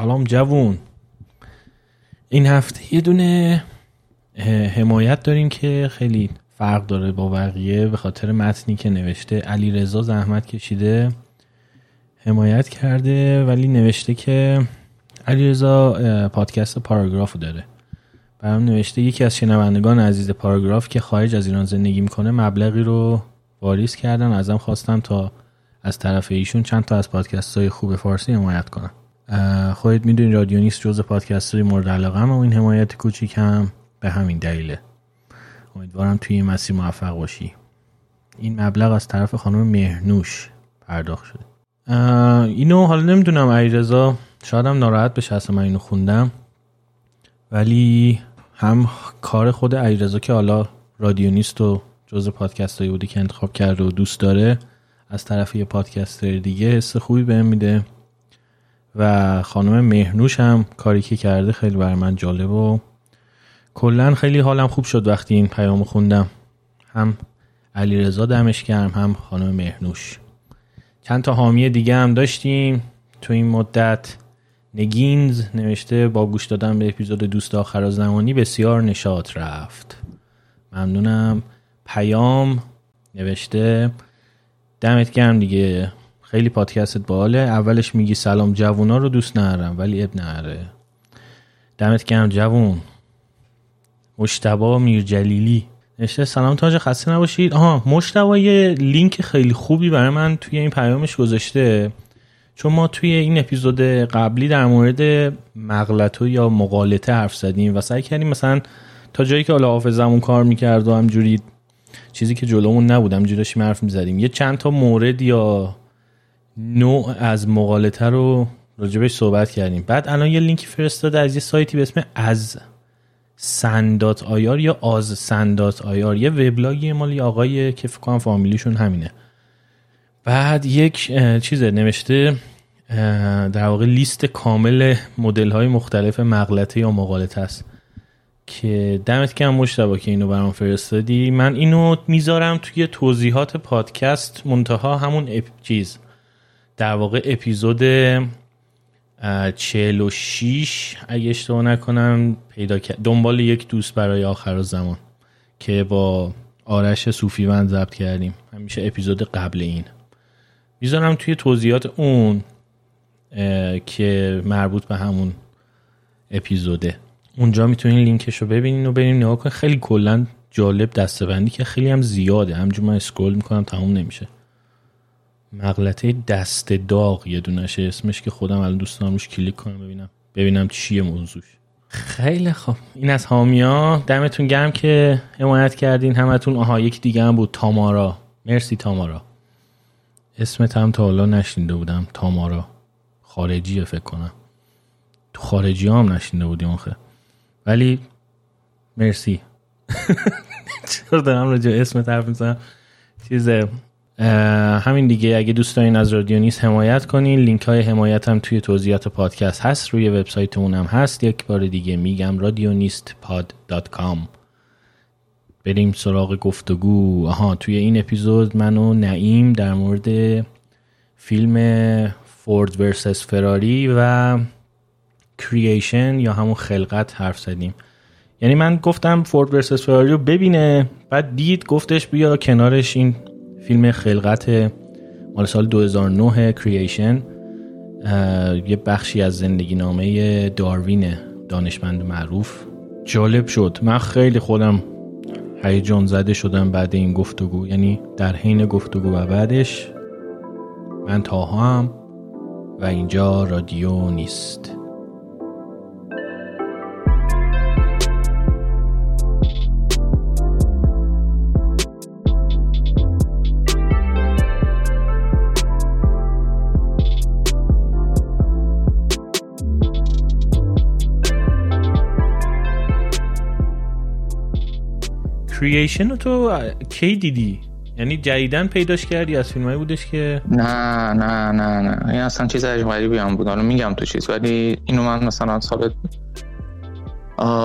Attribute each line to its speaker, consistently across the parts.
Speaker 1: سلام جوون. این هفته یه دونه حمایت داریم که خیلی فرق داره با بقیه به خاطر متنی که نوشته. علی رضا زحمت کشیده حمایت کرده ولی نوشته که علی رضا پادکست پاراگراف داره. برام نوشته یکی از شنوندگان عزیز پاراگراف که خارج از ایران زندگی می‌کنه مبلغی رو واریز کردن. ازم خواستم تا از طرف ایشون چند تا از پادکست های خوب فارسی حمایت کنم. خودت می‌دونی رادیو نیست جز پادکست مورد علاقه و این حمایت کوچیک هم به همین دلیله. امیدوارم توی این مسیر موفق باشی. این مبلغ از طرف خانم مهنوش پرداخت شده. اینو حالا نمی‌دونم علیرضا شاید هم ناراحت بشه اصلا من اینو خوندم. ولی هم کار خود علیرضا که حالا رادیو نیست و جز پادکست هایی بوده که انتخاب کرده و دوست داره از طرف یه پادکستر دیگه حس خوبی بهم میده. و خانم مهنوش هم کاری که کرده خیلی بر من جالب و کلا خیلی حالم خوب شد وقتی این پیامو خوندم. هم علی رضا دمش گرم هم خانم مهنوش. چند تا حامی دیگه هم داشتیم. تو این مدت نگینز نوشته با گوش دادن به اپیزود دوست آخر زمانی بسیار نشاط رفت. ممنونم. پیام نوشته. دمت گرم دیگه. خیلی پادکستت باله. اولش میگی سلام جوونا رو دوست ندارم ولی اب نره. دمت گرم جوون. مشتبا میرجلیلی. نشته سلام تاج خسته نباشید. آها مشتبا یه لینک خیلی خوبی برای من توی این پیامش گذاشته. چون ما توی این اپیزود قبلی در مورد مغلطه یا مقالطه حرف زدیم و سعی کردیم مثلا تا جایی که حالا حافظمون کار می‌کرد و همجوری چیزی که جلومون نبود همجوری داشتیم حرف می‌زدیم. یه چند تا مورد یا نوع از مقالطه رو راجبش صحبت کردیم. بعد الان یه لینکی فرستاده از یه سایتی به اسم از سندات آیار یا آز سندات آیار یه وبلاگی مالی آقای که فکر کنم فامیلیشون همینه. بعد یک چیزه نوشته در واقع لیست کامل مدل های مختلف مغلطه یا مقالطه است. که دمت کم مشتبه که اینو برام فرستادی. من اینو می‌ذارم توی توضیحات پادکست منتها همون اپ چیز. در واقع اپیزود 46 اگه اشتباه نکنم پیدا دنبال یک دوست برای آخر زمان که با آرش صوفیوند ضبط کردیم. همیشه اپیزود قبل این. می‌ذارم توی توضیحات اون که مربوط به همون اپیزوده. اونجا می‌تونین لینکش رو ببینین و بریم نگاه کنین. خیلی کلا جالب دستبندی که خیلی هم زیاده. همجور من اسکرول می‌کنم تموم نمیشه. مغلطه دست داغ یه دونشه اسمش که خودم الان دوست دارم روش کلیک کنم ببینم. ببینم چیه موضوعش. خیلی خوب این از حامیا دمتون گرم که حمایت کردین. همتون آها یک دیگه هم بود. تامارا. مرسی تامارا. اسمت هم تا حالا نشنیده بودم. تامارا. خارجیه فکر کنم. تو خارجی هم نشنیده بودیم آخه. ولی مرسی. چرا دارم راجع اسم طرف می‌زنم؟ چیز همین دیگه. اگه دوست دارین از رادیو نیست حمایت کنین. لینک های حمایت هم توی توضیحات پادکست هست. روی وبسایتمون هم هست. یک بار دیگه میگم رادیو نیست پاد dot com بریم سراغ گفتگو. آها توی این اپیزود من و نعیم در مورد فیلم فورد ورسس فراری و کریشن یا همون خلقت حرف زدیم. یعنی من گفتم فورد ورسس فراری رو ببینه بعد دید گفتش بیا کنارش این فیلم خلقت مال سال 2009 کریشن یه بخشی از زندگی نامه داروین دانشمند معروف. جالب شد. من خیلی خودم هیجان زده شدم بعد این گفتگو. یعنی در حین گفتگو و بعدش من تاها هم و اینجا رادیو نیست. کریشن رو تو کی دیدی؟ یعنی جدیدن پیداش کردی از فیلمایی بودش که
Speaker 2: نه نه نه نه. این اصلا چیز عجیب غریبی هم بود. حالا میگم تو چیز. ولی اینو من مثلا سال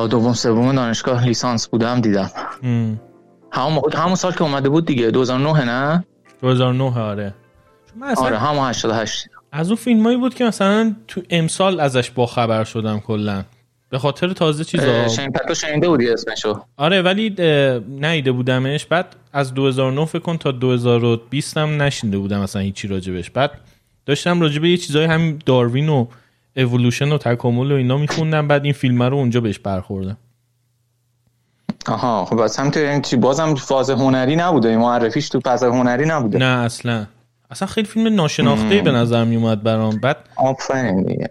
Speaker 2: دوم سوم دانشگاه لیسانس بودم دیدم. همون همون سال که اومده بود دیگه. 2009 نه؟
Speaker 1: 2009 آره.
Speaker 2: آره همون 88
Speaker 1: از اون فیلمایی بود که مثلا تو امسال ازش با خبر شدم کلا. به خاطر تازه چیزا؟
Speaker 2: تو شنیده بودی اسمشو.
Speaker 1: آره ولی نیده بودمش. بعد از 2009 فکر کن تا 2020 هم نشینده بودم مثلا هیچی راجبش. بعد داشتم راجبه یه چیزای همین داروین و اولوشن و تکامل و اینا میخوندم. بعد این فیلم رو اونجا بهش برخوردم.
Speaker 2: آها خب از هم تو چی؟ بازم فاز هنری نبوده. معرفیش تو فاز هنری نبوده.
Speaker 1: نه اصلا. اصلا خیلی فیلم ناشناخته به نظر می اومد برام. بعد
Speaker 2: آفرین دیگه.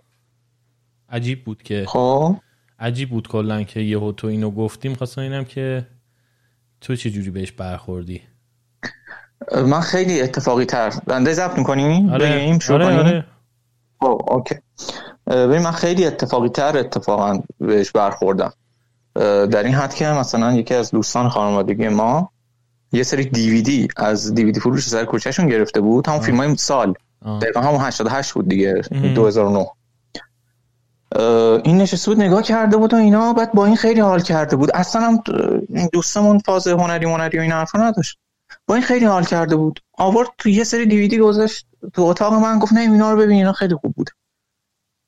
Speaker 1: عجیب بود که
Speaker 2: خب.
Speaker 1: عجیب بود کلا که یهو تو اینو گفتیم خواستم اینم که تو چه جوری بهش برخوردی.
Speaker 2: من خیلی اتفاقی تر بنده ضبط می‌کنی؟
Speaker 1: آره آره, آره.
Speaker 2: خب اوکی. ببین من خیلی اتفاقی تر اتفاقا بهش برخوردم. در این حد که مثلا یکی از دوستان خانوادگی ما یه سری دیویدی از دیویدی فروش سر کوچهشون گرفته بود. همون فیلم های سال. دقیقا همون 88 بود دیگه 2009 این نشسته بود نگاه کرده بود و اینا بعد با این خیلی حال کرده بود. اصلا هم دوستمون فاز هنری هنری و این حرفا نداشت. با این خیلی حال کرده بود. آورد تو یه سری دیویدی گذاشت. تو اتاق من گفت نه اینا رو ببین اینا خیلی خوب بود.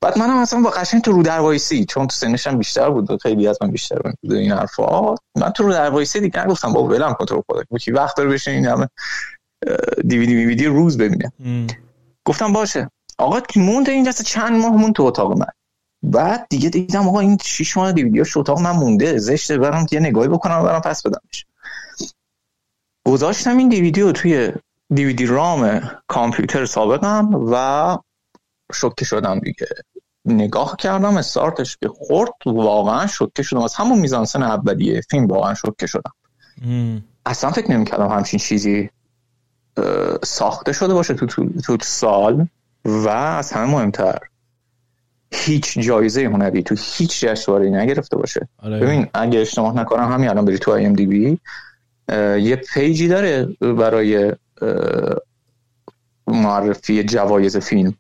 Speaker 2: بعد منم اصلا با قشنگ تو رودروایسی چون تو سنشم بیشتر بود خیلی از من بیشتر بود این حرفا. من تو رودروایسی دیگه گفتم بابا ولم کن تو خودت کی وقت داره بشین این همه دیویدی میویدی روز ببینه. گفتم باشه. آقا مونده این دست چند ماه مون تو اتاق من. بعد دیگه دیدم آقا این 6 ماه دیویدیاش اتاق من مونده زشته برام یه نگاهی بکنم برام پس بدمش. گذاشتم این دیویدی رو توی دیویدی رام کامپیوتر سابقم و شوکه شدم دیگه. نگاه کردم استارتش که خورد واقعا شوکه شدم. از همون میزانسن اولیه فیلم واقعا شوکه شدم. اصلا فکر نمی‌کردم همچین چیزی ساخته شده باشه تو, تو, تو سال و از همه مهمتر. هیچ جایزه هنری تو هیچ جشنواره‌ای نگرفته باشه. آره. ببین اگه اشتباه نکنم همین الان بری تو IMDb یه page ی داره برای معرفی جوایز فیلم.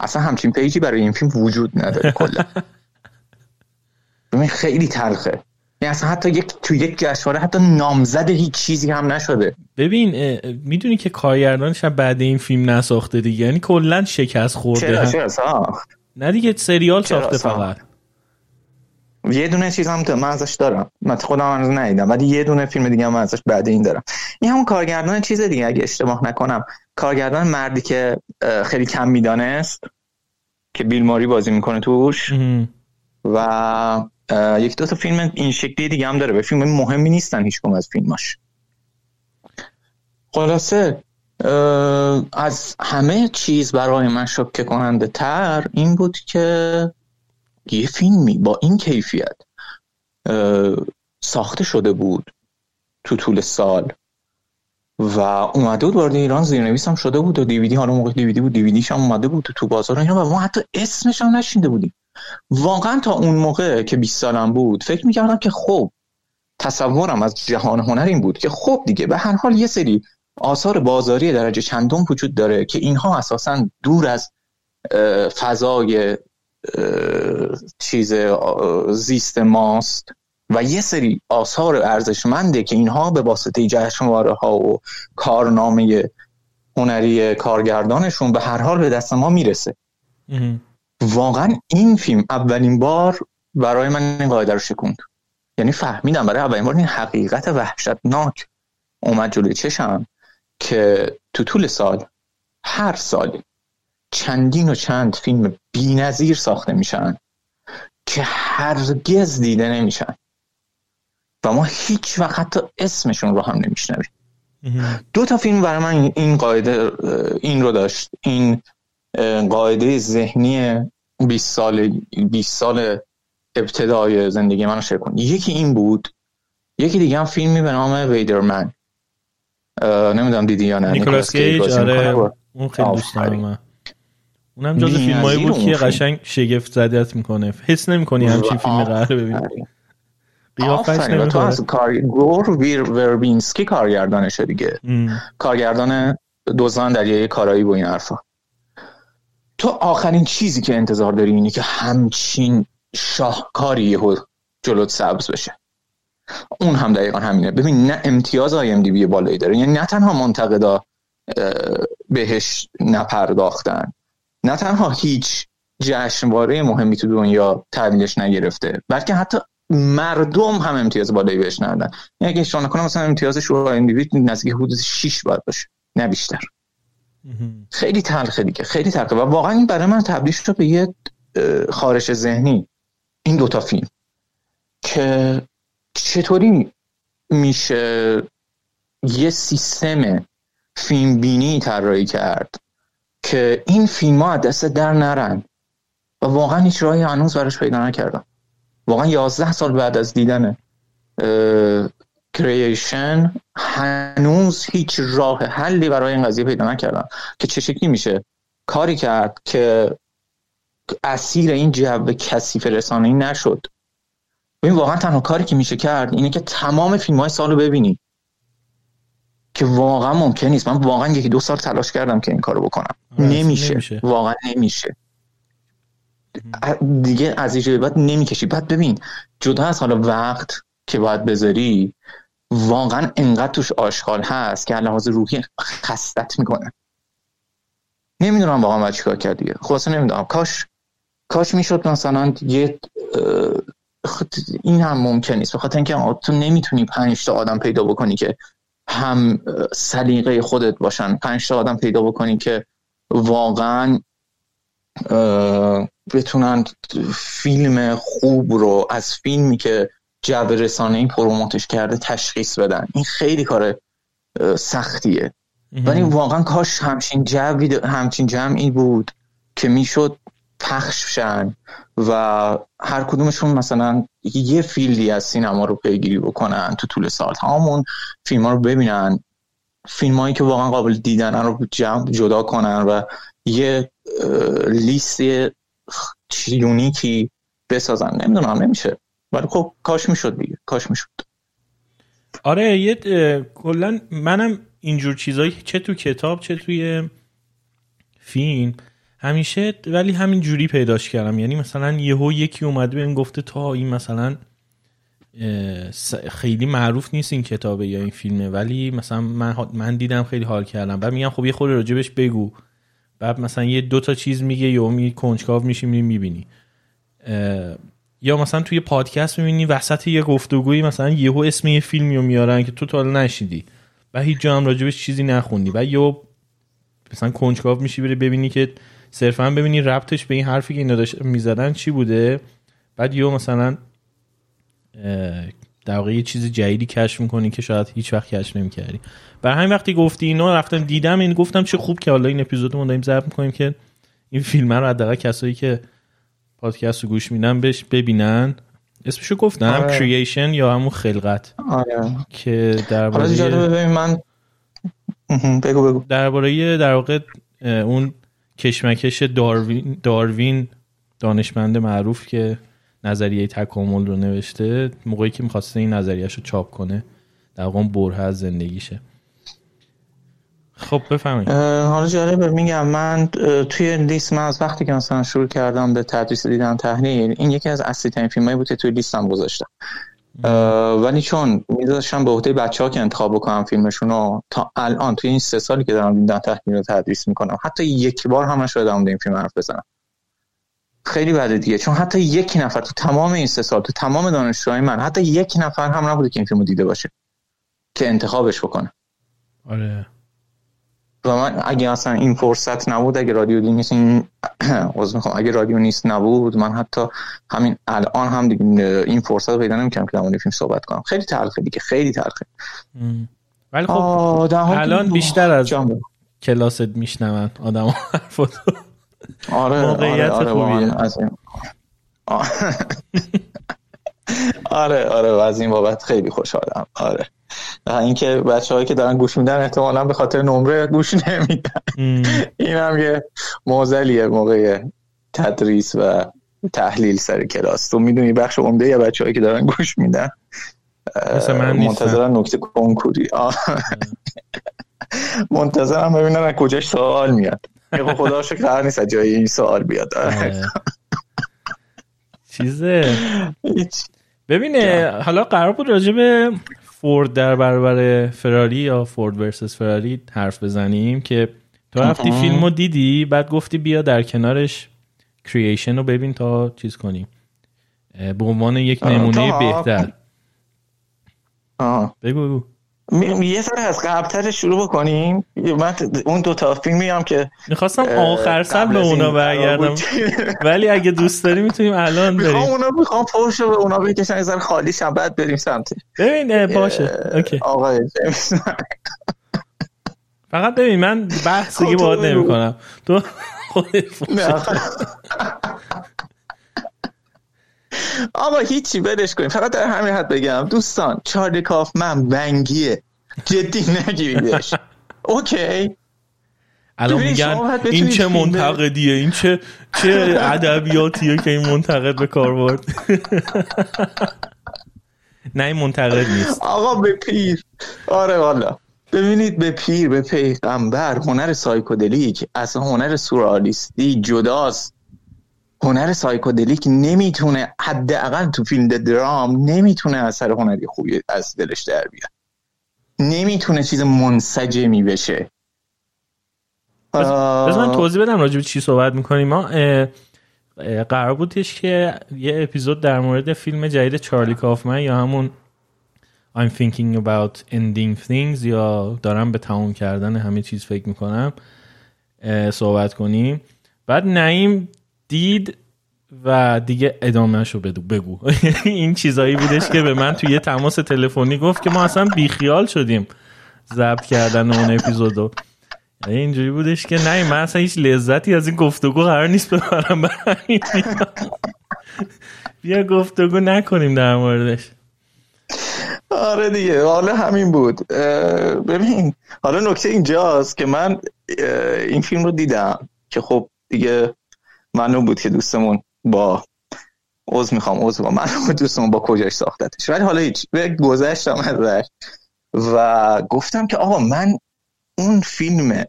Speaker 2: اصلا همچین page ی برای این فیلم وجود نداره کلا. ببین خیلی تلخه. یعنی اصلا حتی یک تو یک جشنواره حتی نامزد هیچ چیزی هم نشده.
Speaker 1: ببین می‌دونی که کارگردانش بعد این فیلم نساخته دیگه. یعنی کلا شکست خورده.
Speaker 2: چرا؟ ساخت.
Speaker 1: نه دیگه سریال ساخته فقط.
Speaker 2: یه دونه چیز هم من ازش دارم. من خودم هنوز ندیدم ولی یه دونه فیلم دیگه هم ازش بعد این دارم. این همون کارگردان چیز دیگه اگه اشتباه نکنم. کارگردان مردی که خیلی کم می‌دانست که بیل ماری بازی می‌کنه توش. و یک دو تا فیلم این شکلی دیگه هم داره. به فیلم مهمی نیستن هیچ از فیلماش. خلاصه از همه چیز برای من شکه کننده تر این بود که یه فیلمی با این کیفیت ساخته شده بود تو طول سال و اومده بود وارد ایران زیرنویس هم شده بود و دیویدی حالا موقع دیویدی بود دیویدیش هم اومده بود تو بازار اینا و ما حتی اسمش هم نشینده بودیم. واقعا تا اون موقع که 20 سالم بود فکر می‌کردم که خب تصورم از جهان هنر این بود که خب دیگه به هر حال یه سری آثار بازاری درجه چندم وجود داره که اینها اساسا دور از فضای چیز زیست ماست و یه سری آثار ارزشمنده که اینها به واسطه جشنواره ها و کارنامه هنری کارگردانشون به هر حال به دست ما می‌رسه. واقعا این فیلم اولین بار برای من این قاعده رو شکوند. یعنی فهمیدم برای اولین بار این حقیقت وحشتناک اومد جلوی چشم. که تو طول سال هر سال چندین و چند فیلم بینظیر ساخته میشن که هرگز دیده نمیشن. و ما هیچ وقت حتی اسمشون رو هم نمیشنویم. دو تا فیلم برای من این قاعده این رو داشت. این قاعده ذهنی 20 سال 20 سال ابتدای زندگی منو شکن یکی این بود. یکی دیگه هم فیلمی به نام ویدرمن نمی‌دونم دیدی یا نه.
Speaker 1: نیکولاس کیج آره اون خیلی دوست دارم اونم جز فیلم هایی بود که قشنگ شگفت زدت می‌کنه. حس نمی‌کنی همچین فیلم قرار ببینی.
Speaker 2: قیافش تو از کار گور ویر وربینسکی کارگردانشه دیگه. کارگردان دوزان دریای کارایی و این حرفا. تو آخرین چیزی که انتظار داری اینه که همچین شاهکاری یهو جلوت سبز بشه. اون هم دقیقا همینه. ببین نه امتیاز آی ام دی بی بالایی داره. یعنی نه تنها منتقدا بهش نپرداختن نه تنها هیچ جشنواره مهمی تو دنیا تحویلش نگرفته بلکه حتی مردم هم امتیاز بالایی بهش ندادن. یعنی اگه اشتباه نکنم مثلا امتیاز شورای اندیوید نزدیک حدود 6 باید باشه نه بیشتر. خیلی تلخه دیگه خیلی تلخه. و واقعا این برای من تبدیل شد به یه خارش ذهنی. این دوتا فیلم. که چطوری میشه یه سیستم فیلم بینی طراحی کرد که این فیلم ها دست در نرن و واقعا هیچ راهی هنوز براش پیدا نکردم واقعا یازده سال بعد از دیدن کریشن هنوز هیچ راه حلی برای این قضیه پیدا نکردم که چه شکلی میشه؟ کاری کرد که اسیر این جو کثیف رسانه‌ای نشد. این واقعا تنها کاری که میشه کرد اینه که تمام فیلم های سال رو ببینی. که واقعا ممکن نیست. من واقعا یکی دو سال تلاش کردم که این کارو بکنم. نمیشه. نمیشه. واقعا نمیشه. دیگه از اینجا بعد نمی‌کشی. بعد ببین جدا از حالا وقت که باید بذاری واقعا انقدر توش آشغال هست که لحاظ روحی خستت می‌کنه. نمی‌دونم واقعا باید چیکار کرد دیگه خلاصه نمی‌دونم. کاش کاش می‌شد مثلا یه این هم ممکن نیست. بخاطر اینکه تو نمی‌تونی پنج تا آدم پیدا بکنی که هم سلیقه خودت باشن. پنج تا آدم پیدا بکنی که واقعا بتونن فیلم خوب رو از فیلمی که جو رسانه این پروموتش کرده تشخیص بدن. این خیلی کار سختیه. ولی واقعا کاش همچین جوی همچین جمعی بود که می‌شد پخش شن و هر کدومشون مثلا یه فیلدی از سینما رو پیگیری بکنن تو طول سال. همون فیلم ها رو ببینن. فیلم هایی که واقعا قابل دیدن رو جمع جدا کنن و یه لیست یونیکی بسازن. نمی‌دونم نمیشه. ولی خب کاش می‌شد دیگه. کاش می‌شد.
Speaker 1: آره یه کلا منم اینجور چیزایی چه تو کتاب چه توی فیلم همیشه ولی همین جوری پیداش کردم. یعنی مثلا یهو یکی اومده بهم گفته تا این مثلا خیلی معروف نیست این کتابه یا این فیلمه ولی مثلا من, من دیدم خیلی حال کردم. بعد میگم خب یه خود راجبش بگو. بعد مثلا یه دو تا چیز میگه یا می کنجکاو میشی می‌بینی. یا مثلا توی پادکست می‌بینی وسط یه گفتگویی مثلا یهو اسم یه فیلمی رو میارن که تو تا نشیدی. و هیچ جا هم راجبش چیزی نخوندی. و یهو مثلا کنجکاو میشی بری ببینی که صرفا ببینی ربطش به این حرفی که اینا داشت می‌زدن چی بوده؟ بعد یهو مثلا در واقع یه چیز جدیدی کشف می‌کنی که شاید هیچ وقت کشف نمی‌کردی. برای همین وقتی گفتی اینا رفتم دیدم این گفتم چه خوب که حالا این اپیزود رو داریم ضبط می‌کنیم که این فیلم رو حداقل کسایی که پادکست رو گوش میدن بهش ببینن. اسمشو گفتم آره. کرییشن یا همون خلقت.
Speaker 2: آره.
Speaker 1: که
Speaker 2: درباره من بگو بگو.
Speaker 1: درباره در واقع اون کشمکش داروین, داروین دانشمند معروف که نظریه تکامل رو نوشته موقعی که می‌خواسته این نظریهش رو چاپ کنه در واقع بره از زندگیشه. خب بفهمید
Speaker 2: حالا جالبه میگم من توی لیست من از وقتی که مثلا شروع کردم به تدریس دیدن تحلیل این یکی از اصلی ترین بود که توی لیستم گذاشتم. ولی چون میذاشتم به عهده بچه ها که انتخاب بکنم فیلمشون رو تا الان توی این سه سالی که دارم دیدن تحلیل رو تدریس می‌کنم حتی یک بار هم نشده این فیلم حرف بزنم. خیلی بده دیگه. چون حتی یک نفر تو تمام این سه سال تو تمام دانشجوهای من حتی یک نفر هم نبوده که این فیلمو دیده باشه که انتخابش بکنه.
Speaker 1: آره.
Speaker 2: و من اگه اصلا این فرصت نبود اگه رادیو نیست این اگه رادیو نیست نبود من حتی همین الان هم دیگه این فرصت رو پیدا نمی‌کنم که در فیلم صحبت کنم. خیلی تلخه دیگه خیلی تلخه.
Speaker 1: ولی خب الان بیشتر از کلاست میشنون آدم حرفاتو
Speaker 2: آره موقعیت آره, آره این آره آره و از این بابت خیلی خوشحالم. آره. اینکه بچه هایی که دارن گوش میدن احتمالا به خاطر نمره گوش نمیدن. این هم یه موزلیه موقع تدریس و تحلیل سر کلاس. تو می‌دونی بخش عمده یا بچه هایی که دارن گوش میدن؟ منتظرن نکته کنکوری. منتظرم ببینن از کجاش سوال میاد. خدا شکر قرار نیست جای این سوال بیاد.
Speaker 1: چیزه. ببینه حالا قرار بود راجع به فورد در برابر فراری یا فورد ورسس فراری حرف بزنیم که تو رفتی فیلم رو دیدی بعد گفتی بیا در کنارش کریشن رو ببین تا چیز کنیم به عنوان یک نمونه بهتر.
Speaker 2: آه.
Speaker 1: بگو.
Speaker 2: یه سر از قبلتر شروع بکنیم. من اون دو تا فیلمی هم که
Speaker 1: می‌خواستم آخر سر به اونا برگردم. ولی اگه دوست داری می‌تونیم الان بریم.
Speaker 2: می‌خوام اونا می‌خوام پوش به اونا بکشن یه خالی شم بعد بریم سمت.
Speaker 1: ببین باشه. اوکی.
Speaker 2: آقای
Speaker 1: فقط ببین من بحث دیگه باید نمی کنم تو
Speaker 2: آقا هیچی بدش کنیم. فقط در همین حد بگم. دوستان چارلی کافمن ونگیه جدی نگیریدش. Okay.
Speaker 1: الان میگن این چه منتقدیه این چه چه ادبیاتیه که این منتقد به کار برد؟ نه این منتقد نیست.
Speaker 2: آقا به پیر. آره والا. ببینید به پیر به پیغمبر هنر psychedelic از هنر سوررئالیستی جداست. هنر سایکودلیک نمی‌تونه حداقل تو فیلم درام نمی‌تونه اثر هنری خوبی از دلش در بیاد نمی‌تونه چیز منسجمی بشه.
Speaker 1: بس من توضیح بدم راجع به چی صحبت می‌کنیم. ما قرار بودش که یه اپیزود در مورد فیلم جدید چارلی کافمن یا همون I'm thinking about ending things یا دارم به تموم کردن همه چیز فکر می‌کنم صحبت کنیم. بعد نعیم دید و دیگه ادامهش رو بدو بگو. این چیزایی بودش که به من توی یه تماس تلفنی گفت که ما اصلا بیخیال شدیم ضبط کردن اون اپیزودو. یعنی اینجوری بودش که نه من اصلا هیچ لذتی از این گفتگو قرار نیست ببرم بیا گفتگو نکنیم در موردش.
Speaker 2: آره دیگه حالا همین بود. ببین حالا نکته اینجاست که من این فیلم رو دیدم که خب دیگه معلوم بود که دوستمون با عوض می‌خوام عوض با من دوستمون با کجاش ساختتش. ولی حالا هیچ گذشتم ازش. و گفتم که آقا من اون فیلم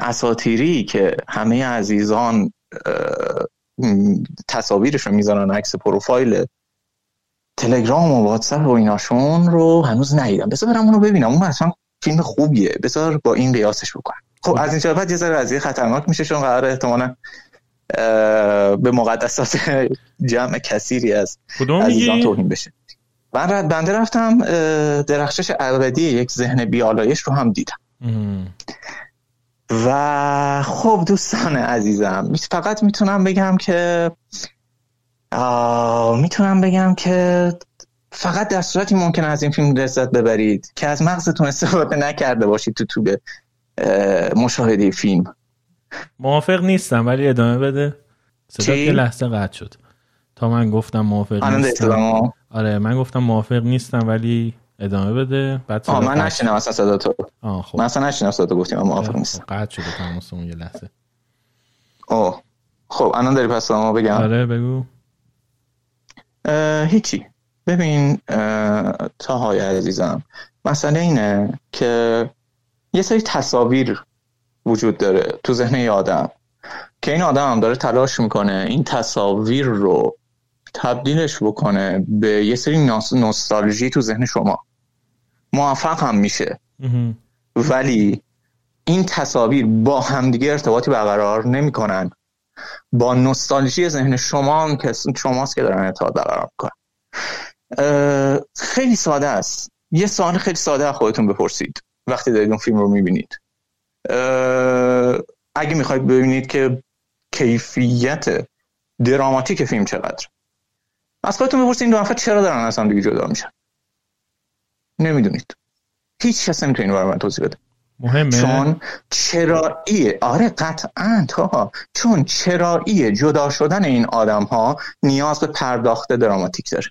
Speaker 2: اساتیری که همه عزیزان تصاویرش رو می‌ذارن عکس پروفایل تلگرام و واتساپ و ایناشون رو هنوز ندیدم. بذار برم اونو ببینم. اون اصلا فیلم خوبیه. بذار با این قیاسش بکنم. خب از این بعد یه ذره قضیه خطرناک میشه چون قرار احتمالاً به مقدسات جمع کثیری از عزیزان توهین بشه. من بنده رفتم درخشش ابدی یک ذهن بیالایش رو هم دیدم. و خب دوستان عزیزم فقط می‌تونم بگم که می‌تونم بگم که فقط در صورتی ممکن از این فیلم لذت ببرید که از مغزتون استفاده نکرده باشید تو تو به مشاهده فیلم.
Speaker 1: موافق نیستم ولی ادامه بده. صدا یه لحظه قطع شد. تا من گفتم موافق نیستم. آره من گفتم موافق نیستم ولی ادامه بده. بعد
Speaker 2: آه من نشینم اصلا صدا تو
Speaker 1: آه خب.
Speaker 2: من اصلا نشینم صدا تو گفتیم موافق خب، نیستم.
Speaker 1: قطع شده تماس اون یه لحظه.
Speaker 2: اوه. خب الان داری پس ما بگم؟
Speaker 1: آره بگو.
Speaker 2: هیچی. ببین تا های عزیزم مسئله اینه که یه سری تصاویر وجود داره تو ذهن یه آدم. که این آدم هم داره تلاش می‌کنه این تصاویر رو تبدیلش بکنه به یه سری نوستالژی تو ذهن شما. موفق هم میشه. ولی این تصاویر با همدیگه ارتباطی برقرار نمی‌کنن. با نوستالژی ذهن شما هم که شماست که دارن ارتباط برقرار می‌کنن. خیلی ساده است. یه سوال خیلی ساده از خودتون بپرسید. وقتی دارید اون فیلم رو می‌بینید. اگه می‌خواید ببینید که کیفیت دراماتیک فیلم چقدر از خودتون بپرسید این دو نفر چرا دارن از هم دیگه جدا میشن. نمی‌دونید. هیچ کس نمی‌تونه این من توضیح بده.
Speaker 1: مهمه؟
Speaker 2: چون چراییه. آره قطعا تا. چون چرایی جدا شدن این آدم ها نیاز به پرداخت دراماتیک داره.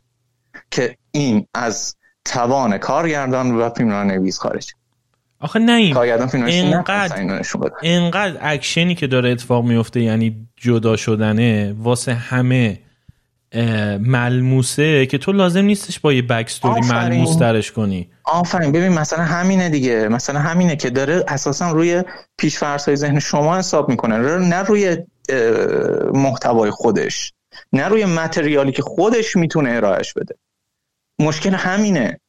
Speaker 2: که این از توان کارگردان و فیلمنامه‌نویس خارج.
Speaker 1: آخه نه این. اینقدر اینقدر اکشنی که داره اتفاق میفته یعنی جدا شدنه واسه همه ملموسه که تو لازم نیستش با یه بکستوری ملموس ترش کنی.
Speaker 2: آفرین. ببین مثلا همینه دیگه. مثلا همینه که داره اساسا روی پیش های ذهن شما حساب می‌کنه. نه روی محتوای خودش نه روی متریالی که خودش می‌تونه ارائهش بده. مشکل همینه.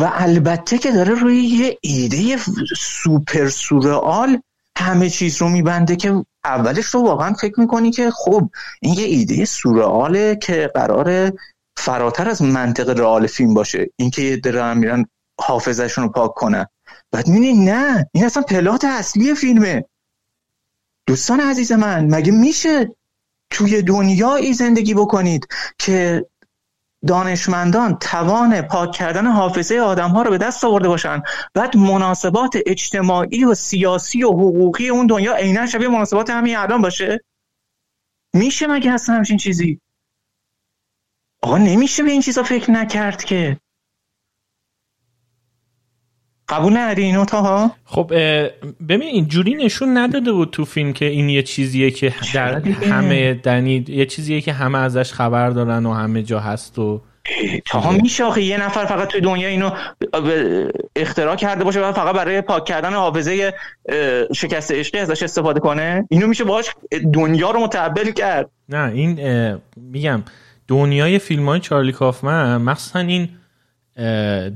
Speaker 2: و البته که داره روی یه ایده سوپر سورئال همه چیز رو میبنده که اولش رو واقعا فکر می‌کنی که خب این یه ایده سورئاله که قرار فراتر از منطق رئال فیلم باشه. اینکه درام میرن حافظشون رو پاک کنن. بعد می‌بینی نه این اصلا پلات اصلی فیلمه. دوستان عزیز من مگه میشه توی دنیایی زندگی بکنید که دانشمندان توان پاک کردن حافظه آدم ها رو به دست آورده باشن. بعد مناسبات اجتماعی و سیاسی و حقوقی اون دنیا عینا شبیه مناسبات همین الان باشه؟ میشه مگه هست همچین چیزی؟ آقا نمیشه به این چیزا فکر نکرد که. قبول نداری اینو تا
Speaker 1: خب ببین اینجوری نشون نداده بود تو فیلم که این یه چیزیه که در همه دنی یه چیزیه که همه ازش خبر دارن و همه جا هست و
Speaker 2: تا میشه آخه یه نفر فقط توی دنیا اینو اختراع کرده باشه و فقط برای پاک کردن حافظه شکست عشقی ازش استفاده کنه؟ اینو میشه باش دنیا رو متحول کرد.
Speaker 1: نه این میگم دنیای فیلم های چارلی کافمن مخصوصا این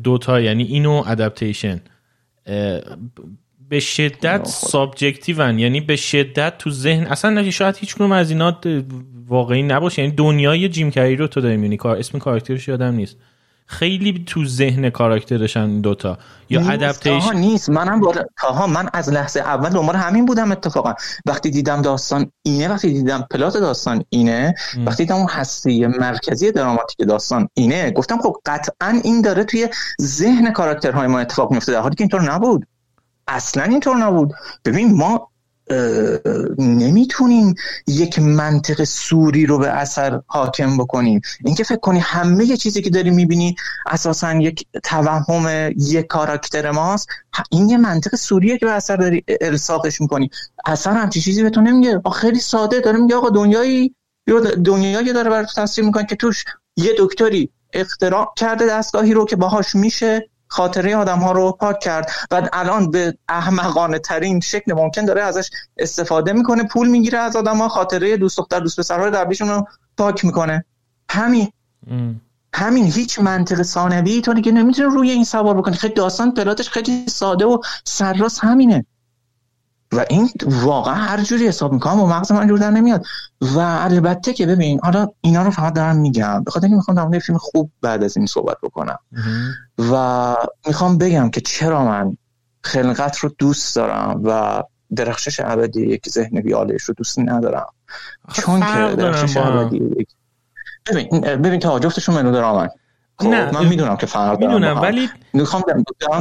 Speaker 1: دوتا یعنی اینو Adaptation به شدت subjective ن یعنی به شدت تو ذهن اصلا شاید هیچ از اینا واقعی نباشه. یعنی دنیای جیم کری رو تو داری می‌بینی. اسم کاراکترش یادم نیست. خیلی تو ذهن کاراکترشن دوتا. یا ادپتیشن
Speaker 2: نیست. منم ها من از لحظه اول دنبال همین بودم اتفاقا. وقتی دیدم داستان اینه وقتی دیدم پلات داستان اینه وقتی دیدم اون هسته مرکزی دراماتیک داستان اینه گفتم خب قطعا این داره توی ذهن کاراکترهای ما اتفاق میفته در حالی که اینطور نبود. اصلا اینطور نبود. ببین ما نمی‌تونیم یک منطق سوری رو به اثر حاکم بکنیم اینکه فکر کنی همه چیزی که داری می‌بینی اساسا یک توهم یک کاراکتر ماست این یه منطق سوریه که به اثر داری الساقش می‌کنی. اصلا همچی چیزی به تو نمیگه خیلی ساده داره میگه آقا دنیایی دنیایی داره برای تصویر می‌کنه که توش یه دکتری اختراع کرده دستگاهی رو که باهاش میشه. خاطره آدم ها رو پاک کرد و الان به احمقانه ترین شکل ممکن داره ازش استفاده می‌کنه پول می‌گیره از آدم ها خاطره دوست دختر دوست پسرهای قبلیشون رو پاک می‌کنه. همین. همین. هیچ منطق ثانوی تو دیگه نمی‌تونه روی این سوار بکنی خیلی داستان پلاتش خیلی ساده و سرراست همینه. و این واقعا هر جوری حساب می‌کنم و مغز من جور در نمیاد. و البته که ببین حالا اینا رو فقط دارم میگم. بخاطر اینکه می‌خوام در فیلم خوب بعد از این صحبت بکنم. و می‌خوام بگم که چرا من خلقت رو دوست دارم و درخشش ابدی یک ذهن بیالش رو دوست ندارم. چون که درخشش ابدی ببین ببین تا جفتشون منو درامن خب نه من می‌دونم که فرق
Speaker 1: می‌دونم ولی
Speaker 2: می‌خوام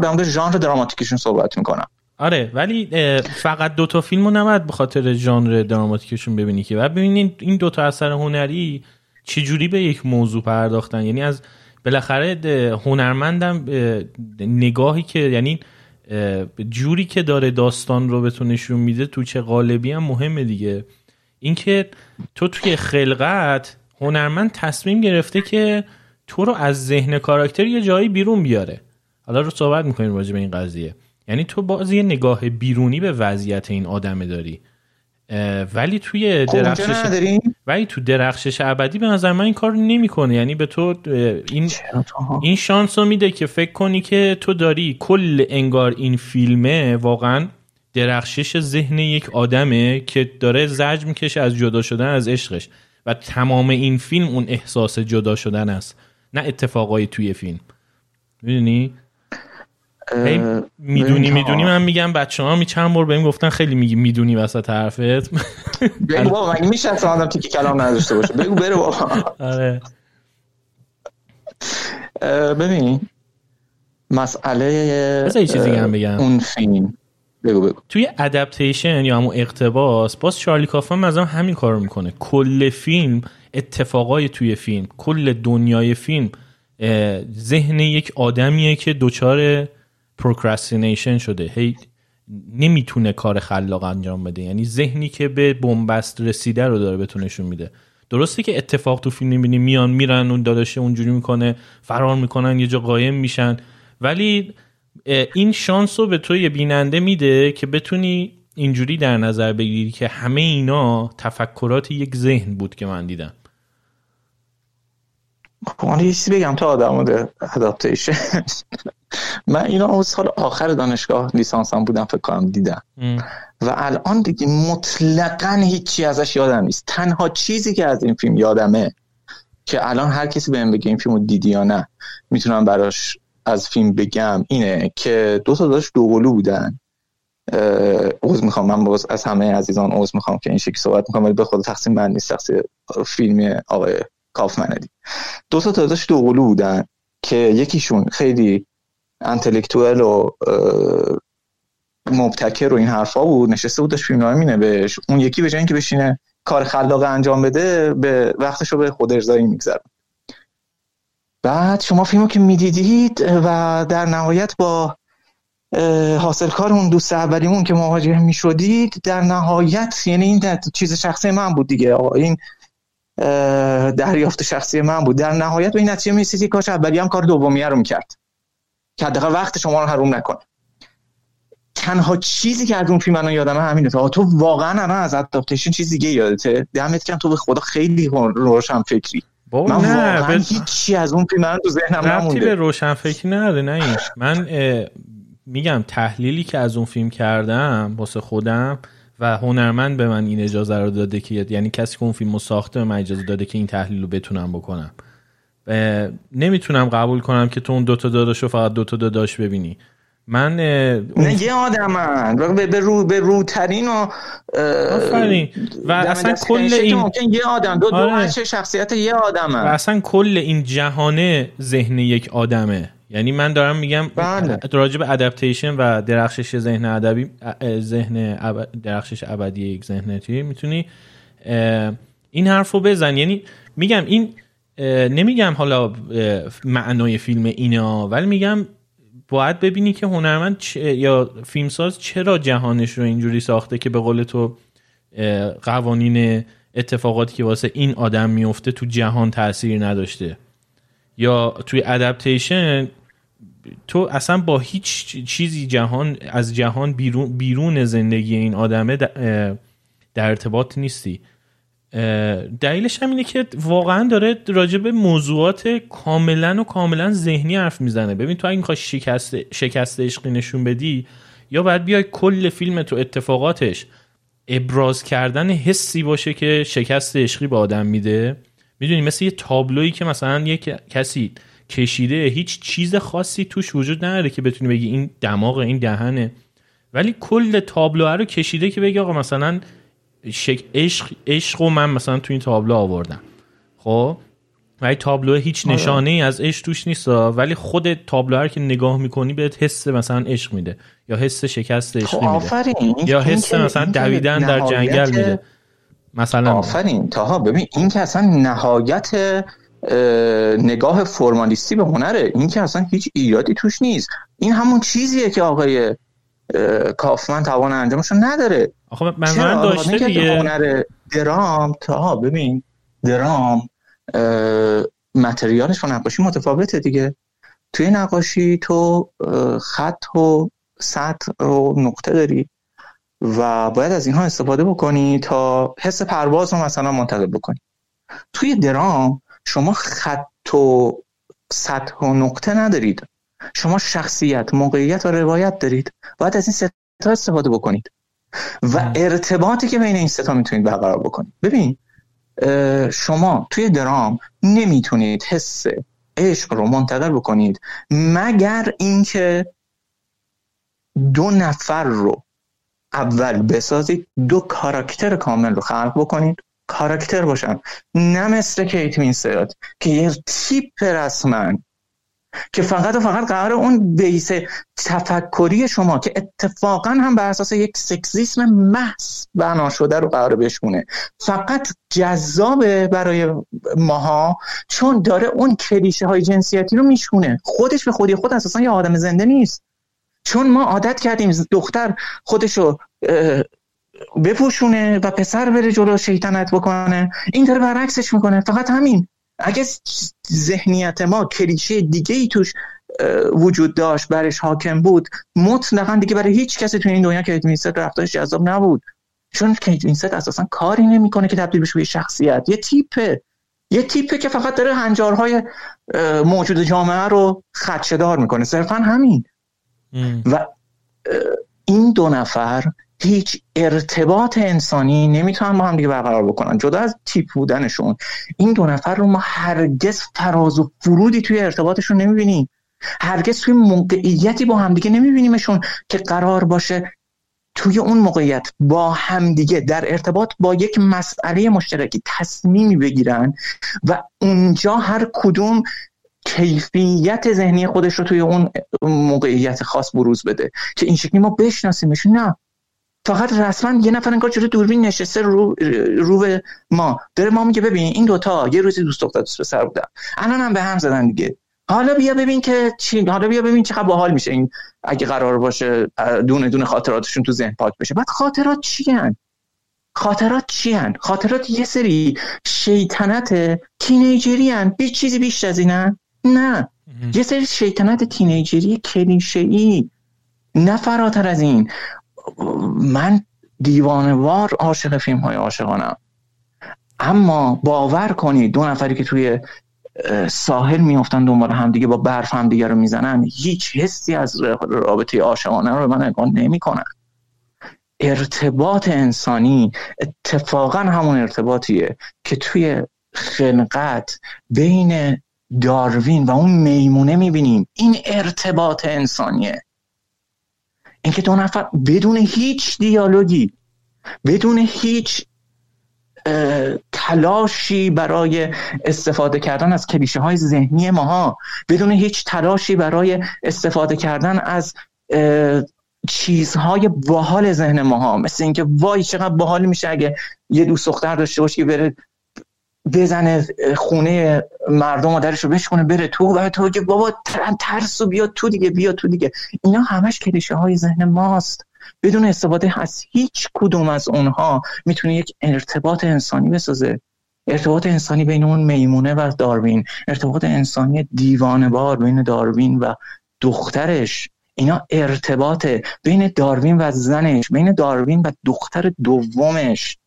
Speaker 2: در مورد ژانر دراماتیکشون صحبت می‌کنم.
Speaker 1: آره ولی فقط دوتا فیلم رو نباید به خاطر ژانر دراماتیکشون ببینی که. و ببینین این دوتا اثر هنری چجوری به یک موضوع پرداختن؟ یعنی از بالاخره هنرمندم نگاهی که یعنی جوری که داره داستان رو بهتون نشون میده تو چه قالبی هم مهمه دیگه. اینکه تو توی خلقت هنرمند تصمیم گرفته که تو رو از ذهن کاراکتر یه جایی بیرون بیاره. حالا رو صحبت می‌کنیم راجع به این قضیه. یعنی تو باز یه نگاه بیرونی به وضعیت این آدمه داری. ولی توی خب، درخشش ولی تو درخشش ابدی به نظر من این کار نمی‌کنه. یعنی به تو این این شانس رو میده که فکر کنی که تو داری کل انگار این فیلمه واقعا درخشش ذهن یک آدمه که داره زرج می‌کشه از جدا شدن از عشقش. و تمام این فیلم اون احساس جدا شدن است. نه اتفاقای توی فیلم. می‌دونی؟ می‌دونی می‌دونی من میگم بچه ها می چند بار بهم گفتن خیلی میگی می‌دونی وسط حرفت.
Speaker 2: بگو بابا مگه میشه اصلا آدم تیکی کلام نداشته باشه؟ بگو بره بابا.
Speaker 1: آره.
Speaker 2: ببین مسئله
Speaker 1: چیزی هم بگم.
Speaker 2: اون فیلم. بگو بگو.
Speaker 1: توی Adaptation یا همون اقتباس باز چارلی کافمن مثلا همین کارو می‌کنه. کل فیلم اتفاقای توی فیلم کل دنیای فیلم ذهن یک آدمیه که دچار procrastination شده. هی نمی‌تونه کار خلاق انجام بده. یعنی ذهنی که به بن‌بست رسیده رو داره بهتون نشون میده. درسته که اتفاق تو فیلم می‌بینی میان میرن اون داداشه اونجوری می‌کنه فرار می‌کنن یه جا قایم میشن. ولی این شانس رو به تو بیننده میده که بتونی اینجوری در نظر بگیری که همه اینا تفکرات یک ذهن بود که من دیدم.
Speaker 2: حالا یه چیزی بگم تا آدم بوده اداپتیشن من اینا سال آخر دانشگاه لیسانسم بودم فکر کنم دیدم. و الان دیگه مطلقا هیچی ازش یادم نیست. تنها چیزی که از این فیلم یادمه که الان هر کسی بهم بگه این فیلمو دیدی یا نه می‌تونم براش از فیلم بگم اینه که دو تا داشت دوقلو بودن. عوض می‌خوام. من باز از همه عزیزان عوض می‌خوام که این شکل صحبت می‌خوام ولی به خود تقسیم من نیست. تقسیم فیلم آقای کافمندی دو تا داداش دوقلو بودن که یکیشون خیلی انتلکتوال و مبتکر و این حرفا بود. نشسته بود داشت فیلمنامه مینوشت اون یکی به جای اینکه بشینه کار خلاق انجام بده به وقتش رو به خود ارزایی میگذره بعد شما فیلمو که می‌دیدید و در نهایت با حاصل کار اون دوست اولیمون که مواجه می‌شدید در نهایت یعنی این چیز شخصی من بود دیگه. این دریافت شخصی من بود. در نهایت به این نتیجه می‌رسید کاش اولی هم کار دومیه رو می‌کرد. که حداقل وقت شما رو حروم نکنه. تنها چیزی که از اون فیلم من یادمه همینه تو تو واقعا الان از اداپتیشن چیز دیگه یادته؟ دمت کم تو به خدا خیلی روشن فکری. من نه واقعا هیچی از اون فیلم تو ذهنم نمونده.
Speaker 1: به روشن فکری نداره نه من میگم تحلیلی که از اون فیلم کردم واسه خودم و هنرمند به من این اجازه رو داده که یعنی کسی که اون فیلم رو ساخته به من اجازه داده که این تحلیل رو بتونم بکنم. نمی‌تونم قبول کنم که تو اون دوتا داداش رو فقط دوتا داداش ببینی. من
Speaker 2: نه یه آدم به, به رو به روترین و
Speaker 1: و اصلا کل این
Speaker 2: یه آدم. دو, آره. دو شخصیت یه آدم و
Speaker 1: اصلا کل این جهانه ذهن یک آدمه. یعنی من دارم میگم بله. راجع به ادپتیشن و درخشش ذهن ادبی ذهن درخشش ابدی یک ذهنتی می‌تونی این حرف رو بزن یعنی میگم این نمیگم حالا معنای فیلم اینا ولی میگم باید ببینی که هنرمند یا فیلمساز چرا جهانش رو اینجوری ساخته که به قول تو قوانین اتفاقاتی که واسه این آدم میفته تو جهان تاثیر نداشته یا توی ادپتیشن تو اصلا با هیچ چیزی جهان از جهان بیرون, بیرون زندگی این آدمه در ارتباط نیستی. دلیلش هم اینه که واقعا داره راجع به موضوعات کاملا و کاملا ذهنی حرف می‌زنه. ببین تو اگه می‌خوای شکست شکست عشقی نشون بدی یا باید بیای کل فیلم تو اتفاقاتش ابراز کردن حسی باشه که شکست عشقی به آدم میده. می‌دونی مثل یه تابلویی که مثلا یه کسی کشیده هیچ چیز خاصی توش وجود نداره که بتونی بگی این دماغ این دهنه. ولی کل تابلو رو کشیده که بگی آقا مثلا شک عشق عشق و من مثلا تو این تابلو آوردم. خب؟ و تابلو هیچ آره. نشانه ای از عشق توش نیست. ولی خود تابلو رو که نگاه می‌کنی بهت حس مثلا عشق میده. یا حس شکست عشقی
Speaker 2: خب
Speaker 1: میده یا حس مثلا دویدن در جنگل میده. مثلا
Speaker 2: آفرین تاها ببین این که اصلا نهایت نگاه فرمالیستی به هنره این که اصلا هیچ ایرادی توش نیست. این همون چیزیه که آقای کافمن توان انجامش نداره.
Speaker 1: آخه من داشته دیگه.
Speaker 2: هنر درام تا ببین درام متریالش و نقاشی متفاوته دیگه. توی نقاشی تو خط و سطح و نقطه داری. و باید از اینها استفاده بکنی تا حس پرواز رو مثلا منتقل بکنی. توی درام شما خط و سطح و نقطه ندارید. شما شخصیت موقعیت و روایت دارید. باید از این ستا استفاده بکنید. و ارتباطی که بین این ستا می‌تونید برقرار بکنید. ببین شما توی درام نمی‌تونید حس عشق رو منتقل بکنید مگر اینکه دو نفر رو اول بسازید دو کاراکتر کامل رو خلق بکنید کاراکتر باشن. نه مثل کیت وینسلت که یه تیپ رسمن که فقط و فقط قرار اون بیس تفکری شما که اتفاقا هم بر اساس یک سکسیسم محض بنا شده رو قرار بشونه. فقط جذابه برای ماها چون داره اون کلیشه های جنسیتی رو میشونه خودش به خودی خود اساسا یه آدم زنده نیست. چون ما عادت کردیم دختر خودشو بپوشونه و پسر بره جلو شیطنت بکنه این داره برعکسش می‌کنه فقط همین. اگه ذهنیت ما کلیشه دیگه ای توش وجود داشت برش حاکم بود مطلقا دیگه برای هیچ کسی تو این دنیا کیت وینسلت رفتارش جذاب نبود. چون کیت وینسلت اساسا کاری نمی‌کنه که تبدیل بشه به شخصیت یه تیپه. یه تیپه که فقط داره هنجارهای موجود جامعه رو خدشه‌دار می‌کنه. صرفا همین. و این دو نفر هیچ ارتباط انسانی نمی‌تونن با هم دیگه برقرار بکنن. جدا از تیپ بودنشون این دو نفر رو ما هرگز فراز و فرودی توی ارتباطشون نمی‌بینیم. هرگز توی موقعیتی با همدیگه نمیبینیمشون که قرار باشه توی اون موقعیت با همدیگه در ارتباط با یک مسئله مشترکی تصمیمی بگیرن و اونجا هر کدوم کیفیت ذهنی خودش رو توی اون موقعیت خاص بروز بده که این شکلی ما بشناسیمش. نه. فقط رسما یه نفر انگار جلوی دوربین نشسته رو, رو ما. داره ما میگه ببین این دوتا یه روزی دوست دختر دوست پسر بودن. الان هم به هم زدن دیگه. حالا بیا ببین که چی حالا بیا ببین چقدر باحال میشه این اگه قرار باشه دونه دونه خاطراتشون تو ذهن پاک بشه. بعد خاطرات چی هن؟ خاطرات چی هن؟ خاطرات یه سری شیطنت تینیجری هن چیزی بیشتر از اینن. نه. یه سری شیطنت تینیجری کلیشه ای نه فراتر از این. من دیوانوار عاشق فیلم های عاشقانم. اما باور کنید دو نفری که توی ساحل میافتن دنبال همدیگه با برف همدیگه رو می‌زنن هیچ حسی از رابطه عاشقانه رو من نگاه نمی‌کنن. ارتباط انسانی اتفاقا همون ارتباطیه که توی خلقت بین داروین و اون میمونه می‌بینیم. این ارتباط انسانیه. اینکه دو نفر بدون هیچ دیالوگی بدون هیچ تلاشی برای استفاده کردن از کلیشه های ذهنی ماها بدون هیچ تلاشی برای استفاده کردن از چیزهای باحال ذهن ماها. مثل اینکه وای چقدر باحال میشه اگه یه دوست دختر داشته باشی که بره بزنه خونه مردم و درش رو بشکنه بره تو و تو که بابا ترس و بیا تو دیگه بیا تو دیگه. اینا همش کلیشه های ذهن ماست. بدون استفاده از هیچ کدوم از اونها می‌تونه یک ارتباط انسانی بسازه. ارتباط انسانی بین اون میمونه و داروین. ارتباط انسانی دیوانه بار بین داروین و دخترش. اینا ارتباط بین داروین و زنش بین داروین و دختر دومش.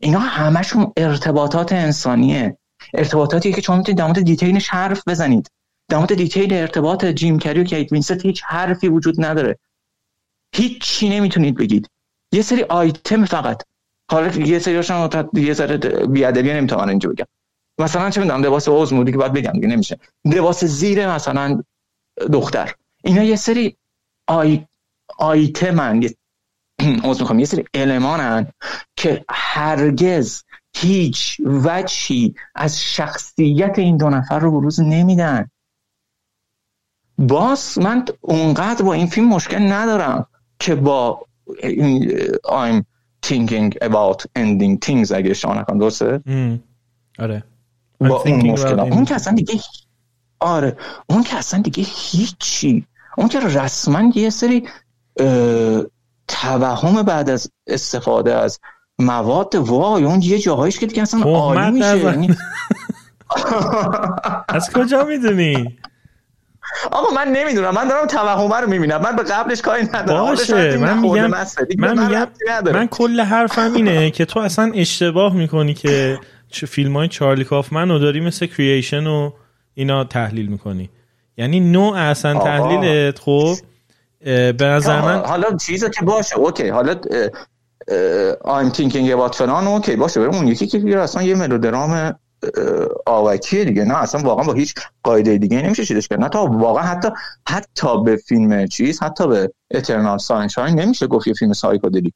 Speaker 2: اینا همشون ارتباطات انسانیه. ارتباطاتی که شما می‌تونید در detail ش حرف بزنید. در detail ارتباط جیم کری و کیت وینسلت هیچ حرفی وجود نداره. هیچ چی نمی‌تونید بگید. یه سری آیتم فقط. حالا یه سریاشون یه ذره بی‌ادبی نمی‌تونم اینجا بگم. مثلا چه می‌دونم لباس اوزمودی که باید بگم دیگه نمیشه. لباس زیر مثلا دختر. اینا یه سری آی آیتمن یه از می‌خوام. یه سری المانن که هرگز هیچ وجهی از شخصیت این دو نفر رو بروز نمیدن. باز من اونقدر با این فیلم مشکل ندارم که با این I'm thinking about ending things اگه اشتباه نکنم. درسته؟
Speaker 1: آره.
Speaker 2: با اون مشکل اون که اصلا دیگه آره. اون که اصلا دیگه هیچی. اون که رسما یه سری توهم بعد از استفاده از مواد وای اون یه جاهایش که دیگه اصلا عالی میشه. یعنی
Speaker 1: از کجا می‌دونی؟
Speaker 2: آقا من نمی‌دونم. من دارم توهمه رو می‌بینم. من به قبلش کاری ندارم.
Speaker 1: باشه. من میگم من میگم من کل حرفم اینه که تو اصلا اشتباه می‌کنی که فیلم های چارلی کافمن رو داری مثل کریشن و اینا تحلیل می‌کنی. یعنی نوع اصلا تحلیلت خب؟ به نظر من
Speaker 2: حالا چیزا که باشه okay. حالا I'm thinking about فلان okay باشه اون یکی که اصلا یه ملودرام okay ه دیگه. نه اصلا واقعا با هیچ قاعده دیگه نمیشه چیزش کرد. نه تا واقعا حتی حتی به فیلم چیز حتی به Eternal Sunshine نمیشه گفت یه فیلم psychedelic.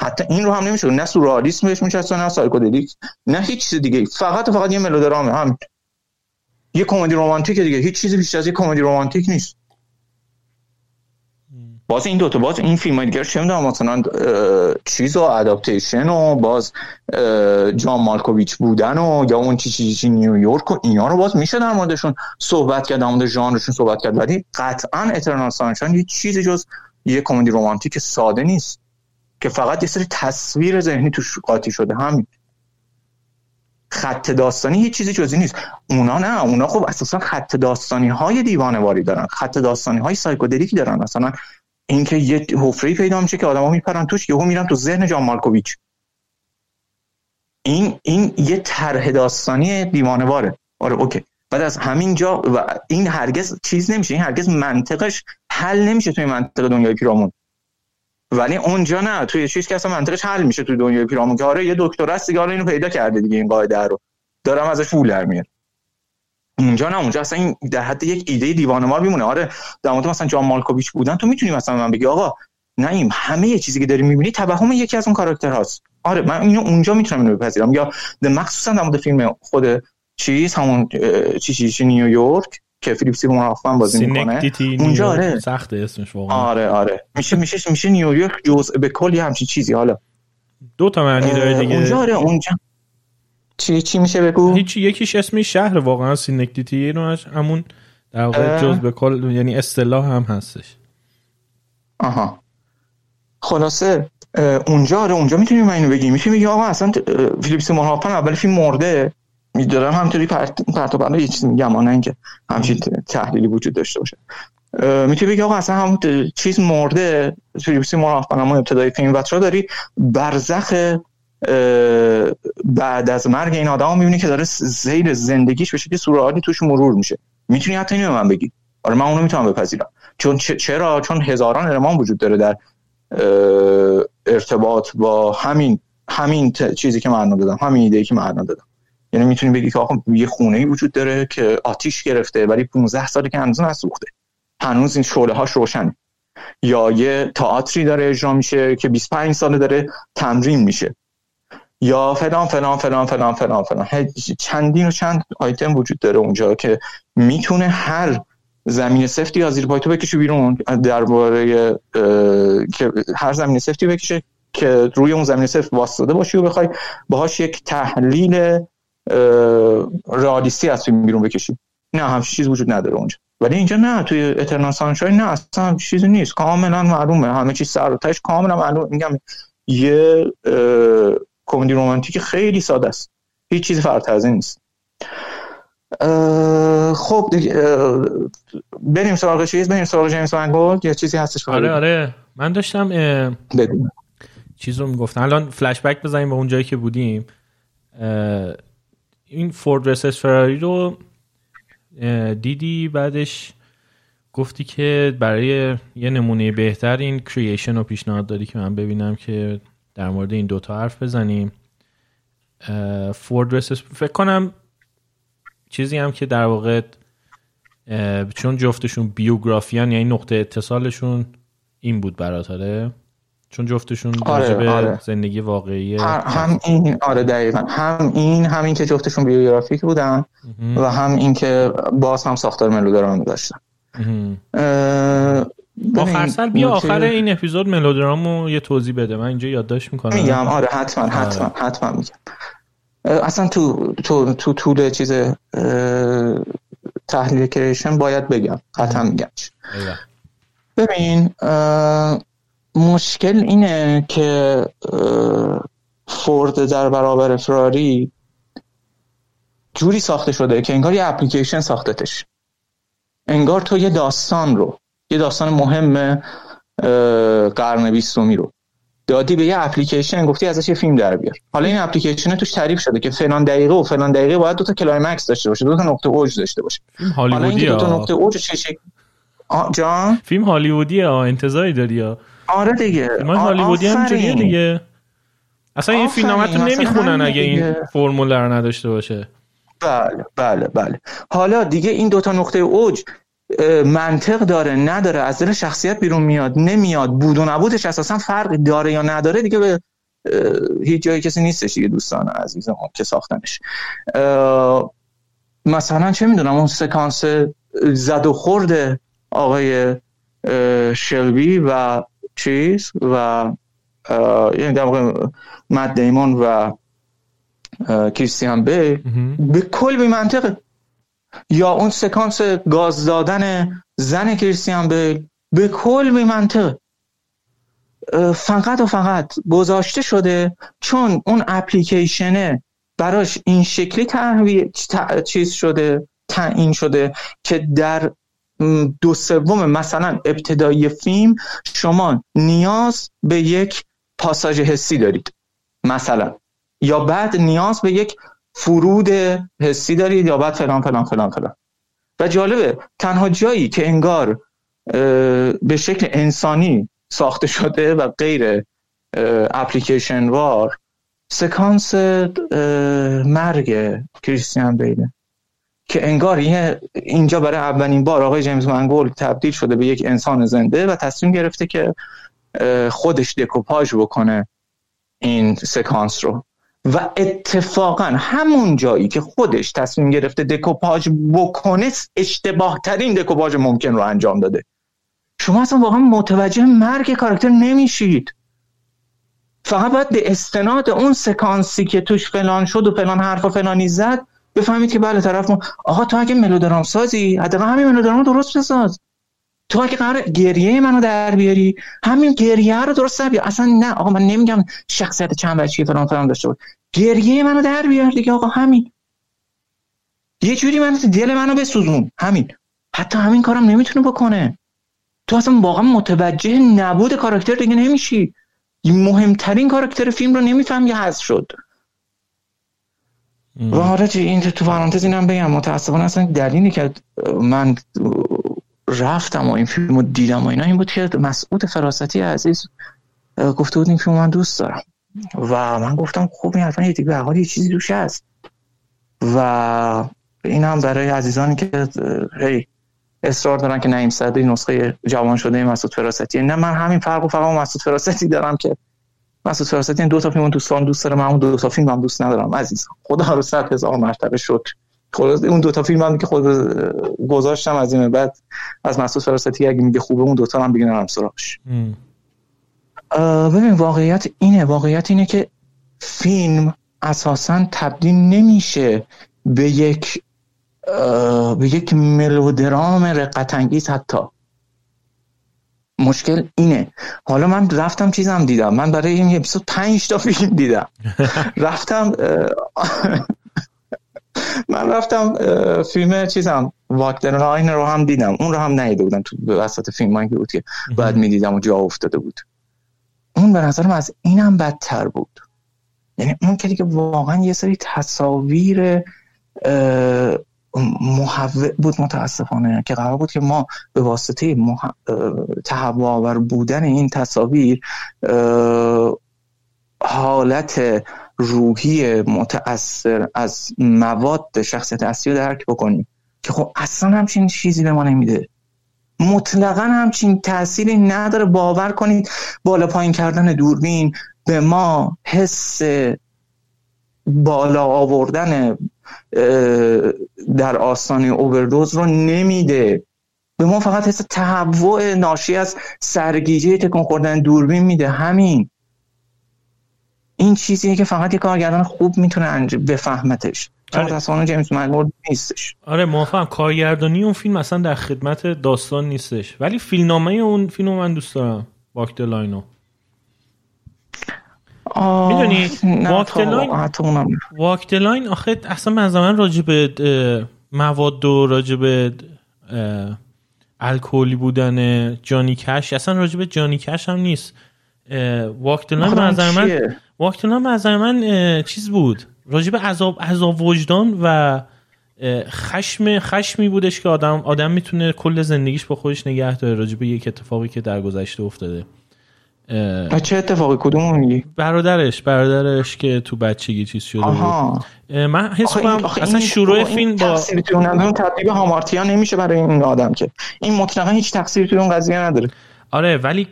Speaker 2: حتی این رو هم نمیشه نه سوررئالیسم بهش میشه نه psychedelic نه هیچ چیز دیگه فقط و فقط یه ملودرامه هم یه کمدی رمانتیک دیگه. هیچ چیزی بیشتر از یه کمدی رمانتیک نیست. باز این دوتا باز این فیلم های دیگر چه می‌دونم مثلا چیز و اداپتیشن و باز جان مالکوویچ بودن و یا اون چی چی چی نیویورک و اینا رو باز میشه در موردشون صحبت کرد در مورد ژانرشون صحبت کرد. ولی قطعا اترنال سانشاین یه چیزی جز یه کمدی رمانتیک ساده نیست که فقط یه سری تصویر ذهنی توش قاطی شده. همین. خط داستانی هیچ چیزی جزی نیست. اونا نه اونا خب اساسا خط داستانی های دیوانه واری دارن. خط داستانی های سایکودلیکی دارن. مثلا اینکه یه حفره پیدا میشه که آدما میپرن توش یهو میرن تو ذهن جان مالکوویچ. این این یه طرح داستانی دیوانواره. آره اوکی. بعد از همین جا و این هرگز چیز نمیشه این هرگز منطقش حل نمیشه توی منطق دنیای پیرامون. ولی اونجا نه توی چیز که اصلا منطقش حل میشه توی دنیای پیرامون که آره یه دکتر هست دیگه اینو پیدا کرده دیگه این قاعده رو. دارم ازش پول در میاره اونجا نه اونجا اصلا این در حد یک ایده دیوانه ما میمونه. آره در مورد مثلا جان مالکوویچ بودن تو می‌تونی مثلا من بگی آقا نه این همه یه چیزی که داری می‌بینی توهم یکی از اون کاراکتر هاست. آره من اینو اونجا می‌تونم اینو بپذیرم. یا مخصوصا در مورد فیلم خود چیز همون چی چی, چی نیویورک که فیلیپ سیمون هافمن بازی می‌کنه.
Speaker 1: اونجا آره. سخت اسمش واقعا.
Speaker 2: آره آره. میشه میشه میشه نیویورک جزء به کلی همچین چیزی. حالا
Speaker 1: دو تا معنی داره دیگه.
Speaker 2: اونجا آره اونجا. چی چی میشه بگو؟
Speaker 1: هیچ یکیش اسمی شهر واقعا سینکتدکی رو همون در واقع جز به کل یعنی اصطلاح هم هستش.
Speaker 2: آها. خلاصه اونجا آره اونجا می‌تونیم من اینو بگیم. میشه میگه آقا اصلا فیلیپ سیمور هافمن اول فیلم مرده. من دارم همینطوری پرت پرت یه چیزی میگم. نه اینکه همچین تحلیلی وجود داشته باشه. می‌تونی بگی آقا اصلا همون چیز مرده. فیلیپ سیمون هافمن همون ابتدای فیلم و داری برزخ بعد از مرگ این آدم می‌بینی که داره زیر زندگیش به شکل سورالی توش مرور میشه. می‌تونی حتی اینو من بگی؟ آره من اونو می‌تونم بپذیرم. چون چرا؟ چون هزاران المان وجود داره در ارتباط با همین همین چیزی که من دادم همین ایده که من دادم. یعنی می‌تونی بگی که آقا یه خونه ای وجود داره که آتیش گرفته ولی 15 ساله که هنوز نسوخته. هنوز این شعله هاش روشنه. یا یه تئاتری داره اجرا میشه که 25 ساله داره تمرین میشه. یا فلان فلان فلان فلان فلان فلان. چندین و چند آیتم وجود داره اونجا که می‌تونه هر زمین سفتی از زیر پای تو بکشه بیرون درباره که هر زمین سفتی بکشه که روی اون زمین سفت واسطه باشی و بخوای باهاش یک تحلیل رئالیستی از فیلم بیرون بکشی. نه همچین چیز وجود نداره اونجا. ولی اینجا نه توی اترنال سانشاین نه اصلا چیزی نیست. کاملا معلومه. همه چیز سر و کاملا معلومه. میگم یه کمدی رومانتیک خیلی ساده است. هیچ چیزی فراتر از این نیست. خب بریم سراغ چیز؟ بریم سراغ جیمز منگولد یا چیزی هستش
Speaker 1: آره آره. من داشتم چیز رو می‌گفتم. الان فلش بک بزنیم به اون جایی که بودیم. این فورد رسس فراری رو دیدی؟ بعدش گفتی که برای یه نمونه بهتر این کریشن رو پیشنهاد دادی که من ببینم که در مورد این دوتا حرف بزنیم. فورد رسس فکر کنم چیزی هم که در واقع چون جفتشون بیوگرافیان یعنی نقطه اتصالشون این بود براتاره چون جفتشون آره، آره. زندگی واقعی
Speaker 2: هم این آره دقیقا. هم این همین که جفتشون بیوگرافیک بودن و هم این که باز هم ساختار ملودرام داشتن.
Speaker 1: آخر سر بیا آخر این اپیزود ملودرامو یه توضیح بده. من اینجا یادداشت می‌کنم.
Speaker 2: میگم آره حتما حتما آره. حتما میگم. اصلا تو تو تو طول چیز تحلیل کریشن باید بگم. قطعا میگم. ببین مشکل اینه که فورد در برابر فراری جوری ساخته شده که انگار یه اپلیکیشن ساختتش. انگار تو یه داستان رو یه داستان مهم قرن بیستمی رو. دادی به یه اپلیکیشن گفتی ازش یه فیلم در بیار. حالا این اپلیکیشن توش تعریف شده که فلان دقیقه و فلان دقیقه باید دو تا climax داشته باشه دو تا نقطه اوج داشته باشه.
Speaker 1: حالا اینکه
Speaker 2: دو تا نقطه اوج چه شکل جان؟
Speaker 1: فیلم هالیوودی ها انتظاری داری ها
Speaker 2: آره دیگه.
Speaker 1: من هالیوودی هم دیگه. اصلا این فیلماتو نمی‌خونن اگه این فرمول رو نداشته باشه.
Speaker 2: بله بله بله. حالا دیگه این دوتا نقطه اوج منطق داره نداره. از دل شخصیت بیرون میاد نمیاد. بود و نبودش اساسا فرق داره یا نداره دیگه به هیچ جایی کسی نیستش دیگه دوستان عزیزم که ساختنش. مثلا چه می‌دونم اون سکانس زد و خورد آقای شلبی و چیز و یعنی در واقع مد دیمون و کریستیان بی به کل بی منطقه یا اون سکانس گاز دادن زن کریستیان بیل به کل بی منطق فقط و فقط گذاشته شده چون اون اپلیکیشنه براش این شکلی تحوی... چیز شده تعیین شده که در دو سوم مثلا ابتدایی فیلم شما نیاز به یک پاساژ حسی دارید مثلا. یا بعد نیاز به یک فرود حسی دارید یا بعد فلان فلان فلان فلان. و جالبه تنها جایی که انگار به شکل انسانی ساخته شده و غیر اپلیکیشن وار سکانس مرگ کریستیان بیله که انگار اینجا برای اولین بار آقای جیمز منگول تبدیل شده به یک انسان زنده و تصمیم گرفته که خودش دکوپاژ بکنه این سکانس رو. و اتفاقا همون جایی که خودش تصمیم گرفته دکوپاژ بکنه اشتباه ترین دکوپاژ ممکن رو انجام داده. شما اصلا واقعا متوجه مرگ کاراکتر نمیشید. فقط باید به استناد اون سکانسی که توش فلان شد و فلان حرف و فلانی زد بفهمید که بله طرف ما آقا تو اگه ملودرام سازی حداقل همین ملودرام درست بساز. تو اگه قرار گریه منو در بیاری همین گریه رو درست بیار. اصلا نه آقا من نمیگم شخصیت چند بچگی فلان فلان داشته بود گریه منو در بیار دیگه آقا همین. یه جوری من دل منو بسوزون همین. حتی همین کارم نمی‌تونه بکنه. تو اصلا واقعا متوجه نبود کاراکتر دیگه نمیشی. مهمترین کاراکتر فیلم رو نمیفهم یه هست شد. و آره این تو پرانتز اینم بگم متاسفانه اصلا دلیلی که من رفتم و این فیلم رو دیدم و اینا این بود که مسعود فراستی عزیز گفته بود این فیلم من دوست دارم. و من گفتم خوب این حتما یه دیگه یه چیزی دوش هست. و این هم برای عزیزانی که هی اصرار دارن که نعیم صدری نسخه جوان شده مسعود فراستی. نه من همین فرق و فقط مسعود فراستی دارم که مسعود فراستی دو تا فیلم دوستان دوست دارم اون دو تا فیلم هم دوست ندارم عزیز خدا رو صد هزار مرتبه شکر. خلاص اون دو تا فیلم هم که خود گذاشتم از این بعد از مسعود فراستی اگه میگه خوبه اون دو تا هم دیگه نرم سراغش. ببین واقعیت اینه. واقعیت اینه که فیلم اساسا تبدیل نمیشه به یک به یک ملودرام رقت انگیز حتی. مشکل اینه. حالا من رفتم چیزم دیدم. من برای این اپیزود پنج تا فیلم دیدم. رفتم من رفتم فیلم چیزم واکتر لاین رو هم دیدم. اون رو هم ندیده بودم تو وسط فیلم من بود که بعد می‌دیدم و جا افتاده بود. اون به نظرم از اینم بدتر بود. یعنی اون که دیگه واقعا یه سری تصاویر محوع بود متاسفانه. که قرار بود که ما به واسطه مح... تهوع بودن این تصاویر حالت روحی متاثر از مواد شخصیت اصلی رو درک بکنیم. که خب اصلا همچین چیزی به ما نمیده. مطلقا همچین تأثیری نداره. باور کنید بالا پایین کردن دوربین به ما حس بالا آوردن در آستانه اووردوز رو نمیده. به ما فقط حس تهوع ناشی از سرگیجه تکون خوردن دوربین میده. همین. این چیزیه که فقط یه کارگردان خوب می‌تونه بفهمتش. آره. جیمز مگورد نیستش.
Speaker 1: آره موافقم کارگردانی اون فیلم اصلا در خدمت داستان نیستش. ولی فیلمنامه اون فیلم من دوست دارم. Walk the Line و می‌دونی؟ Walk the Line آخه اصلا من زمان راجع به مواد و راجع به الکلی بودن جانی کش اصلا راجع به جانی کش هم نیست. Walk the Line به نظر من به نظر من چیز بود. راجع به عذاب عذاب وجدان و خشم خشمی بودش که آدم آدم می‌تونه کل زندگیش با خودش نگه داره راجع به یک اتفاقی که در گذشته افتاده.
Speaker 2: چه اتفاقی؟ کدوم میگی؟
Speaker 1: برادرش برادرش که تو بچگی چیز شده آها. بود من حس کنم اصلا شروع فیلم با
Speaker 2: تقصیری تو اون هامارتیا نمیشه برای این آدم که. این مطلقا هیچ تقصیری تو اون قضیه نداره.
Speaker 1: آره ولی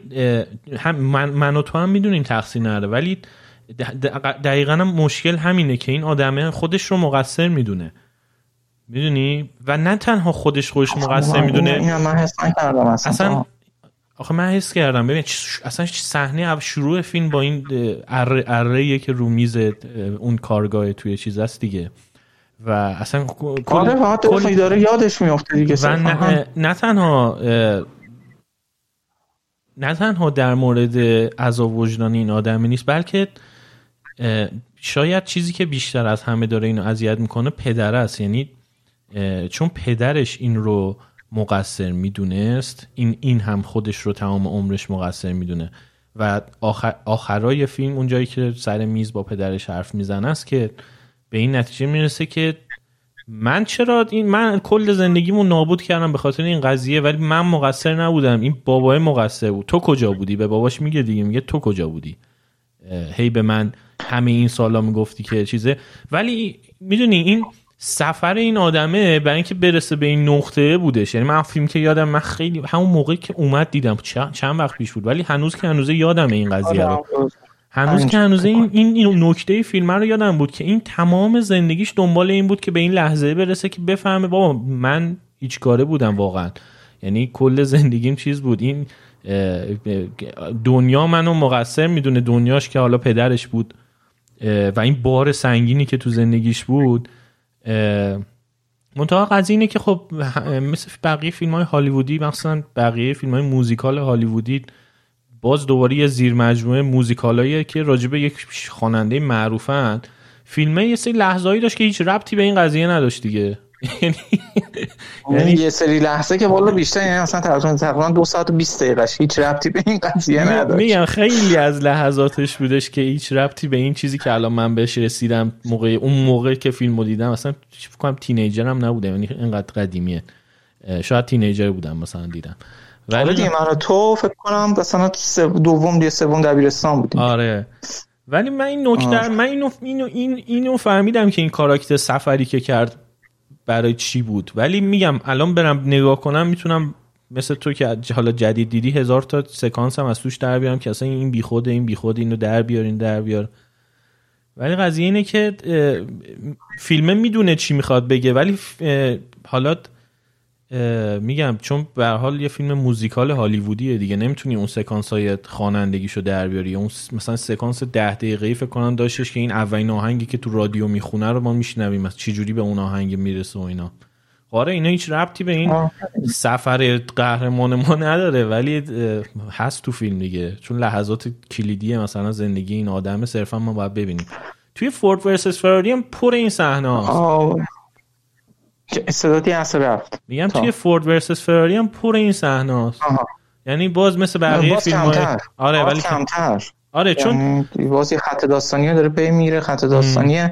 Speaker 1: هم من, من و تو هم می‌دونیم تقصیر نداره. ولی دقیقا هم مشکل همینه که این آدمه خودش رو مقصر می‌دونه. می‌دونی؟ و نه تنها خودش خودش مقصر می‌دونه. اصلا. آخه من حس کردم. ببین اصلا صحنه شروع فیلم با این اره, اره که رو میز اون کارگاه توی چیز است دیگه. و اصلا
Speaker 2: کل آره کل داره یادش میفته دیگه.
Speaker 1: و نه, نه تنها نه تنها در مورد عذاب وجدانی این آدمی نیست بلکه شاید چیزی که بیشتر از همه داره اینو اذیت می‌کنه پدر است یعنی چون پدرش این رو مقصر می‌دونست این این هم خودش رو تمام عمرش مقصر می‌دونه. و آخر آخرای فیلم اونجایی که سر میز با پدرش حرف می‌زنه است که به این نتیجه می‌رسه که من چرا این من کل زندگیمو نابود کردم به خاطر این قضیه ولی من مقصر نبودم. این بابای مقصر بود. تو کجا بودی؟ به باباش میگه دیگه میگه تو کجا بودی؟ هی به من همه این سالا می‌گفتی که چیزه. ولی می‌دونی این سفر این آدمه برای اینکه برسه به این نقطه بودش. یعنی من فیلم که یادم من خیلی همون موقع که اومد دیدم. چند وقت پیش بود. ولی هنوز که هنوز یادم این قضیه رو. آره، هنوز که هنوز این این نکته فیلم رو یادم بود که این تمام زندگیش دنبال این بود که به این لحظه برسه که بفهمه بابا من هیچ کاره بودم واقعا. یعنی کل زندگیم چیز بود. این دنیا منو مقصر می‌دونه. دنیاش که حالا پدرش بود. و این بار سنگینی که تو زندگیش بود منتها قضیه اینه که خب مثل بقیه فیلم های هالیوودی مثلا بقیه فیلم های موزیکال هالیوودی باز دوباره یه زیر مجموعه موزیکالایی که راجبه یک خواننده معروفن. فیلمه یه سری لحظه‌ای داشت که هیچ ربطی به این قضیه نداشت دیگه.
Speaker 2: یعنی, یعنی یه سری لحظه که والا بیشتر یعنی مثلا تقریبا تقریبا دو ساعت و 20 دقیقه هیچ ربطی به این قضیه نداشت.
Speaker 1: میگم خیلی از لحظاتش بودش که هیچ ربطی به این چیزی که الان من بهش رسیدم موقع اون موقع که فیلمو دیدم مثلا فکر کنم تینیجر هم نبودم یعنی اینقدر قدیمیه. شاید تینیجر بودم مثلا دیدم.
Speaker 2: ولی دیگه من تو فکر کنم مثلا دوم یا سوم دبیرستان بودیم.
Speaker 1: آره. ولی من این نکته من اینو اینو این اینو فهمیدم که این کاراکتر سفری که کرد برای چی بود. ولی میگم الان برم نگاه کنم می‌تونم مثل تو که حالا جدید دیدی هزار تا سکانس هم از توش در بیارم که اصلا این بیخود این بیخود اینو در بیار این در بیار. ولی قضیه اینه که فیلمه می‌دونه چی می‌خواد بگه ولی حالا میگم چون به حال یه فیلم موزیکال هالیوودیه دیگه نمی‌تونی اون سکانس های خوانندگیشو در بیاری. اون مثلا سکانس ده دقیقه‌ای فکر کنم داشتش که این اولین آهنگی که تو رادیو می‌خونه رو ما میشنویم از جوری به اون آهنگ می‌رسه و اینا. آره اینا هیچ ربطی به این سفر قهرمان ما نداره ولی هست تو فیلم دیگه. چون لحظات کلیدیه مثلا زندگی این آدم صرفا ما باید ببینیم. توی فورد ورسس فراری هم پر این صحنه
Speaker 2: صداتی اصلا رفت.
Speaker 1: میگم توی فورد ورسس فراری هم پر این صحنه یعنی باز مثل بقیه فیلم های...
Speaker 2: آره ولی کمتر.
Speaker 1: آره چون
Speaker 2: یعنی باز خط داستانی داره پی میره خط داستانی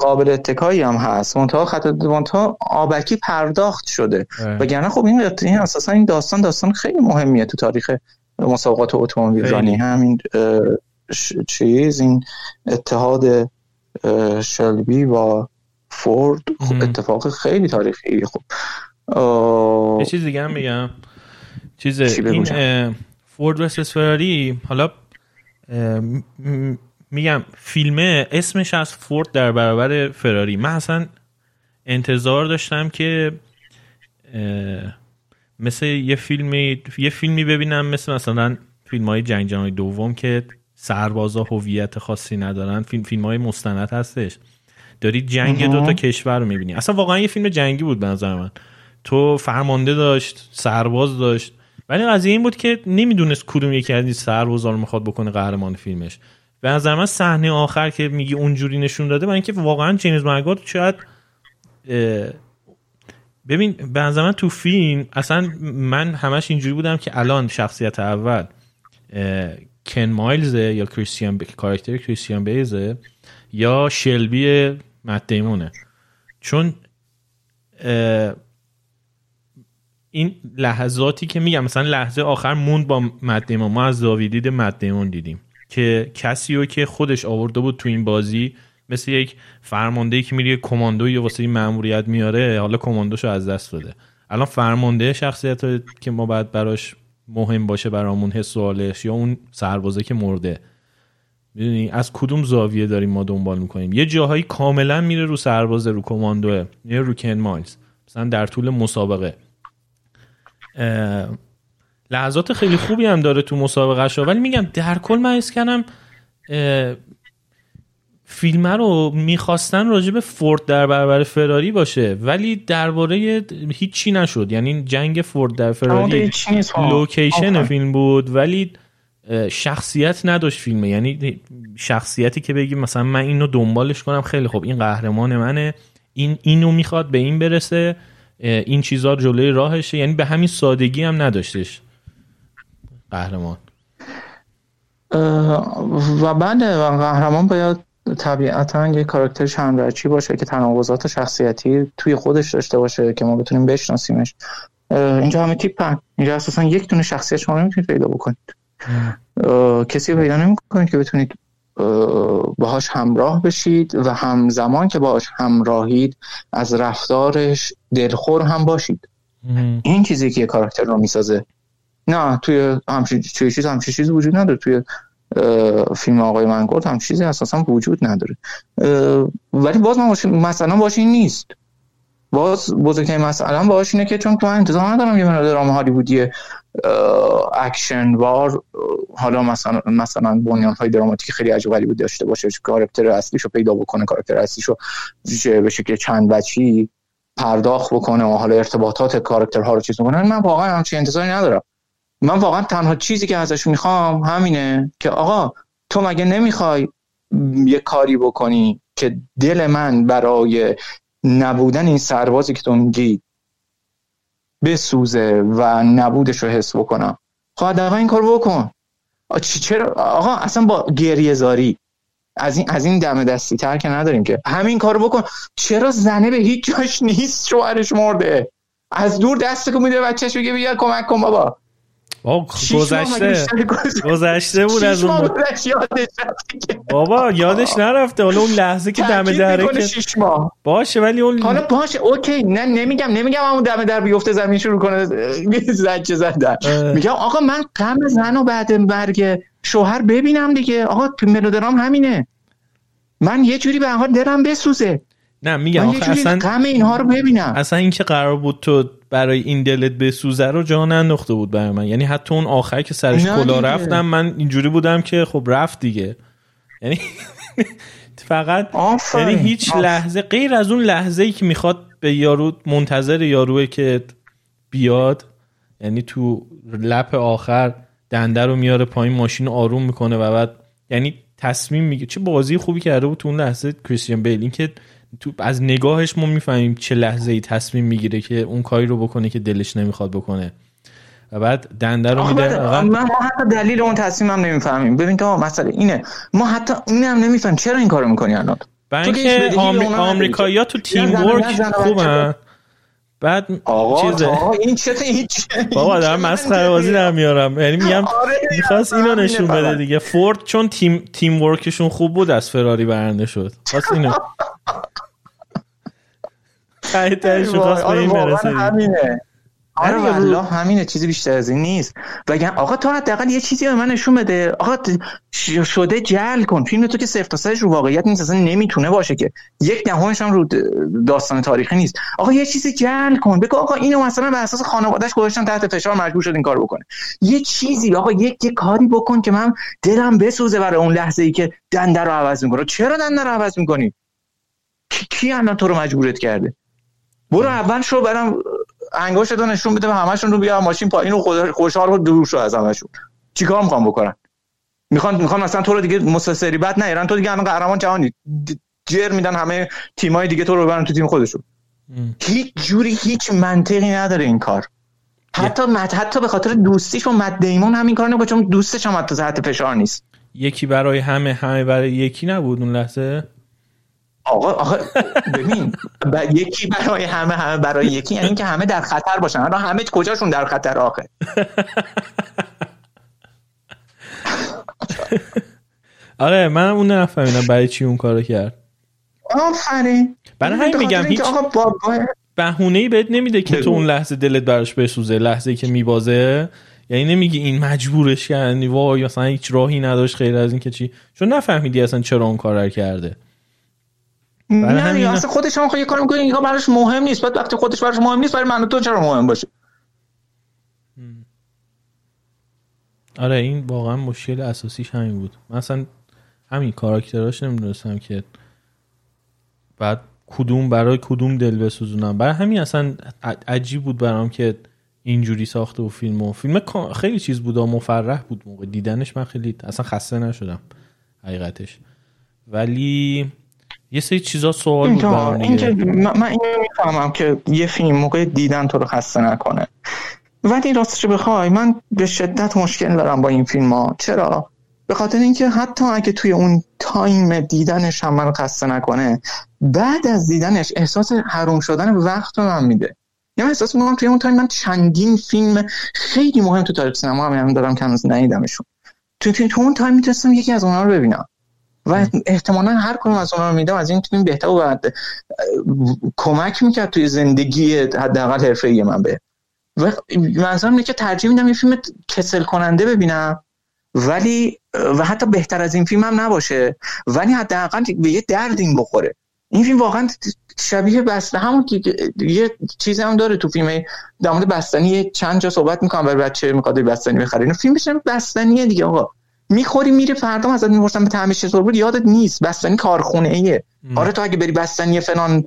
Speaker 2: قابل اتکایی هم هست. منتها خط منتها آبکی پرداخت شده. وگرنه خب این این اساسا این داستان داستان خیلی مهمیه تو تاریخ مسابقات اتومبیل رانی همین چیز این اتحاد شلبی با فورد خب اتفاق خیلی تاریخی. خب
Speaker 1: یه چیز دیگه هم میگم چیز این فورد ورسس فراری حالا میگم فیلمه اسمش از فورد در برابر فراری. من اصلا انتظار داشتم که مثل یه فیلمی یه فیلمی ببینم مثل مثلا فیلم های جنگ جهانی دوم که سربازا هویت خاصی ندارن. فیلم فیلم های مستند هستش. داری جنگ دو تا کشور رو می‌بینی. اصلا واقعا یه فیلم جنگی بود به نظر من. تو فرمانده داشت سرباز داشت. ولی قضیه این بود که نمی‌دونست کدوم یکی از این سربازا رو می‌خواد بکنه قهرمان فیلمش. به نظر من صحنه آخر که میگی اونجوری نشون داده برای اینکه واقعا جیمز مگارد شاید ببین به نظر من تو فیلم اصلا من همش اینجوری بودم که الان شخصیت اول کن مایلزه یا کریستیان کاراکتر کریستیان بیزه یا شلبی مت دیمونه چون این لحظاتی که میگم مثلا لحظه آخر موند با مت دیمون ما از زاویه دید دیدیم که کسی رو که خودش آورده بود تو این بازی مثل یک فرمانده که میره کماندو یا واسه ماموریت میاره حالا کماندوشو از دست داده الان فرمانده شخصیت که ما باید براش مهم باشه برامون حس یا اون سربازه که مرده. می‌دونی؟ از کدوم زاویه داریم ما دنبال می‌کنیم؟ یه جاهایی کاملا میره رو سرباز رو کماندوه یه رو کن مایلز مثلا در طول مسابقه. لحظات خیلی خوبی هم داره تو مسابقه شو ولی میگم در کل من کنم فیلم رو می‌خواستن راجع به فورد در برابر فراری باشه. ولی درباره هیچی نشد. یعنی جنگ فورد در فراری لوکیشن فیلم بود. ولی شخصیت نداشت فیلمه. یعنی شخصیتی که بگی مثلا من اینو دنبالش کنم خیلی خوب این قهرمان منه این اینو می‌خواد به این برسه این چیزا جلوی راهشه. یعنی به همین سادگی هم نداشتش قهرمان.
Speaker 2: و و قهرمان باید طبیعتا یه کاراکتر چند باشه که تناقضات شخصیتی توی خودش داشته باشه که ما بتونیم بشناسیمش. اینجا همه تیپ اینجا اساسا یک دونه شخصیت شما نمی‌تونید پیدا بکنید. کسی پیدا نمی‌کنید که بتونید باهاش همراه بشید و همزمان که باهاش همراهید از رفتارش دلخور هم باشید. این چیزی که کاراکتر رو می‌سازه. نه توی همچین چیز همچین چیزی وجود نداره. توی فیلم آقای منگولد هم چیزی اساسا وجود نداره. ولی باز من مسئله‌م باش این نیست. باز بزرگترین مسئله‌م باش اینه که چون تو انتظار ندارم یه درام هالیوودی اکشن وار حالا مثلا مثلا بنیان های دراماتیک خیلی عجیب غریبی داشته باشه کاراکتر اصلیشو پیدا بکنه کاراکتر اصلیشو به شکل چند بچی پرداخت بکنه و حالا ارتباطات کاراکترها رو چیز بکنه. من واقعا همچین انتظاری ندارم. من واقعا تنها چیزی که ازش می‌خوام همینه که آقا تو مگه نمی‌خوای یه کاری بکنی که دل من برای نبودن این سربازی که تو میگی بسوزه و نبودش رو حس بکنم. خب این کار بکن. چرا؟ آقا اصلا با گریه زاری. از این از این دم دستی تر که نداریم که. همین کارو بکن. چرا زنه به هیچ جاش نیست شوهرش مرده؟ از دور دست کو میده بچهش بگه بیا کمک کن بابا.
Speaker 1: گذشته. گذشته بود از اون بابا یادش نرفته. حالا اون لحظه که دم دره که باشه ولی اون
Speaker 2: حالا باشه اوکی. نه نمیگم نمیگم اون دم در بیفته زمین شروع کنه زجه زدن. میگم آقا من غم زن و بعد مرگ شوهر ببینم دیگه. آقا ملودرام همینه. من یه جوری به حال دلم بسوزه.
Speaker 1: نه میگم
Speaker 2: آخه اصلا غم اینها رو ببینم.
Speaker 1: اصلا اینکه قرار بود تو برای این دلت بسوزه رو جا ننداخته بود برای من. یعنی حتی اون آخر که سرش کلا رفتم من اینجوری بودم که خب رفت دیگه. یعنی فقط یعنی هیچ لحظه غیر از اون لحظه ای که می‌خواد به یارو منتظر یاروه که بیاد یعنی تو لپ آخر دنده رو میاره پایین ماشین آروم می‌کنه و بعد یعنی تصمیم میگه چه بازی خوبی کرده بود تو اون لحظه کریستیان بیل. این که تو از نگاهش ما می‌فهمیم چه لحظه ای تصمیم می‌گیره که اون کاری رو بکنه که دلش نمی‌خواد بکنه. و بعد دنده رو میده
Speaker 2: ما حتی دلیل اون تصمیم هم نمی‌فهمیم. ببین تو مسئله اینه. ما حتی این هم نمی‌فهمیم. چرا این کارو می‌کنی الان؟
Speaker 1: برای اینکه آمریکایی‌ها تو تیم ورک خوبن. بعد
Speaker 2: آقا چیزه؟ آقا این چه هیچ
Speaker 1: بابا دارم مسخره بازی در میارم. یعنی میگم آره می‌خواست اینو نشون بده دیگه. فورد چون تیم تیم ورکشون خوب بود از فراری برنده شد. خواست اینو به این برسه
Speaker 2: همینه. آره والله همینه چیزی بیشتر از این نیست. بگم آقا تو حداقل یه چیزی به من نشون بده. آقا شده جل کن. فیلم تو که صفر تا رو واقعیت نیست اصلا نمی‌تونه باشه که. یک دهمش هم رو داستان تاریخی نیست. آقا یه چیزی جل کن. بگو آقا اینو مثلا به اساس خانوادهش گذاشتن تحت فشار مجبور شد این کار بکنه. یه چیزی آقا یک یه کاری بکن که من دلم بسوزه برای اون لحظه ای که دنده رو عوض می‌کنه. چرا دنده رو عوض می‌کنی؟ کی الان تو رو مجبورت کرده؟ برو اول شو برم انگشت رو نشون بده همشون رو بیا ماشین پایین و خوشحال رو دور شو از همشون. چیکار می‌خوام بکنن می‌خوان می‌خوان مثلا تو رو دیگه مسلسلی بعد نیارن تو دیگه الان قهرمان جهانی جر میدن همه تیمای دیگه تو رو ببرن تو تیم خودشون. هیچ جوری هیچ منطقی نداره این کار. حتی مد حتی به خاطر دوستیش و مد دیمون همین کار نمی‌کنه چون دوستش هم حتی تحت فشار نیست.
Speaker 1: یکی برای همه همه برای یکی نبود اون لحظه؟
Speaker 2: آقا آقا ببین یکی برای همه همه برای یکی یعنی که همه در خطر باشن. الان همه کجاشون در خطر آخه؟
Speaker 1: آره من اون نفهمیدم برای چی اون کارو کرد.
Speaker 2: آفرین.
Speaker 1: برای همین میگم هیچ بهونه ای بهت نمیده که تو اون لحظه دلت براش بسوزه لحظه که میبازه. یعنی نمیگی این مجبورش کردی وای اصلا هیچ راهی نداشت خیر از این که چی. چون نفهمیدی اصلا چرا اون کار کرده.
Speaker 2: نه همین اصلا خودش هم یه کار می‌کنه اینها براش مهم نیست. بعد وقتی خودش براش مهم نیست برای من تو چرا مهم باشه؟
Speaker 1: آره این واقعا مشکل اساسیش همین بود. مثلا همین کاراکتراش نمی‌دونستم که بعد کدوم برای کدوم دل بسوزونم. برای همین اصلا عجیب بود برام که اینجوری ساخته و فیلم و فیلم خیلی چیز بود و مفرح بود موقع. دیدنش من خیلی اصلا خسته نشدم حقیقتش. ولی یه سری چیزا سوال بود
Speaker 2: من, من اینو می‌فهمم که یه فیلم موقع دیدن تو رو خسته نکنه. ولی راستش بخوای من به شدت مشکل دارم با این فیلم ها چرا؟ به خاطر اینکه حتی اگه توی اون time دیدنش هم من خسته نکنه بعد از دیدنش احساس حروم شدن وقت رو من میده. یعنی احساس می‌کنم توی اون time من چندین فیلم خیلی مهم تو تاریخ سینما هم دارم که هنوز ندیدمشون. تو, تو, تو اون time می‌تونستم یکی از اونها رو ببینم. و احتمالا هر کدوم از اونها رو میدم از این فیلم بهتر و کمک می‌کرد توی زندگی حداقل حرفه من به. و منظورم اینه که ترجیح میدم یه فیلم کسل کننده ببینم ولی و حتی بهتر از این فیلم هم نباشه ولی حداقل به یه درد این بخوره. این فیلم واقعا شبیه بسته همون که یه چیزی هم داره تو فیلم در مورد بستنی چند جا صحبت می‌کنم برای بچه می‌خواد بستنی بخره اینو فیلم بشه بستنیه دیگه آقا. می‌خوری میره فردا ازت می‌پرسن به تعمیش چطور بود؟ یادت نیست. بستنی کارخونه ایه آره تو اگه بری بستنی فلان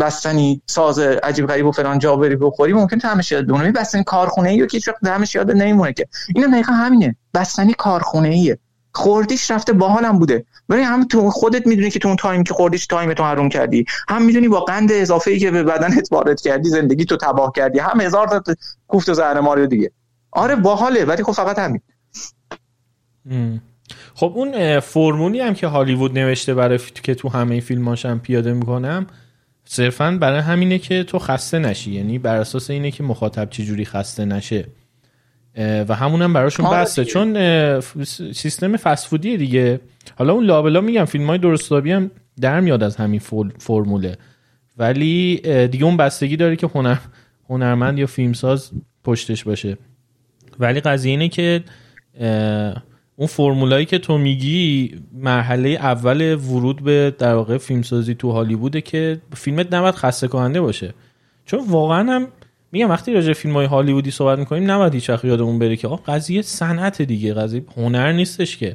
Speaker 2: بستنی ساز عجیب غریب و فلان جا بری بخوری ممکنه طعمش یاد بمونه. بستنی کارخونه ای که هیچ وقت یاد نمیمونه که. اینم دقیقا همینه. بستنی کارخونه ایه خوردیش رفته باحالم بوده. ولی هم تو خودت می‌دونی که تو اون time که خوردیش time تو حروم کردی. هم می‌دونی با قند اضافه ای که به بدنت وارد کردی زندگی تو تباه کردی. هم هزار تا کوفت و زهر ماریو دیگه. آره باحاله ولی خب فقط همین.
Speaker 1: خب اون فرمولی هم که هالیوود نوشته برای که تو همه فیلماش هم پیاده می‌کنم صرفا برای همینه که تو خسته نشی. یعنی بر اساس اینه که مخاطب چجوری خسته نشه. و همونم براشون آره بسته. چون سیستم فسفودی دیگه. حالا اون لابلا میگم فیلم های درستابی هم در میاد از همین فرموله ولی دیگه اون بستگی داره که هنر هنرمند یا فیلمساز پشتش باشه. ولی قضیه اینه که اون فرمولایی که تو میگی مرحله اول ورود به در واقع فیلمسازی تو هالیووده که فیلمت نباید خسته کننده باشه. چون واقعا هم میگم وقتی راجع فیلم های هالیوودی صحبت می‌کنیم نباید هیچ یادمون بره که آقا قضیه صنعت دیگه قضیه هنر نیستش که.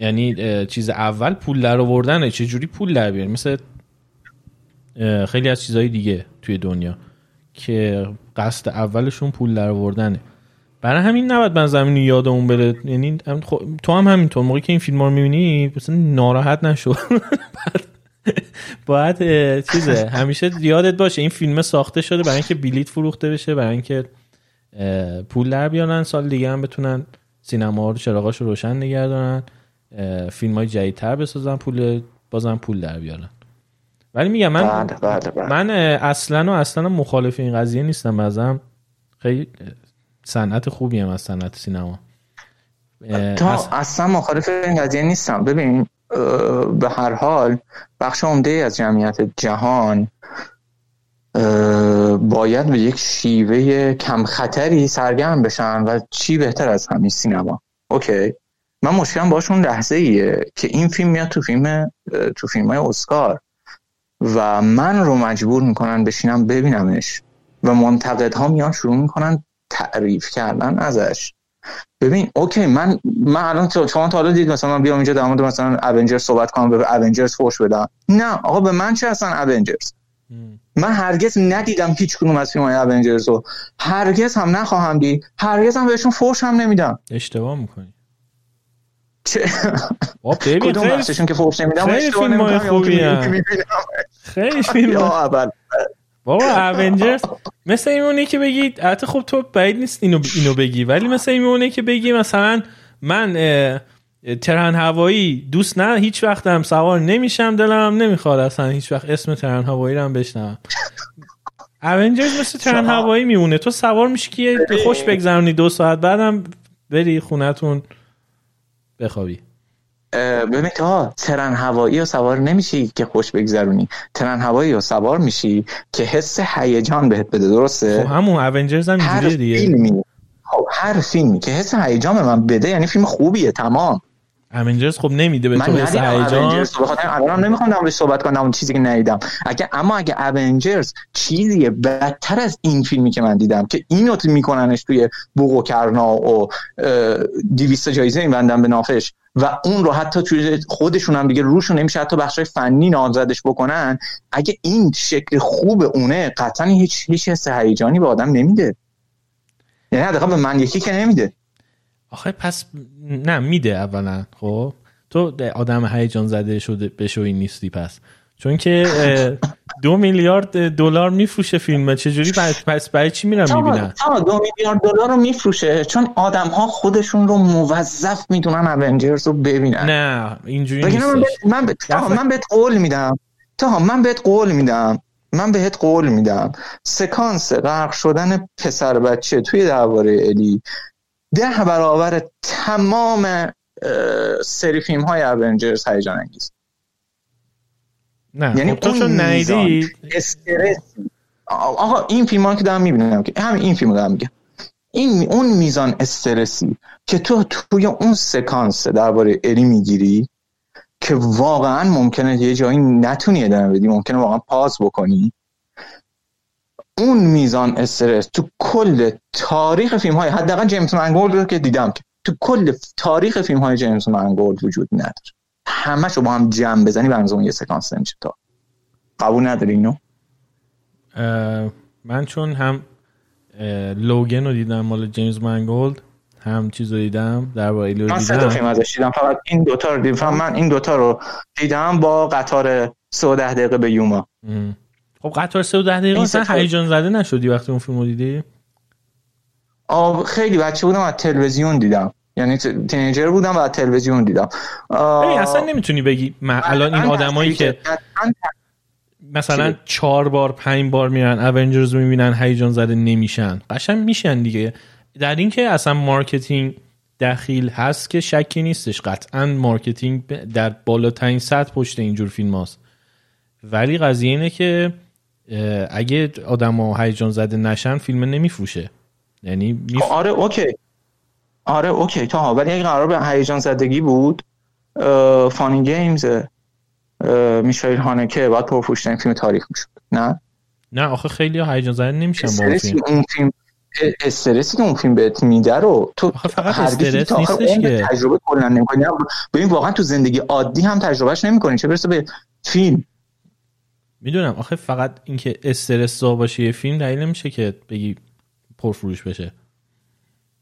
Speaker 1: یعنی چیز اول پول در آوردنه چه جوری پول در بیاریم مثل خیلی از چیزهای دیگه توی دنیا که قصد اولشون پول در آوردنه. برای همین نباید من زمین یادمون بره یعنی تو هم همینطور. موقعی که این فیلم رو می‌بینی مثلا ناراحت نشو. باید چیزه. همیشه یادت باشه این فیلم ساخته شده برای اینکه بلیت فروخته بشه برای اینکه پول در بیارن. سال دیگه هم بتونن سینما رو چراغاش رو روشن نگه دارن فیلم های جدیدتر بسازن پول بازم پول در بیارن. ولی میگم من بله، بله، بله. من اصلا و اصلا مخالف این قضیه نیستم. بازم خیلی صنعت خوبی هم از صنعت سینما.
Speaker 2: تا اصلا مخالف این قضیه نیستم. ببین به هر حال بخش عمده از جمعیت جهان باید به یک شیوه کم خطری سرگرم بشن و چی بهتر از همین سینما. اوکی. من مشکلم باشون لحظه ایه که این فیلم میاد تو فیلم تو فیلم های اسکار و من رو مجبور می‌کنن بشینم ببینمش و منتقدها میان شروع می‌کنن تعریف کردن ازش. ببین اوکی من من الان شما تا حالا دید مثلا من بیام اینجا در مورد مثلا اونجرز صحبت کنم به اونجرز فوش بدم. نه آقا به من چه اصلا اونجرز من هرگز ندیدم هیچ کنوم از فیلم های اونجرز رو. هرگز هم نخواهم دید. هرگز هم بهشون فوش هم نمیدم.
Speaker 1: اشتباه می‌کنی.
Speaker 2: چه؟ کدوم بخششون که فوش نمیدم خیلی فیلم های خوبی
Speaker 1: خیلی فیلم. بابا اونجرز مثل ایمونه که بگی حتی خب تو بعید نیست اینو اینو بگی ولی مثل ایمونه که بگی مثلا من ترن هوایی دوست نه هیچ وقت هم سوار نمیشم دلم نمی‌خواد اصلا هیچ وقت اسم ترن هوایی رو هم بشنم اونجرز مثل ترن هوایی میمونه. تو سوار میشی که خوش بگذرونی دو ساعت بعدم بری خونتون بخوابی.
Speaker 2: ببین که ترن هوایی رو سوار نمیشی که خوش بگذرونی. ترن هوایی رو سوار میشی که حس هیجان بهت بده درسته؟
Speaker 1: خب همون اونجرز هم
Speaker 2: هر
Speaker 1: دیگه.
Speaker 2: فیلمی خب هر فیلمی که حس هیجان به من بده یعنی فیلم خوبیه تمام.
Speaker 1: اونجرز خب نمیده به تو حس هیجان.
Speaker 2: الان نمی‌خوام در صحبت کنم اون چیزی که ندیدم. اگه اما اگه اونجرز چیزیه بدتر از این فیلمی که من دیدم که اینو میکننش توی بوق و کرنا و 200 جایزه میبندن به نافش و اون رو حتی توی خودشون هم دیگه روشون نمیشه حتی بخشای فنی نامزدش بکنن. اگه این شکل خوب اونه قطعا هیچ هیچ حس هیجانی به آدم نمیده. یعنی حداقل به من یکی که نمیده.
Speaker 1: آخه پس نه میده اولا خب؟ تو آدم هیجان زده شده بشوی نیستی پس. چون که دو میلیارد دلار میفروشه فیلم چجوری پس برای چی میرن می‌بینن؟
Speaker 2: دو میلیارد دلار رو میفروشه چون آدم ها خودشون رو موظف می‌دونن اونجرز رو ببینن.
Speaker 1: نه اینجوری نیست
Speaker 2: من, ب... من بهت قول میدم. تا من بهت قول میدم. من بهت قول میدم. سکانس غرق شدن پسر بچه توی درباره الی ده برابر تمام سری فیلم های اونجرز هیجان انگیز
Speaker 1: نه یعنی خب اون نیدی
Speaker 2: استرس. آقا این فیلم ها که دارم می‌بینم. که همین این فیلم دارم میگم. این اون میزان استرسی که تو توی اون سکانس درباره الی می‌گیری که واقعا ممکنه یه جایی نتونی ادامه بدی ممکنه واقعا پاس بکنی. اون میزان استرس تو کل تاریخ فیلم های حداقل جیمز منگولد رو که دیدم که تو کل تاریخ فیلم های جیمز منگولد وجود نداره. همش رو با هم جمع بزنی برنامه اون یه سکانس نمیشه. تا قبول نداری اینو؟
Speaker 1: من چون هم لوگن رو دیدم مال جیمز منگولد هم چیز رو دیدم در با ایلو
Speaker 2: من سه فیلم ازش دیدم. فقط این دوتا رو دیدم. من این دوتا رو دیدم با قطار سه و ده دقیقه به یوما.
Speaker 1: خب قطار سه و ده دقیقه مثلا هیجان زده نشدی وقتی اون فیلم رو دیدی؟
Speaker 2: آه خیلی بچه بودم از تلویزیون دیدم. یعنی تینیجر بودم و تلویزیون دیدم.
Speaker 1: اصلا نمی‌تونی بگی الان این آدمایی که مثلا چهار بار پنج بار میرن Avengers می‌بینن هیجان زده نمیشن. قشنگ میشن دیگه. در اینکه اصلا marketing دخیل هست که شکی نیستش. قطعا marketing در بالاترین سطح پشت اینجور فیلم هاست. ولی قضیه اینه که اگه آدم ها هیجان زده نشن فیلم نمیفروشه. یعنی
Speaker 2: میف... آره OK. آره OK تا ولی اگه قرار به هیجان زدگی بود فانی گیمز میشایل هانکه باید پرفروشترین فیلم تاریخ می‌شد. نه؟
Speaker 1: نه آخه خیلی هیجان زده نمیشن با اون فیلم.
Speaker 2: اون فیلم استرسی که اون فیلم بهت میده رو تو
Speaker 1: فقط استرس نیستش که.
Speaker 2: تجربه کلا نمی‌کنی. ببین واقعا تو زندگی عادی هم تجربهش نمی‌کنی. چه برسه به فیلم؟
Speaker 1: می‌دونم. آخه فقط اینکه استرس زا باشه یه فیلم دلیل نمیشه که بگی پرفروش بشه.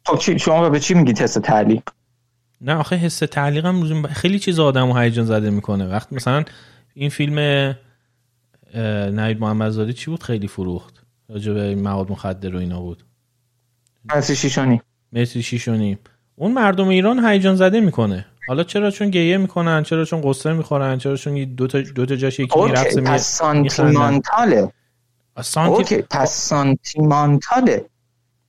Speaker 2: خب چی شما به چی میگی تست تعلیق؟
Speaker 1: نه آخه حس تعلیق هم خیلی چیز آدم و هیجان زده می‌کنه. وقت مثلا این فیلم نوید محمدزاده چی بود؟ خیلی فروخت. راجع به مواد مخدر و اینا بود.
Speaker 2: مرسی شیشانی
Speaker 1: مرسی شیشانی اون مردم ایران هیجان زده می‌کنه. حالا چرا؟ چون گیه می‌کنن چرا؟ چون قصه می‌خورن چرا؟ چون دو تا دو تا جاش یکی میرقصه
Speaker 2: می پس سانتیمانتاله. سانتی... اوکی پس سانتیمانتاله.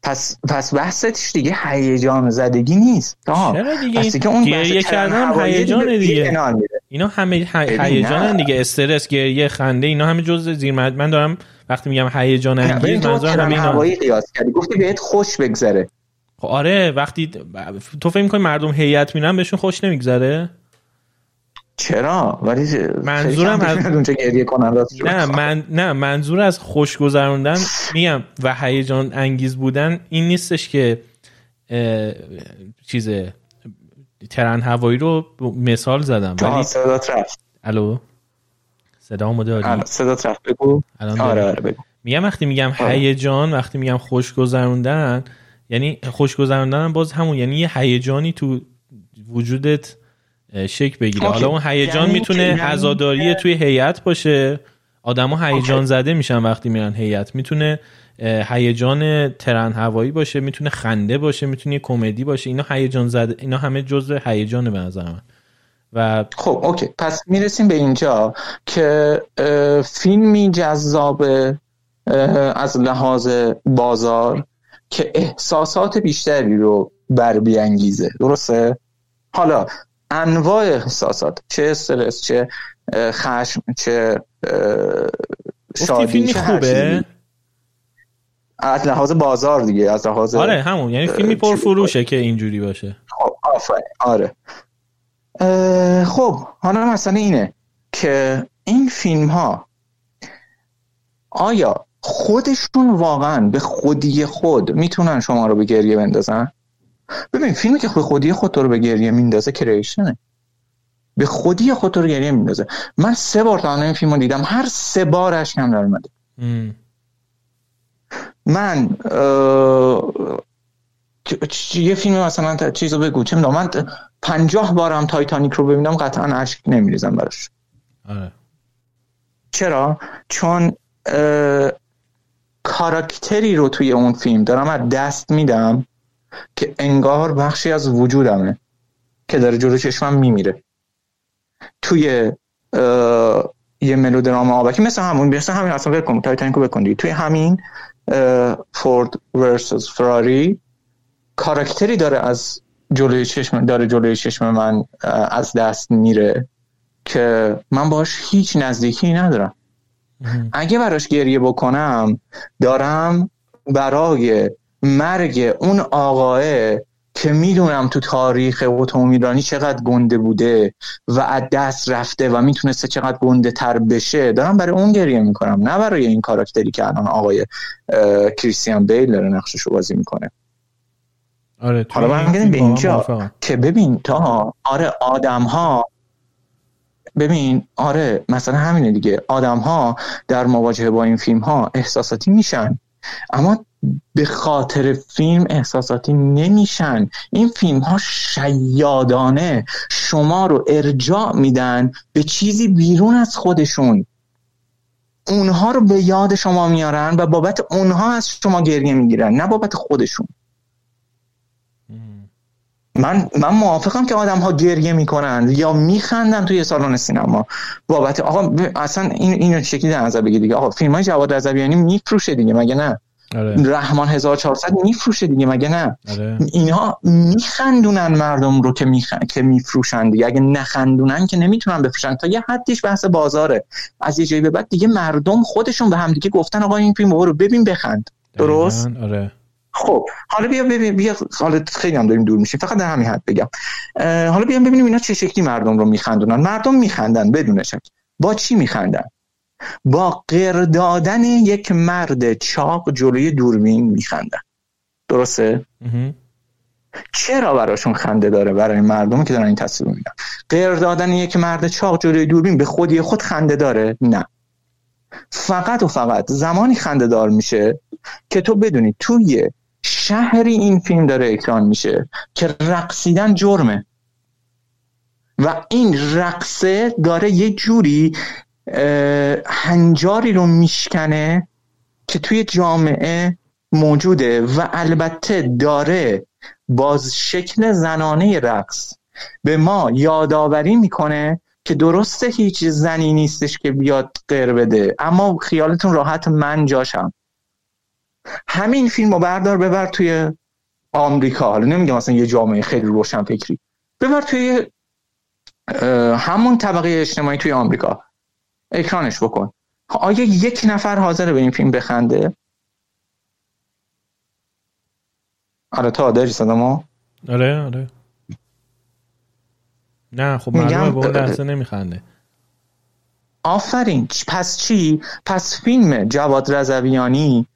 Speaker 2: پس پس بحثش دیگه هیجان زدگی نیست.
Speaker 1: چرا دیگه؟ که اون گریه کردن هیجان دیگه. اینا همه هیجان دیگه. استرس گریه خنده اینا همه جزء زیر من دارم وقتی میگم هیجان انگیز منظورم همه اینا.
Speaker 2: هوایی قیاس کردی. گفتی بهت خوش بگذره.
Speaker 1: خب آره وقتی تو فکر می‌کنی مردم هیئت میرن بهشون خوش نمیگذره؟
Speaker 2: چرا؟ ولی
Speaker 1: منظورم از
Speaker 2: اونجا گریه کنن
Speaker 1: نه من نه منظور از خوش گذروندن میگم و هیجان انگیز بودن این نیستش که چیز ترن هوایی رو مثال زدم
Speaker 2: ولی صدا رفت.
Speaker 1: الو؟ صدا داری؟
Speaker 2: صدا رفت. بگو. آره آره بگو.
Speaker 1: میگم وقتی میگم آره. هیجان وقتی میگم خوش گذروندن یعنی خوش گذروندن باز همون یعنی یه هیجانی تو وجودت شک بگیره. حالا اون هیجان یعنی می‌تونه عزاداری توی هیئت باشه. آدما هیجان زده میشن وقتی میرن هیئت. می‌تونه هیجان ترن هوایی باشه می‌تونه خنده باشه می‌تونه کمدی باشه. اینا هیجان زده اینا همه جزء هیجان به نظر من. و
Speaker 2: خب اوکی. پس می‌رسیم به اینجا که فیلمی جذاب از لحاظ بازار که احساسات بیشتری رو بر بیانگیزه. درسته؟ حالا انواع احساسات چه استرس چه خشم چه شادی چه خوبه؟ از لحاظ بازار دیگه از لحاظ
Speaker 1: آره همون. یعنی فیلمی پرفروشه که اینجوری باشه.
Speaker 2: خب آره. خب حالا مثلا اینه که این فیلم ها آیا خودشون واقعا به خودی خود می‌تونن شما رو به گریه بندازن؟ ببین فیلمی که خودی خود تو رو به گریه میندازه کریشنه. به خودی خود تو رو گریه میندازه. من سه بار تا این فیلم رو دیدم. هر سه بار اشکم در اومده. من یه فیلم مثلا چیز رو بگو. چه من پنجاه بارم تایتانیک رو ببینم قطعا اشک نمیریزم براش.
Speaker 1: آره.
Speaker 2: چرا؟ چون کاراکتری رو توی اون فیلم دارم از دست میدم. که انگار بخشی از وجودمه که داره جلو چشمم میمیره. توی یه ملودرام آبکی مثل همون مثل همین اصلا بکن تایتانیکو بکن توی همین فورد ورسس فراری کاراکتری داره از جلوی چشم داره جلوی چشم من از دست میره که من باش هیچ نزدیکی ندارم. اگه براش گریه بکنم دارم برای مرگ اون آقاه که می‌دونم تو تاریخ اتومبیلرانی چقدر گنده بوده و از دست رفته و می‌تونسته چقدر گنده تر بشه دارم برای اون گریه می‌کنم نه برای این کاراکتری که الان آقای کریستیان بیل داره نقشش رو بازی می‌کنه. آره حالا برمیگردیم به اینجا که ببین تا آره آدم ها ببین آره مثلا همینه دیگه آدم ها در مواجهه با این فیلم ها احساساتی میشن اما به خاطر فیلم احساساتی نمیشن. این فیلم ها شیادانه شما رو ارجاع میدن به چیزی بیرون از خودشون. اونها رو به یاد شما میارن و بابت اونها از شما گریه می‌گیرن نه بابت خودشون. من من موافقم که آدم ها گریه می‌کنن یا میخندن توی سالن سینما. بابت آقا اصلا این اینو شکلی در نظر بگیر دیگه؟ آقا فیلم های جواد رضویانی میفروشه دیگه مگه نه؟ آره. رحمان 1400 میفروشه دیگه مگه نه؟ آره. اینها میخندونن مردم رو که میخن... که میفروشن دیگه. اگه نخندونن که نمی‌تونن بفروشن. تا یه حدیش بحث بازاره. از یه جایی به بعد دیگه مردم خودشون به هم دیگه گفتن آقا این فیلم رو ببین بخند. درست؟ آره. خب حالا بیا ببین بیا حالا خیلی هم داریم دور میشیم. فقط در همین حد بگم. حالا بیام ببینیم اینا چه شکلی مردم رو میخندونن. مردم میخندن بدون شک. با چی میخندن؟ با غیر دادن یک مرد چاق جلوی دوربین میخندن. درسته؟ چرا براشون خنده داره برای مردم که دارن این تصویر میدن غیر دادن یک مرد چاق جلوی دوربین به خودی خود خنده داره؟ نه. فقط و فقط زمانی خنده دار میشه که تو بدونی توی شهری این فیلم داره اکران میشه که رقصیدن جرمه. و این رقصه داره یه جوری هنجاری رو میشکنه که توی جامعه موجوده و البته داره باز شکل زنانه رقص به ما یادآوری می‌کنه که درسته هیچ زنی نیستش که بیاد غیر بده اما خیالتون راحت من جاشم. همین فیلم رو بردار ببر توی آمریکا. حالا نمیگم مثلا یه جامعه خیلی روشن فکری. ببر توی همون طبقه اجتماعی توی آمریکا. اکرانش بکن. آیا یک نفر حاضر به این فیلم بخنده؟ آره تا داری صدامو؟
Speaker 1: آره آره. نه خب مردم به اون درسته نمیخنده.
Speaker 2: آفرین پس چی؟ پس فیلم جواد رزویانی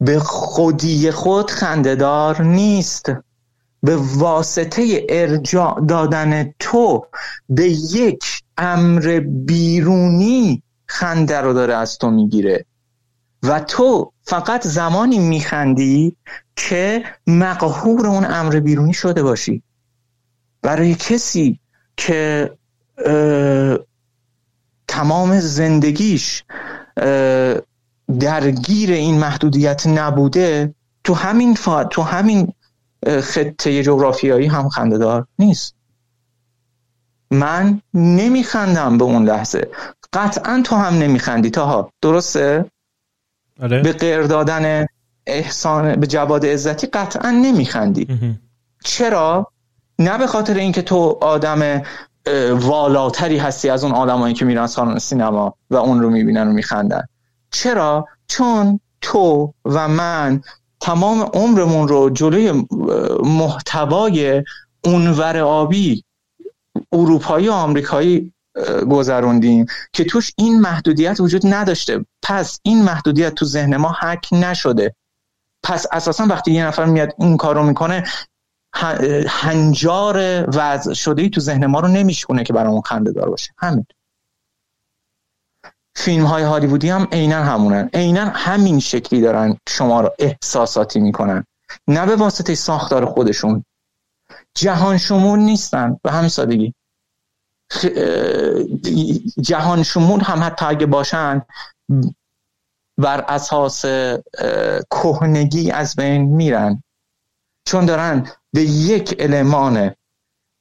Speaker 2: به خودی خود خندهدار نیست. به واسطه ارجاع دادن تو به یک امر بیرونی خنده رو داره از تو می‌گیره. و تو فقط زمانی میخندی که مقهور اون امر بیرونی شده باشی. برای کسی که تمام زندگیش درگیر این محدودیت نبوده تو همین فا... تو همین خطه جغرافیایی هم خندهدار نیست. من نمیخندم به اون لحظه قطعا تو هم نمیخندی تاها درسته؟ آره. به غیر دادن احسان به جواد عزتی قطعا نمیخندی چرا؟ نه به خاطر اینکه تو آدم والاتری هستی از اون آدمایی که میرن سالن سینما و اون رو می‌بینن و میخندن چرا چون تو و من تمام عمرمون رو جلوی محتوای اونور آبی اروپایی و آمریکایی گذروندیم که توش این محدودیت وجود نداشته. پس این محدودیت تو ذهن ما حک نشده. پس اساسا وقتی یه نفر میاد این کارو می‌کنه هنجار وضع شده تو ذهن ما رو نمیشونه که برامون خنده دار باشه. همین. فیلم های هالیوودی هم عینا همونن. عینا همین شکلی دارن شما رو احساساتی می‌کنن. نه به واسطه ساختار خودشون. جهان شمول نیستن. به همین سادگی. جهان شمول هم حتی اگه باشن بر اساس کهنگی از بین میرن. چون دارن به یک المان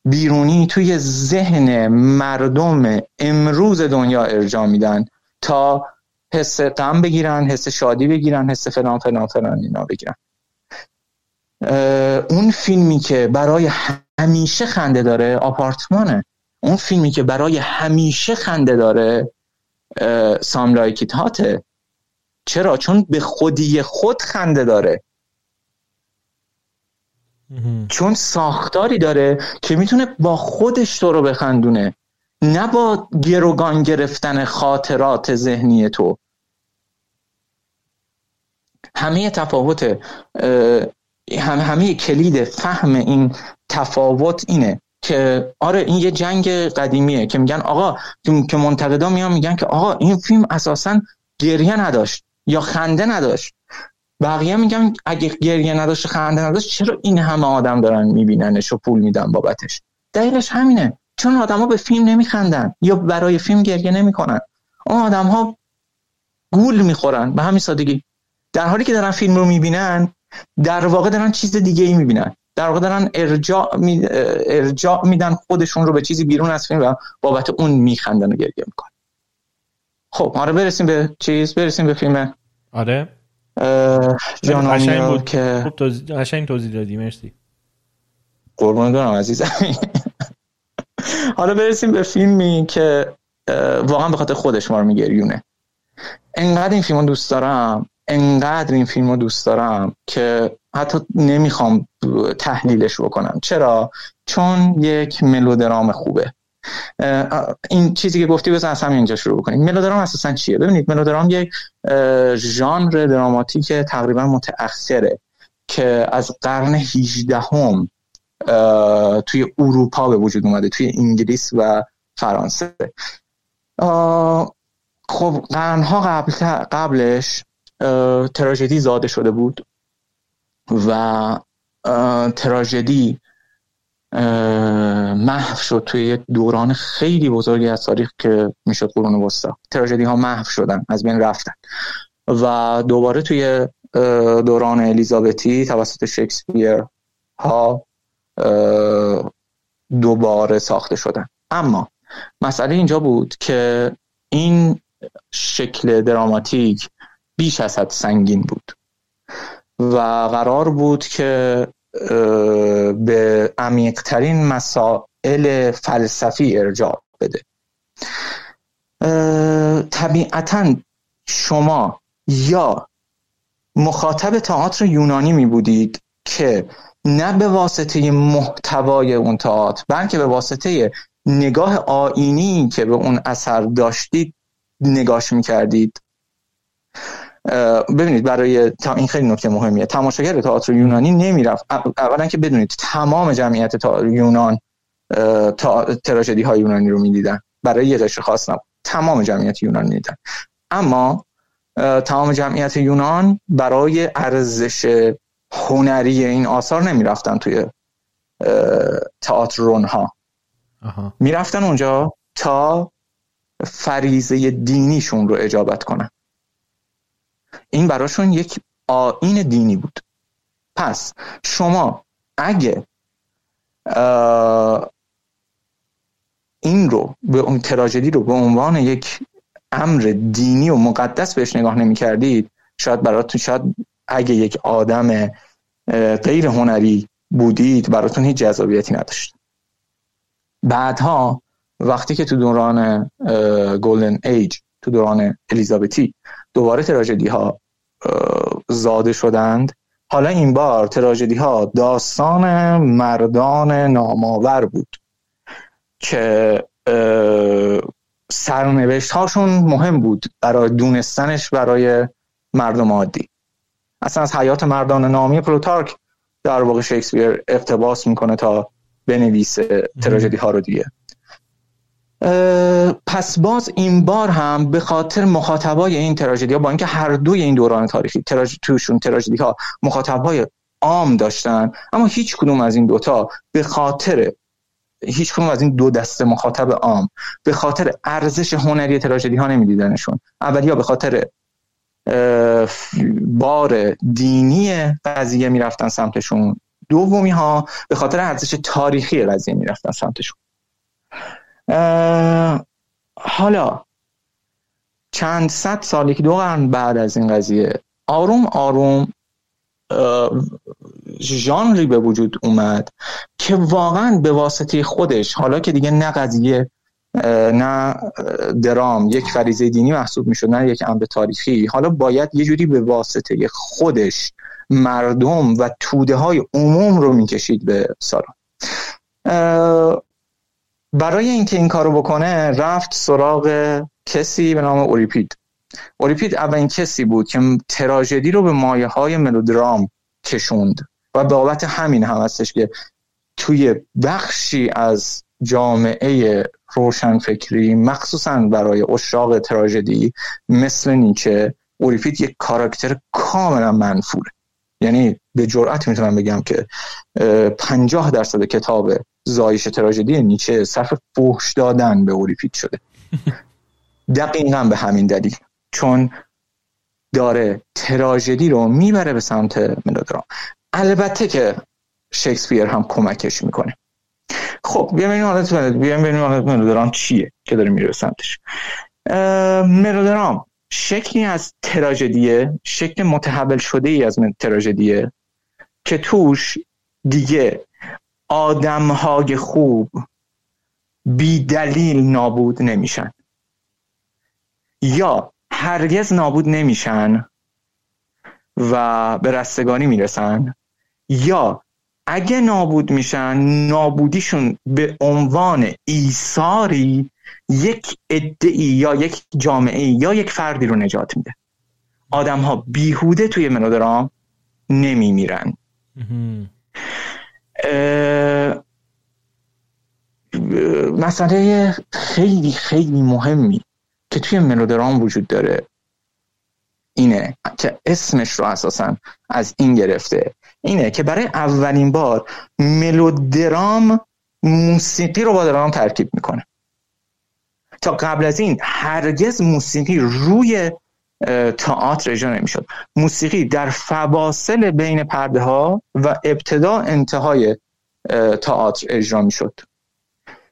Speaker 2: بیرونی توی ذهن مردم امروز دنیا ارجاع میدن تا حس غم بگیرن حس شادی بگیرن حس فلان فلان فلان اینا بگیرن. اون فیلمی که برای همیشه خنده داره آپارتمانه. اون فیلمی که برای همیشه خنده داره ساملایکیت هاته. چرا؟ چون به خودی خود خنده داره. چون ساختاری داره که می‌تونه با خودش تو رو بخندونه. نه با گروگان گرفتن خاطرات ذهنی تو. همه تفاوت هم همه کلید فهم این تفاوت اینه. که آره این یه جنگ قدیمیه که میگن آقا که منتقدا میان میگن که آقا این فیلم اساسا گریه نداشت یا خنده نداشت. بقیه میگن اگه گریه نداشت خنده نداشت چرا این همه آدم دارن میبیننش و پول میدن بابتش؟ دلیلش همینه. چون آدما به فیلم نمیخندن یا برای فیلم گریه نمی‌کنن. اون آدم ها گول می‌خورن. به همین سادگی. در حالی که دارن فیلم رو می‌بینن در واقع دارن چیز دیگه ای می‌بینن. در واقع دارن ارجاع, می... ارجاع میدن خودشون رو به چیزی بیرون از فیلم و بابت اون میخندن و گریه می‌کنن. خب آره برسیم به چیز برسیم به فیلم.
Speaker 1: آره.
Speaker 2: جان بود. که
Speaker 1: خوب توضیح توضیح دادی مرسی.
Speaker 2: قربان دارم عزیزم. حالا برسیم به فیلمی که واقعا به خاطر خودش ما رو میگریونه. انقدر این فیلم دوست دارم انقدر این فیلم رو دوست دارم که حتی نمی‌خوام تحلیلش بکنم. چرا؟ چون یک ملودرام خوبه. این چیزی که گفتی بزن از اینجا شروع بکنیم. ملودرام اساسا چیه؟ ببینید ملودرام یک ژانر دراماتیک تقریبا متأخره که از قرن 18 هم توی اروپا به وجود اومده توی انگلیس و فرانسه. خب قرنها قبل قبلش تراژدی زاده شده بود. و تراژدی محو شد توی یک دوران خیلی بزرگی از تاریخ که می‌شد قرون وسطا. تراژدی ها محو شدن از بین رفتن. و دوباره توی دوران الیزابتی توسط شکسپیر ها دوباره ساخته شدن. اما مسئله اینجا بود که این شکل دراماتیک بیش از حد سنگین بود. و قرار بود که به عمیقترین مسائل فلسفی ارجاع بده. طبیعتا شما یا مخاطب تئاتر یونانی می بودید که نه به واسطه محتوای اون تئاتر بلکه به واسطه نگاه آینی که به اون اثر داشتید نگاش می‌کردید. ببینید برای این خیلی نکته مهمیه. تماشاگر تئاتر یونانی نمی‌رفت. اولا که بدونید تمام جمعیت یونان تراژدی های یونانی رو می‌دیدن. برای یه قشر خاص نبود. تمام جمعیت یونان می‌دیدن. اما تمام جمعیت یونان برای ارزش هنری این آثار نمی‌رفتن توی تئاتر ها می‌رفتن اونجا تا فریزه دینیشون رو اجابت کنن. این براشون یک آین دینی بود. پس شما اگه این رو به اون تراژدی رو به عنوان یک امر دینی و مقدس بهش نگاه نمی کردید شاید براتون شاید اگه یک آدم غیر هنری بودید براتون هیچ جذابیتی نداشت. بعدها وقتی که تو دوران گلدن ایج تو دوران الیزابتی دوباره تراژدی ها زاده شدند. حالا این بار تراژدی ها داستان مردان نامآور بود که سرنوشت هاشون مهم بود برای دونستنش برای مردم عادی. اصلا از حیات مردان نامی پلوتارک در واقع شکسپیر اقتباس می‌کنه تا بنویسه تراژدی ها رو دیگه. پس باز این بار هم به خاطر مخاطبای این تراژدی ها با اینکه هر دوی این دوران تاریخی تراژ... توشون تراژدی ها مخاطبای عام داشتن اما هیچ کدوم از این دوتا به خاطر هیچ کنون از این دو دسته مخاطب عام به خاطر ارزش هنری تراژدی ها نمیدیدنشون. اولیا به خاطر بار دینی قضیه می‌رفتن سمتشون. دومی ها به خاطر ارزش تاریخی قضیه می‌رفتن سمتشون. حالا چند صد سال یک دو قرن بعد از این قضیه آروم آروم ژانری به وجود اومد که واقعا به واسطه خودش حالا که دیگه نه قضیه نه درام یک فریزه دینی محسوب می‌شد نه یک امر تاریخی حالا باید یه جوری به واسطه خودش مردم و توده های عموم رو می‌کشید به سالن. برای اینکه این کارو بکنه رفت سراغ کسی به نام اوریپید. اوریپید اولین کسی بود که تراژدی رو به مایه های ملودرام کشوند. و بابت همین هم هستش که توی بخشی از جامعه روشنفکری مخصوصا برای اشاق تراژدی مثل نیچه اوریپید یک کاراکتر کاملا منفوره. یعنی به جرأت می‌تونم بگم که پنجاه درصد کتاب زایش تراژدی نیچه صرف فحش دادن به اوریپید شده. دقیقا به همین دلیل. چون داره تراژدی رو می‌بره به سمت ملودرام. البته که شکسپیر هم کمکش می‌کنه. خب بیایم ببینیم حالت بیایم ببینیم ملودرام چیه که داره میره سمتش. ملودرام شکلی از تراژدیه شکل متحول شده ای از تراژدیه که توش دیگه آدمهای خوب بی دلیل نابود نمیشن. یا هرگز نابود نمیشن و به رستگانی می‌رسن یا اگه نابود میشن نابودیشون به عنوان ایثاری یک ادعی یا یک جامعه یا یک فردی رو نجات میده. آدم ها بیهوده توی منودرام نمیمیرن. مسئله خیلی خیلی مهمی که توی ملودرام وجود داره اینه که اسمش رو اساسا از این گرفته. اینه که برای اولین بار ملودرام موسیقی رو با درام ترکیب می‌کنه. تا قبل از این هرگز موسیقی روی تئاتر اجرا نمی‌شد. موسیقی در فواصل بین پرده ها و ابتدا انتهای تئاتر اجرا می‌شد.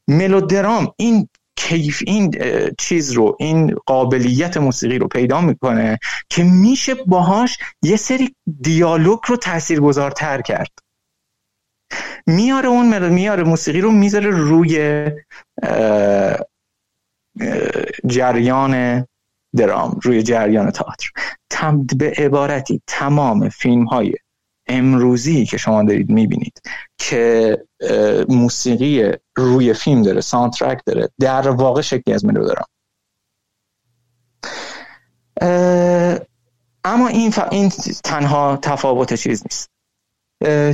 Speaker 2: ملودرام این کیف این چیز رو این قابلیت موسیقی رو پیدا می‌کنه که میشه باهاش یه سری دیالوگ رو تاثیرگذارتر کرد. میاره اون میاره موسیقی رو می‌ذاره روی جریان درام روی جریان تئاتر. به عبارتی تمام فیلم های امروزی که شما دارید می‌بینید که موسیقی روی فیلم داره ساندترک داره در واقع شکلی از دارم اما این, این تنها تفاوت چیز نیست.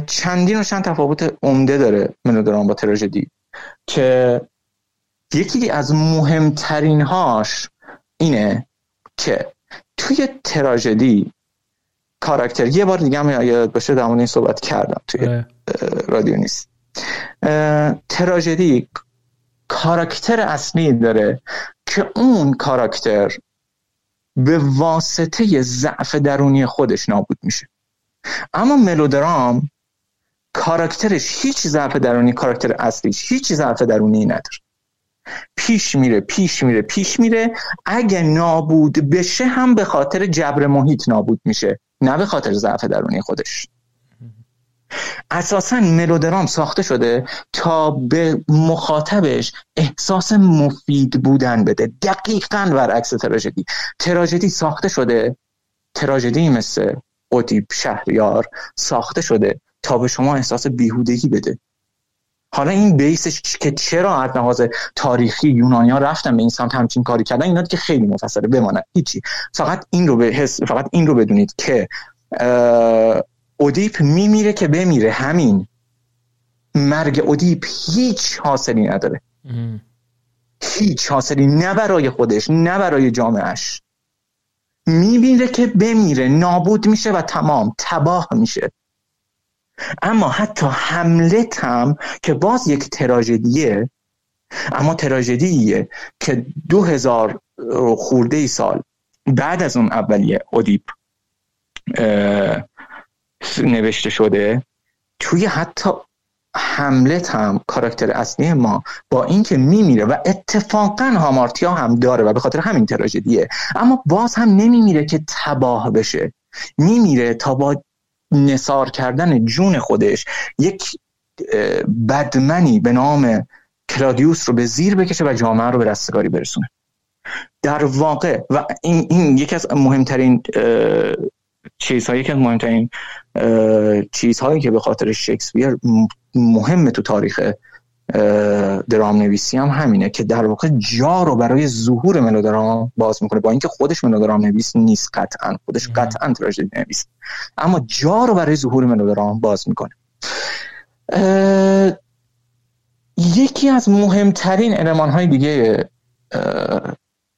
Speaker 2: چندین و چند تفاوت عمده داره ملودرام با تراژدی که یکی از مهمترین هاش اینه که توی تراژدی کاراکتر یه بار دیگه هم یاد باشه در این صحبت کردم توی آره. رادیو نیست. تراژدی کاراکتر اصلی داره که اون کاراکتر به واسطه ضعف درونی خودش نابود میشه. اما ملودرام کاراکترش هیچ ضعف درونی کاراکتر اصلیش هیچ ضعف درونی نداره. پیش میره پیش میره پیش میره. اگه نابود بشه هم به خاطر جبر محیط نابود میشه نه به خاطر ضعف درونی خودش. اساسا ملودرام ساخته شده تا به مخاطبش احساس مفید بودن بده. دقیقا برعکس تراژدی. تراژدی ساخته شده تراژدی مثل ادیب شهریار ساخته شده تا به شما احساس بیهودگی بده. حالا این بیسش که چرا از لحاظ تاریخی یونانیا رفتن به این سمت همچین کاری کردن اینا که خیلی مفصله بماند هیچی. فقط این رو به حس فقط این رو بدونید که اودیپ میمیره که بمیره. همین. مرگ اودیپ هیچ حاصلی نداره. هیچ حاصلی. نه برای خودش نه برای جامعهش میمیره که بمیره. نابود میشه و تمام. تباه میشه. اما حتی حملت هم که باز یک تراژدیه اما تراژدیه که دو هزار خورده سال بعد از اون اولیه اودیپ نوشته شده. توی حتی حملت هم کاراکتر اصلی ما با اینکه میمیره و اتفاقا هامارتیا هم داره و به خاطر همین تراژدیه اما باز هم نمیمیره که تباه بشه. میمیره تا با نصار کردن جون خودش یک بدمنی به نام کلادیوس رو به زیر بکشه و جامعه رو به رستگاری برسونه. در واقع و این, این یکی از مهمترین چیزهایی که مهمترین چیزهایی که به خاطر شکسپیر مهمه تو تاریخ درام نویسی هم همینه که در واقع جا رو برای ظهور ملودرام باز می‌کنه. با اینکه خودش ملودرام نویس نیست قطعا. خودش قطعا تراژدی نویس. اما جا رو برای ظهور ملودرام باز می‌کنه. یکی از مهمترین علمان های دیگه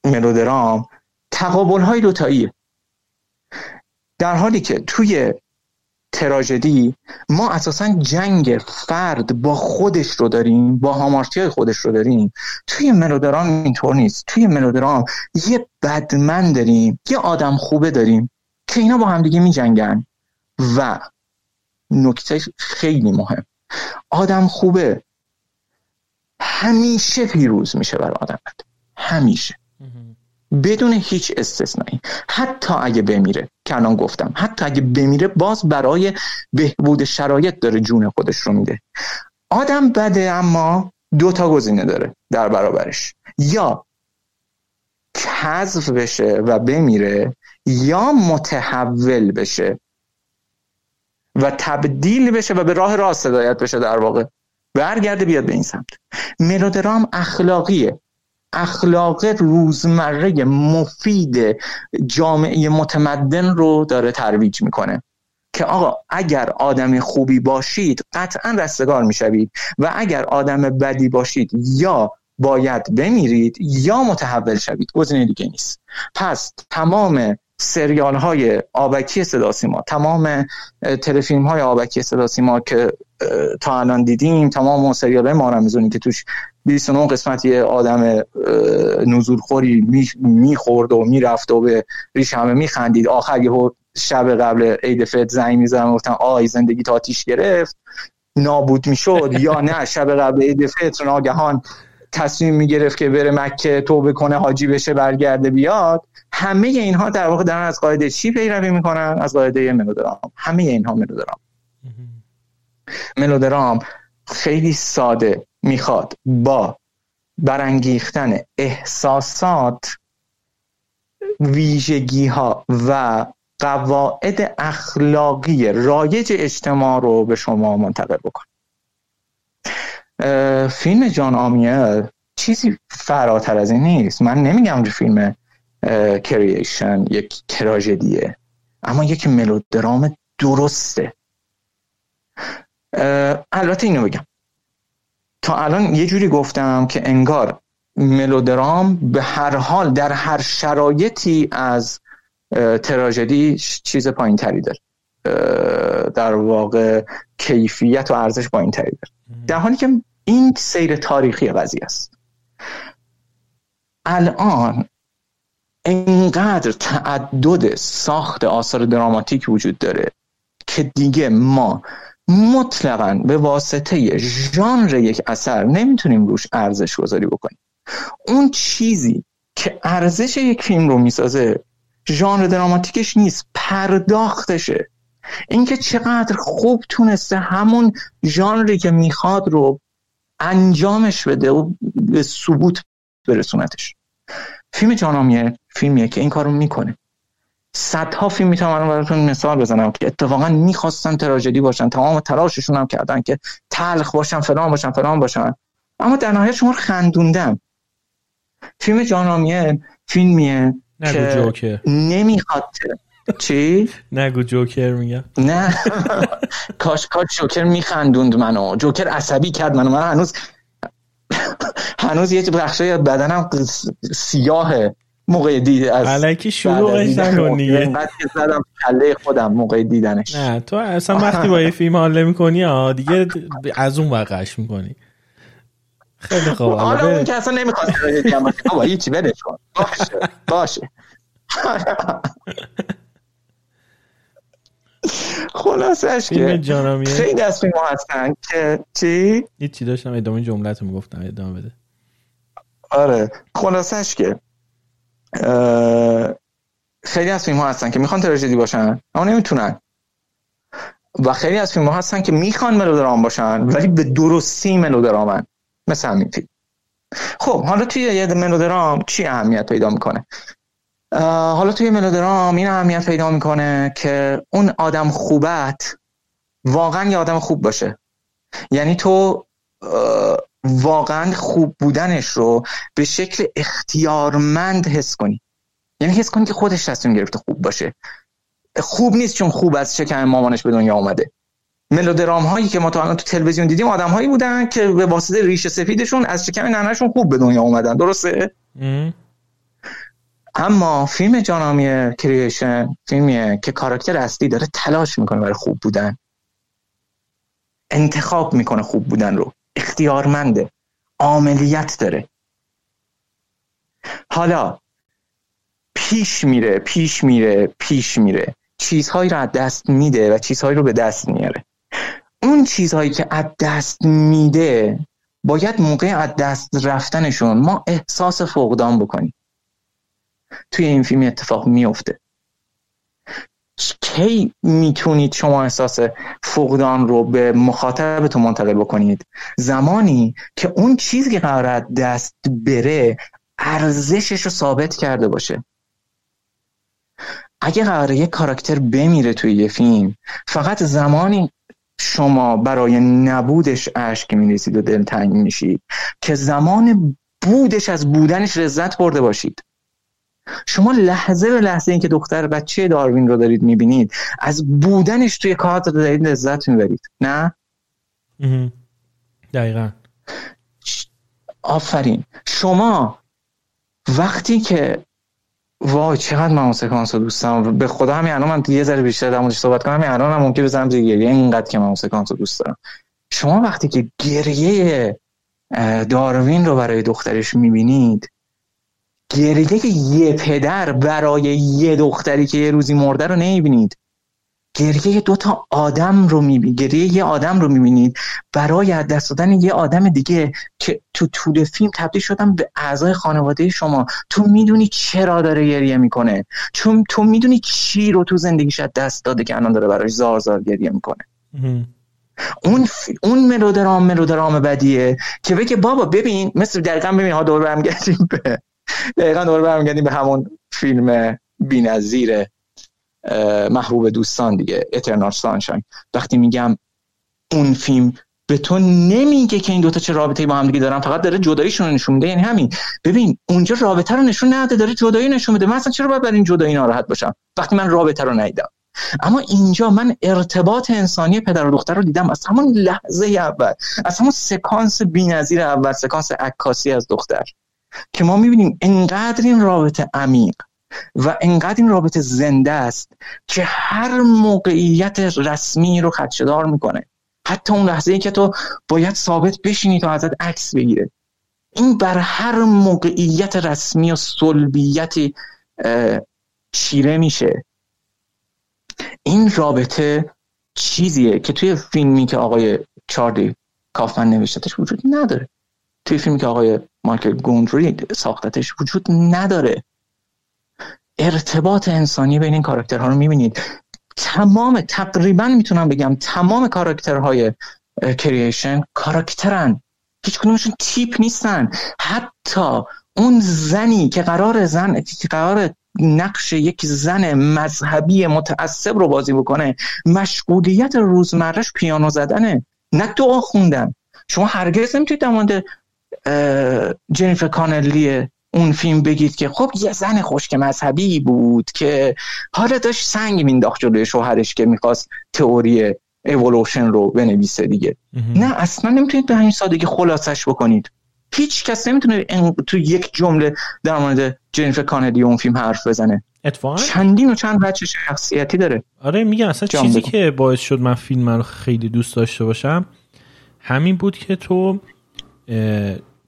Speaker 2: ملودرام تقابل های دوتاییه در حالی که توی تراژدی ما اساسا جنگ فرد با خودش رو داریم با هامارتی های خودش رو داریم. توی ملودرام اینطور نیست. توی ملودرام یه بدمن داریم یه آدم خوبه داریم که اینا با همدیگه می جنگن و نکته خیلی مهم آدم خوبه. همیشه پیروز میشه بر آدم همیشه. بدون هیچ استثنایی. حتی اگه بمیره که الان گفتم حتی اگه بمیره باز برای بهبود شرایط داره جون خودش رو میده. آدم بده اما دو تا گزینه داره در برابرش. یا حذف بشه و بمیره یا متحول بشه و تبدیل بشه و به راه راست هدایت بشه در واقع. برگرده بیاد به این سمت. ملودرام اخلاقیه. اخلاق روزمره مفید جامعه متمدن رو داره ترویج می‌کنه. که آقا اگر آدم خوبی باشید قطعا رستگار می‌شوید و اگر آدم بدی باشید یا باید بمیرید یا متحول شوید. گزینه دیگه نیست. پس تمام سریال های آبکی صدا سیما تمام تلفیلم های آبکی صدا سیما که تا الان دیدیم تمام سریال های مارمزونی که توش 29 قسمت یه آدم نزول خوری می‌خورد و می‌رفت و به ریش همه میخندید. آخر یه شب قبل عید فت زنگ می‌زنم گفتن آی زندگی تا آتیش گرفت نابود می‌شد یا نه؟ شب قبل عید فطر ناگهان تصمیم می‌گرفت که بره مکه توبه کنه حاجی بشه برگرده بیاد. همه اینها در واقع دارن از قاعده چی پیروی می‌کنن؟ از قاعده ملودرام. همه اینها ملودرام. ملودرام خیلی ساده می‌خواد با برانگیختن احساسات ویژگی ها و قواعد اخلاقی رایج اجتماع رو به شما منتقل بکن فیلم جان آمیل چیزی فراتر از این نیست. من نمیگم فیلم کریشن یک تراژدیه. اما یک ملودرام درسته. البته اینو بگم. تا الان یه جوری گفتم که انگار ملودرام به هر حال در هر شرایطی از تراژدی چیز پایین تری داره در واقع کیفیت و ارزش پایین تری داره در حالی که این سیر تاریخی قضیه است. الان انقدر تعدد ساخت آثار دراماتیک وجود داره که دیگه ما مطلقا به واسطه ژانر یک اثر نمی‌تونیم روش ارزش گذاری بکنیم. اون چیزی که ارزش یک فیلم رو می‌سازه ژانر دراماتیکش نیست پرداختشه. اینکه چقدر خوب تونسته همون ژانری که می‌خواد رو انجامش بده و به ثبوت برسونتش. فیلم جانامیه. فیلمیه که این کارو می‌کنه. صدها فیلم می‌تونم براتون مثال بزنم که اتفاقا می‌خواستن تراژدی باشن تمام تلاششون هم کردن که تلخ باشن فلان باشن فلان باشن. اما در نهایت شما خندوندم فیلم جانامیه فیلمیه که جوکر. نمی‌خواد چی؟
Speaker 1: نگو جوکر میگم
Speaker 2: نه. کاش کاش جوکر میخندوند منو. جوکر عصبی کرد منو. من هنوز هنوز یه بخشای بدنم سیاهه. موقع دید از
Speaker 1: علکی شروعش نکن دیگه.
Speaker 2: اینقدر که زدم کله خودم موقع دیدنش.
Speaker 1: نه تو اصلا وقتی با یه فیلم حال می‌کنی ها دیگه از اون وقعش می‌کنی. خیلی خوب
Speaker 2: حالا اون که اصلا نمی‌خواست بابا هیچی بدش کن. باشه باشه. خلاصش که خیلی از فیلم هستن که چی؟
Speaker 1: هیچی داشتم ادامه جملت رو می‌گفتم ادامه بده.
Speaker 2: آره خلاصش که خیلی از فیلم ها هستن که می‌خوان تراژدی باشن اما نمی‌تونن. و خیلی از فیلم ها هستن که می‌خوان ملودرام باشن ولی به درستی ملودرامن. مثل همین فیلم. خب حالا توی یه ملودرام چی اهمیت پیدا می‌کنه؟ حالا توی ملودرام این اهمیت پیدا می‌کنه که اون آدم خوبت واقعا یه آدم خوب باشه. یعنی تو واقعا خوب بودنش رو به شکل اختیارمند حس کنی. یعنی حس کنی که خودش تصمیم گرفته خوب باشه. خوب نیست چون خوب از شکم مامانش به دنیا آمده ملودرام هایی که ما الان تو تلویزیون دیدیم آدم هایی بودن که به واسطه ریش سفیدشون از شکم ننهشون خوب به دنیا اومدن. درسته؟ اما فیلم جانامی کریشن فیلمیه که کاراکتر اصلی داره تلاش می‌کنه برای خوب بودن. انتخاب می‌کنه خوب بودن رو. اختیارمنده. عاملیت داره. حالا پیش میره پیش میره پیش میره. چیزهایی رو از دست میده و چیزهایی رو به دست میاره. اون چیزهایی که از دست میده باید موقع از دست رفتنشون ما احساس فقدان بکنیم. توی این فیلم اتفاق میفته. کی می‌تونید شما احساس فقدان رو به مخاطبتون منتقل بکنید؟ زمانی که اون چیزی که قرار دست بره ارزشش رو ثابت کرده باشه. اگه قراره یه کاراکتر بمیره توی یه فیلم فقط زمانی شما برای نبودش اشک میریزید و دلتنگ میشید که زمان بودش از بودنش لذت برده باشید. شما لحظه به لحظه اینکه دختر بچه داروین رو دارید می‌بینید از بودنش توی کادر دارید لذت می‌برید نه؟
Speaker 1: دقیقا.
Speaker 2: آفرین. شما وقتی که وای چقدر من اون سکانس رو دوست دارم به خدا همین الان من یه ذره بیشتر در موردش صحبت کنم همین الان هم ممکن بزنم زیر گریه اینقدر که من اون سکانس رو دوست دارم. شما وقتی که گریه داروین رو برای دخترش می‌بینید گریه یه پدر برای یه دختری که یه روزی مرده رو نمی‌بینید. گریه دو تا آدم رو می‌بینید گریه یه آدم رو می‌بینید. برای از دست دادن یه آدم دیگه که تو طول فیلم تبدیل شدن به اعضای خانواده شما تو می‌دونی چرا داره گریه می‌کنه؟ چون تو می‌دونی چی رو تو زندگیش از دست داده که الان داره براش زار زار گریه می‌کنه؟ اون ف... اون ملودرام ملودرام بدیه که بگه بابا ببین مثل دقیقا ببین ها دور برمیگردیم به دقیقا دور برمیگردیم به همون فیلم بی‌نظیر محبوب دوستان دیگه اترنال سانشاین وقتی میگم اون فیلم به تو نمیگه که این دوتا چه رابطه با هم دیگه دارن فقط داره جداییشون نشون میده. یعنی همین. ببین اونجا رابطه رو نشون نده داره جدایی نشون میده. من اصلا چرا باید بر این جدایی ناراحت باشم؟ وقتی من رابطه رو ندیدم. اما اینجا من ارتباط انسانی پدر و دختر رو دیدم. از همون لحظه اول از همون سکانس بی‌نظیر اول سکانس عکاسی از دختر. که ما می‌بینیم انقدر این رابطه عمیق و انقدر این رابطه زنده است که هر موقعیت رسمی رو خدشدار می‌کنه. حتی اون لحظه ای که تو باید ثابت بشینی تا ازت عکس بگیره. این بر هر موقعیت رسمی و صلبیتی چیره میشه. این رابطه چیزیه که توی فیلمی که آقای چاردی کافمن نوشتتش وجود نداره. توی فیلمی که آقای مایکل گوندری ساختتش وجود نداره. ارتباط انسانی بین این کاراکترها رو می‌بینید. تمام تقریبا می‌تونم بگم تمام کاراکترهای کریشن کاراکترن. هیچ کدومشون تیپ نیستن. حتی اون زنی که قرار زن که قرار نقش یک زن مذهبی متعصب رو بازی بکنه مشغولیت روزمرش پیانو زدنه. نه دعا خوندن. شما هرگز نمی‌تونید در جنیفر کانلی اون فیلم بگید که خب یه زن خشک مذهبی بود که حالا داشت سنگ مینداخت جلوی شوهرش که می‌خواست تئوری اولوشن رو بنویسه دیگه. نه اصلا نمی‌تونید به همین سادگی خلاصش بکنید. هیچ کس نمی‌تونه تو یک جمله در مورد جنیفر کانلی اون فیلم حرف بزنه. اتفاقا چندین و چند بچه شخصیتی داره.
Speaker 1: آره میگم اصلا چیزی که باعث شد من فیلم رو خیلی دوست داشته باشم همین بود که تو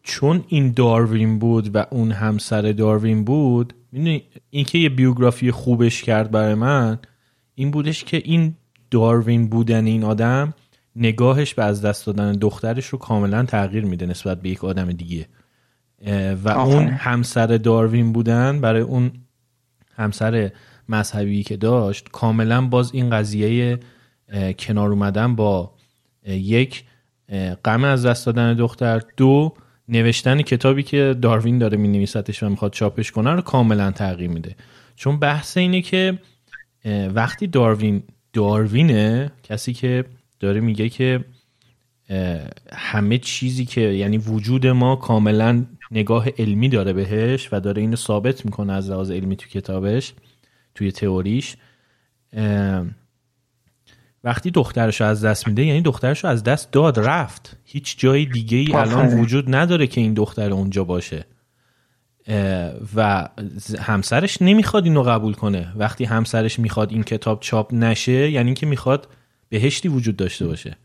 Speaker 1: چون این داروین بود و اون همسر داروین بود می‌دونی اینکه یه بیوگرافی خوبش کرد برای من این بودش که این داروین بودن این آدم نگاهش به از دست دادن دخترش رو کاملا تغییر میده نسبت به یک آدم دیگه. و اون همسر داروین بودن برای اون همسر مذهبی که داشت کاملا باز این قضیه کنار اومدن با یک غم از دست دادن دختر. دو نوشتن کتابی که داروین داره می نویسدش و می‌خواد چاپش کنه رو کاملا تغییر میده. چون بحث اینه که وقتی داروین داروینه کسی که داره میگه که همه چیزی که یعنی وجود ما کاملا نگاه علمی داره بهش و داره اینو ثابت می‌کنه از لحاظ علمی تو کتابش توی تئوریش وقتی دخترش از دست میده یعنی دخترش از دست داد رفت. هیچ جای دیگه ای الان وجود نداره که این دختر اونجا باشه. و همسرش نمی‌خواد اینو قبول کنه. وقتی همسرش می‌خواد این کتاب چاپ نشه یعنی که می‌خواد بهشتی وجود داشته باشه.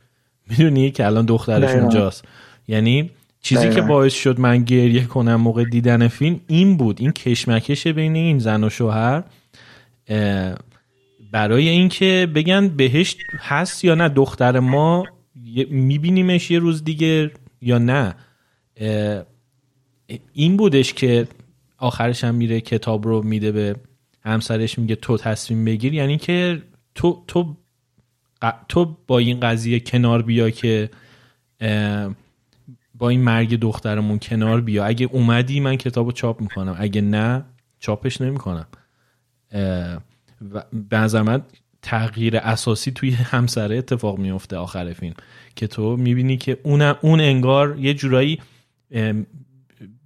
Speaker 1: می‌دونی که الان دخترش اونجاست. یعنی چیزی که باعث شد من گریه کنم موقع دیدن فیلم این بود. این کشمکش بین این زن و شوهر برای اینکه بگن بهشت هست یا نه دختر ما میبینیمش یه روز دیگه یا نه. این بودش که آخرش هم میره کتاب رو میده به همسرش میگه تو تصمیم بگیر. یعنی که تو تو تو با این قضیه کنار بیا که با این مرگ دخترمون کنار بیا. اگه اومدی من کتاب رو چاپ می‌کنم اگه نه چاپش نمی‌کنم. و به نظر من تغییر اساسی توی همسره اتفاق میفته آخر فیلم که تو می‌بینی که اون اون انگار یه جورایی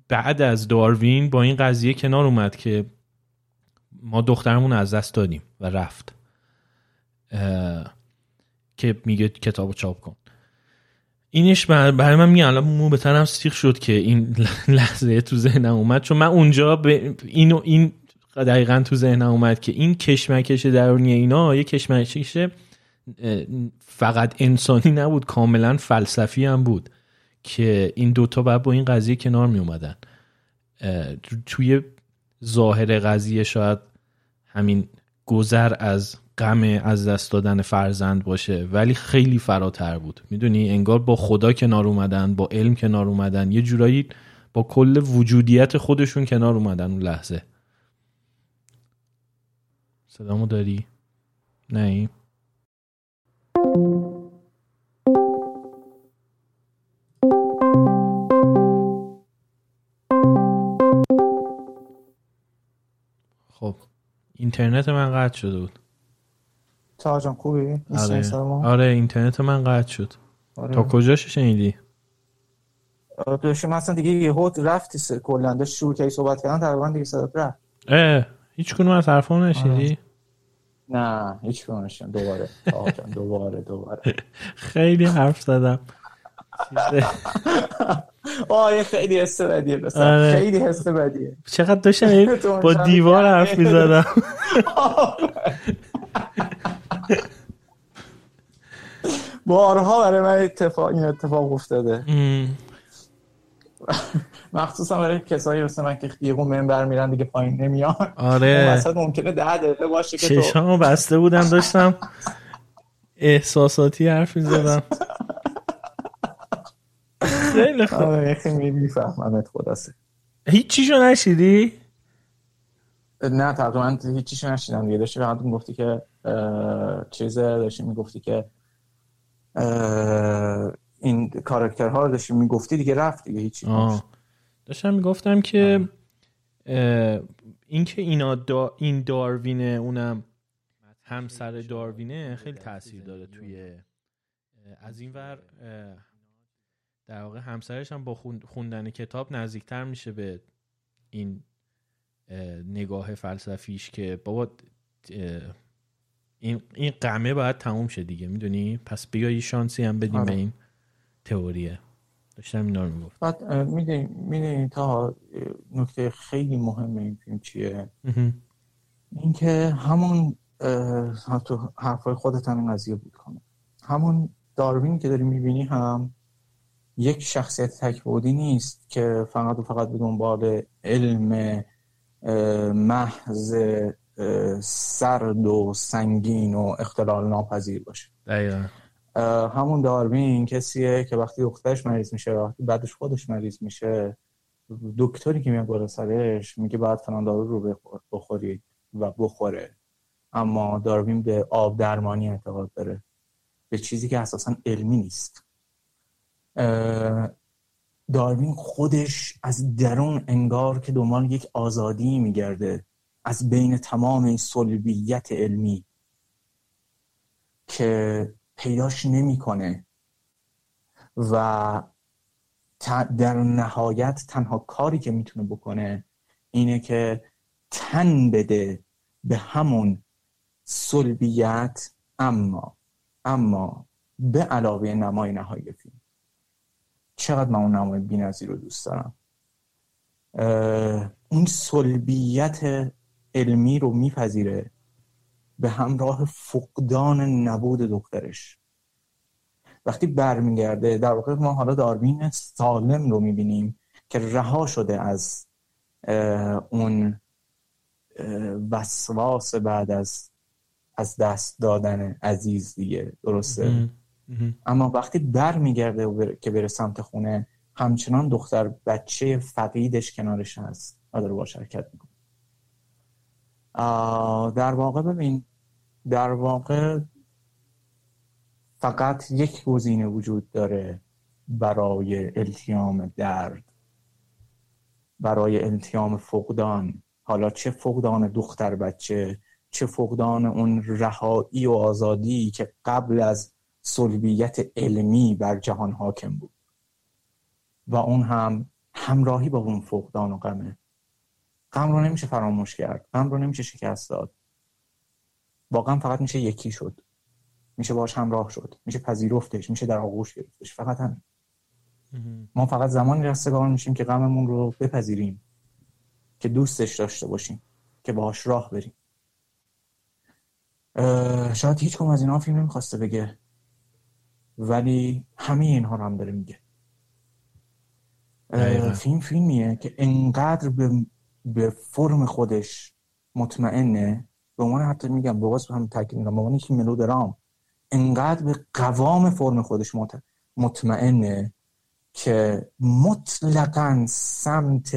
Speaker 1: بعد از داروین با این قضیه کنار اومد که ما دخترمون از دست دادیم و رفت. که میگه کتاب چاپ کن. اینش برای من میگه الان مو به سیخ شد که این لحظه تو ذهنم اومد. چون من اونجا به اینو این دقیقا تو ذهنم اومد که این کشمکش درونی اینا یه کشمکش فقط انسانی نبود کاملا فلسفی هم بود که این دوتا باید با این قضیه کنار می اومدن. توی ظاهر قضیه شاید همین گذر از غم از دست دادن فرزند باشه ولی خیلی فراتر بود. می‌دونی؟ انگار با خدا کنار اومدن با علم کنار اومدن یه جورایی با کل وجودیت خودشون کنار اومدن اون لحظه. صدامو داری؟ نه خب اینترنت من قطع شده بود
Speaker 3: جان خوبی؟
Speaker 1: آره. آره اینترنت من قطع شد آره. تا کجاش شنیدی؟
Speaker 3: داشتیم اصلا دیگه یه هوت رفتی کلا داشت شروع که صحبت کردن تقریبا دیگه صدا رفت
Speaker 1: اه هیچ کنون از حرفام نشیدی؟ آره.
Speaker 3: نه هیچ کنون دوباره. دوباره دوباره.
Speaker 1: خیلی حرف زدم.
Speaker 3: آه خیلی حس بدیه آره. خیلی حس بدیه.
Speaker 1: چقدر داشتم با دیوار حرف می‌زدم.
Speaker 3: بارها برای من اتفاق این اتفاق افتاده. مخصوصا برای کسایی مثل من که یهو منبر میرن دیگه پایین نمیان.
Speaker 1: آره.
Speaker 3: مثلا ممکنه ده دقیقه باشه که
Speaker 1: چشامو بسته بودم داشتم احساساتی حرف می‌زدم. خیلی خوب.
Speaker 3: آره خیلی میفهممت خداسه
Speaker 1: هیچیشو نشیدی؟
Speaker 3: نه تقریبا هیچیشو نشیدم دیگه. داشتی فقط می‌گفتی که چیز داشتی می‌گفتی که این کاراکترها رو داشتی می‌گفتی دیگه رفت دیگه هیچی.
Speaker 1: داشتم می‌گفتم که اینکه اینا دا این داروینه اونم همسر داروینه خیلی تاثیر داره توی از این ور در واقع همسرش هم با خوندن کتاب نزدیکتر میشه به این نگاه فلسفیش که بابا این این قمه باید تموم شه دیگه می‌دونی؟ پس بیا یه شانسی هم بدیم به این تئوریه. داشتم اینا رو می‌گفت
Speaker 2: بعد می‌دونی تا نکته خیلی مهم این فیلم چیه؟ اینکه همون تو حرفای خودت هم این قضیه بود کنه. همون داروین که داری می‌بینی هم یک شخصیت تکبودی نیست که فقط و فقط به دنبال علم محض سرد و سنگین و اختلال ناپذیر باشه.
Speaker 1: دقیقا.
Speaker 2: همون داروین کسیه که وقتی دخترش مریض میشه وقتی بعدش خودش مریض میشه دکتری که میاد بالا سرش میگه باید فلان دارو رو بخوری و بخوره. اما داروین به آب درمانی اعتقاد داره. به چیزی که اساسا علمی نیست. داروین خودش از درون انگار که دنبال یک آزادی میگرده. از بین تمام این سلبیت علمی که پیداش نمی‌کنه. و در نهایت تنها کاری که می‌تونه بکنه اینه که تن بده به همون سلبیت اما اما به علاوه نمای نهایی فیلم. چقدر من اون نمای بینظیر رو دوست دارم؟ اون سلبیت علمی رو میپذیره. به همراه فقدان نبود دخترش. وقتی برمیگرده در واقع ما حالا داروین سالم رو می‌بینیم که رها شده از اون وسواس بعد از از دست دادن عزیز دیگه درسته؟ اما وقتی بر میگرده که بره سمت خونه همچنان دختر بچه فقیدش کنارش هست. و داره با شرکت می‌کنه در واقع ببین در واقع فقط یک گزینه وجود داره برای التیام درد برای التیام فقدان. حالا چه فقدان دختر بچه چه فقدان اون رهایی و آزادی که قبل از سلبیت علمی بر جهان حاکم بود. و اون هم همراهی با اون فقدان و غمه. غم رو نمیشه فراموش کرد غم رو نمیشه شکست داد. غم فقط میشه یکی شد. میشه باش همراه شد. میشه پذیرفتش. میشه در آغوش گرفتش. فقط هم ما فقط زمانی رستگار میشیم که غممون رو بپذیریم. که دوستش داشته باشیم. که باهاش راه بریم. شاید هیچ کم از اینا فیلم نمی‌خواسته بگه. ولی همه اینها رو هم داره میگه. فیلم فیلمیه که انقدر به, به فرم خودش مطمئنه به عنوان حتی میگم واسه هم تاکید میگم به عنوان یک ملودرام انقدر به قوام فرم خودش مطمئنه که مطلقا سمت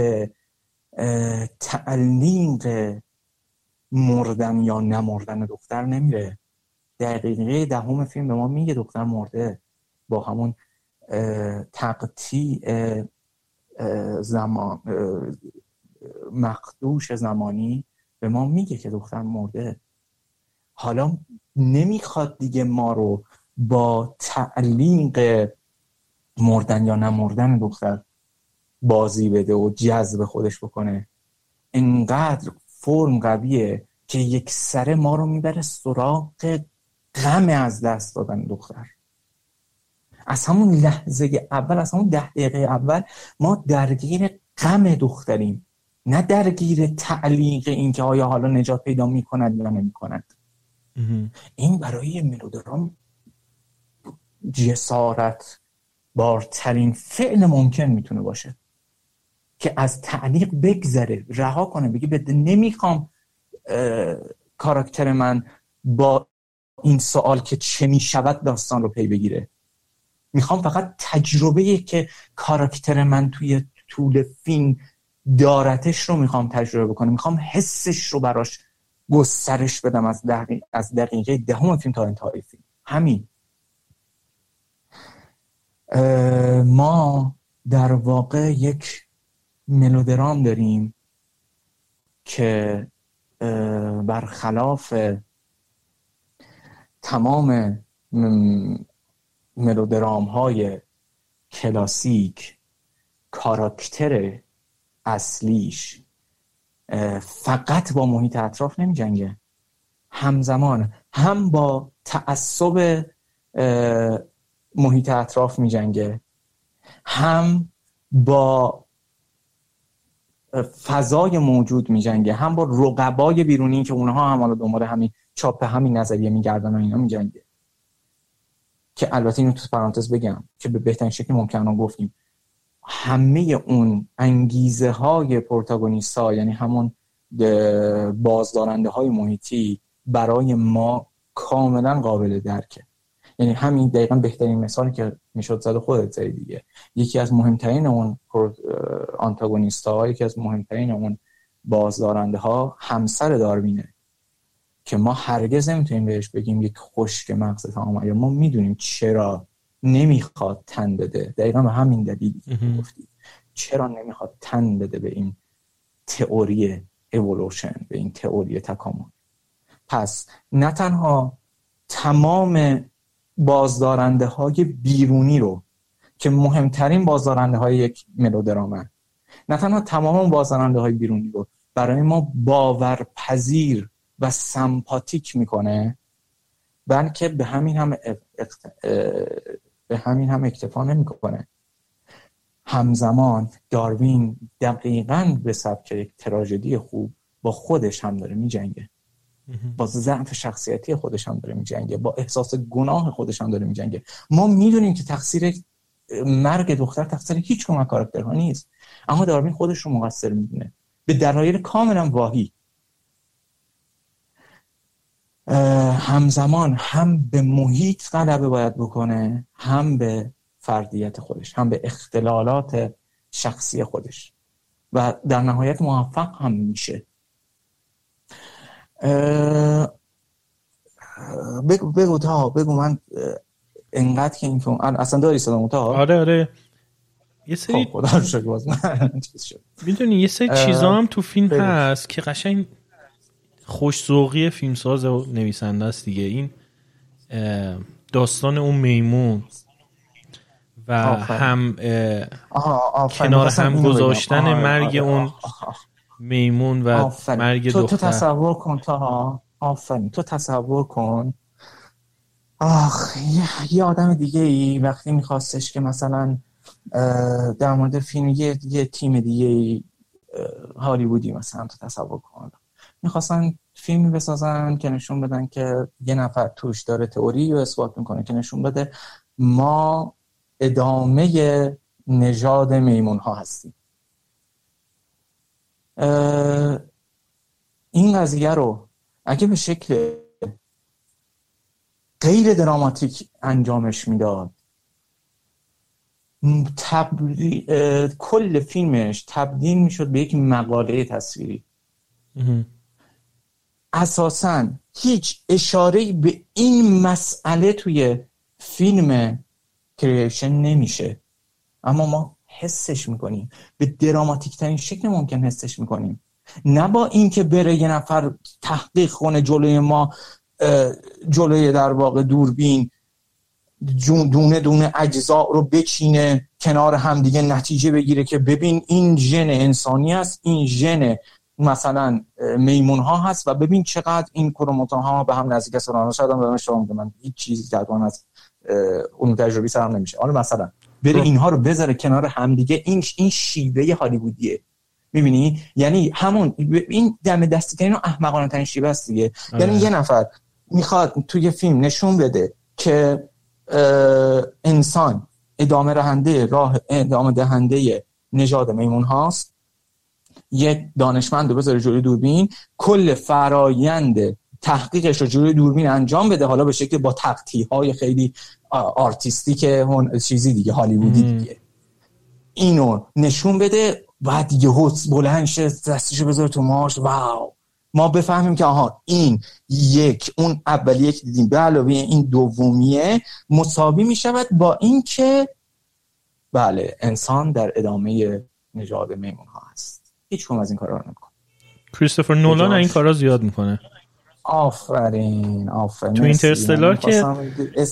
Speaker 2: تعلیق مردن یا نمردن دختر نمیره. دقیقه دهم فیلم به ما میگه دختر مرده با همون تقطیع زمان مخدوش زمانی. به ما میگه که دختر مرده. حالا نمی‌خواد دیگه ما رو با تعلیق مردن یا نمردن دختر بازی بده و جذب خودش بکنه. انقدر فرم قویه که یک سره ما رو می‌بره سراغ غم از دست دادن دختر. از همون لحظه اول از همون ده دقیقه اول ما درگیر غم دختریم. نه درگیر تعلیق این که آیا حالا نجات پیدا می‌کند یا نمی‌کند. این برای ملودرام جسارت بارترین فعل ممکن می‌تونه باشه که از تعلیق بگذره رها کنه بگه بده نمی‌خوام کاراکتر من با این سوال که چه می‌شود داستان رو پی بگیره. می‌خوام فقط تجربه که کاراکتر من توی طول فیلم دارتش رو می‌خوام تجربه بکنم. می‌خوام حسش رو براش گسترش بدم از دقیقه, از دقیقه دهم فیلم تا انتهای فیلم. همین. ما در واقع یک ملودرام داریم که برخلاف تمام ملودرام های کلاسیک کاراکتر اصلیش فقط با محیط اطراف نمی جنگه همزمان هم با تعصب محیط اطراف می جنگه هم با فضای موجود میجنگه. هم با رقبای بیرونی که اونها هم حالا دنبال همین چاپ همین نظریه میگردن و اینا میجنگه. که البته اینو تو پرانتز بگم که به بهترین شکل ممکن گفتیم. همه اون انگیزه های پروتاگونیست ها یعنی همون بازدارنده های محیطی برای ما کاملا قابل درکه. یعنی همین دقیقا بهترین مثالی که می‌شد زده خودت زدی دیگه. یکی از مهمترین اون آنتاگونیست ها یکی از مهمترین اون بازدارنده ها همسر داروینه که ما هرگز نمی‌تونیم بهش بگیم یک خشک مغز تمام. یا ما می‌دونیم چرا نمی‌خواد تن بده. دقیقا به همین دلیلی که گفتی. چرا نمی‌خواد تن بده به این تئوری اولوشن به این تئوری تکامل؟ پس نه تنها تمام بازدارنده های بیرونی رو که مهمترین بازدارنده های یک ملودرامه نه تنها تمام بازدارنده های بیرونی رو برای ما باورپذیر و سمپاتیک می‌کنه بلکه به همین هم به همین هم اکتفا نمی‌کنه. همزمان داروین دقیقا به سبک یک تراژدی خوب با خودش هم داره میجنگه. با ضعف شخصیتی خودش هم داره میجنگه. با احساس گناه خودش هم داره میجنگه. ما می‌دونیم که تقصیر مرگ دختر تقصیر هیچ کمک کاراکترها نیست. اما داروین خودش رو مقصر می‌دونه. به دلایل کاملا واهی. همزمان هم به محیط غلبه باید بکنه هم به فردیت خودش هم به اختلالات شخصی خودش. و در نهایت موفق هم میشه. بگو بگو تا بگو من انقدر که این فیلم اصلا داری صدا تا
Speaker 1: آره آره. یه سری
Speaker 2: خب، خدا باز
Speaker 1: می‌دونی یه سری چیزا هم تو فیلم هست که قشنگ خوشزوقی فیلمساز و نویسنده است دیگه. این داستان اون میمون و هم کنار هم گذاشتن مرگ آره، اون میمون و مرگ
Speaker 2: تو دختر. تو تصور کن تا آفرین. تو تصور کن. آخ یه, آدم دیگه ای وقتی میخواستش که مثلا در مورد فیلم یه, یه تیم دیگه هالیوودی مثلا تو تصور کن. می‌خواستن فیلمی بسازن که نشون بدن که یه نفر توش داره تئوری رو اثبات می‌کنه که نشون بده ما ادامه نژاد میمون ها هستیم این قضیه رو اگه به شکل غیر دراماتیک انجامش می‌داد کل فیلمش تبدیل می‌شد به یک مقاله تصویری. اساسا هیچ اشاره به این مسئله توی فیلم کریشن نمیشه. اما ما حسش می‌کنیم. به دراماتیک ترین شکل ممکن حسش می‌کنیم. نه با اینکه بره یه نفر تحقیق کنه جلوی ما جلوی در واقع دوربین دونه دونه اجزا رو بچینه کنار هم دیگه نتیجه بگیره که ببین این ژن انسانی است این ژن مثلا میمون ها هست و ببین چقدر این کروموتون ها به هم نزدیک هستن شاید هم شما من هیچ چیزی تقریبا از اون تجربی سرم نمیشه. حالا مثلا بره اینها رو بذاره کنار همدیگه. این این شیوه هالیوودیه. می‌بینی؟ یعنی همون این دم دستی ترین و احمقانه ترین شیوه است دیگه. آره. یعنی یه نفر می‌خواد توی فیلم نشون بده که انسان ادامه رهنده راه ادامه دهنده نژاد میمون هاست یه دانشمند رو بذاره جلوی دوربین کل فرایند تحقیقش رو جلوی دوربین انجام بده حالا به شکل با تقطیع های خیلی artistic چیزی دیگه هالیوودی دیگه. اینو نشون بده بعد دیگه حس بلند شه دستشو بذاره تو ماش wow. ما بفهمیم که آها این یک اون اولیه که دیدیم به علاوه این دومیه مساوی می شود با اینکه بله انسان در ادامه نژاد میمون. هیچ از این کارا رو نمی‌کنه.
Speaker 1: کریستوفر نولان این کارا زیاد می‌کنه.
Speaker 2: آفرین آفرین.
Speaker 1: تو اینترستلار که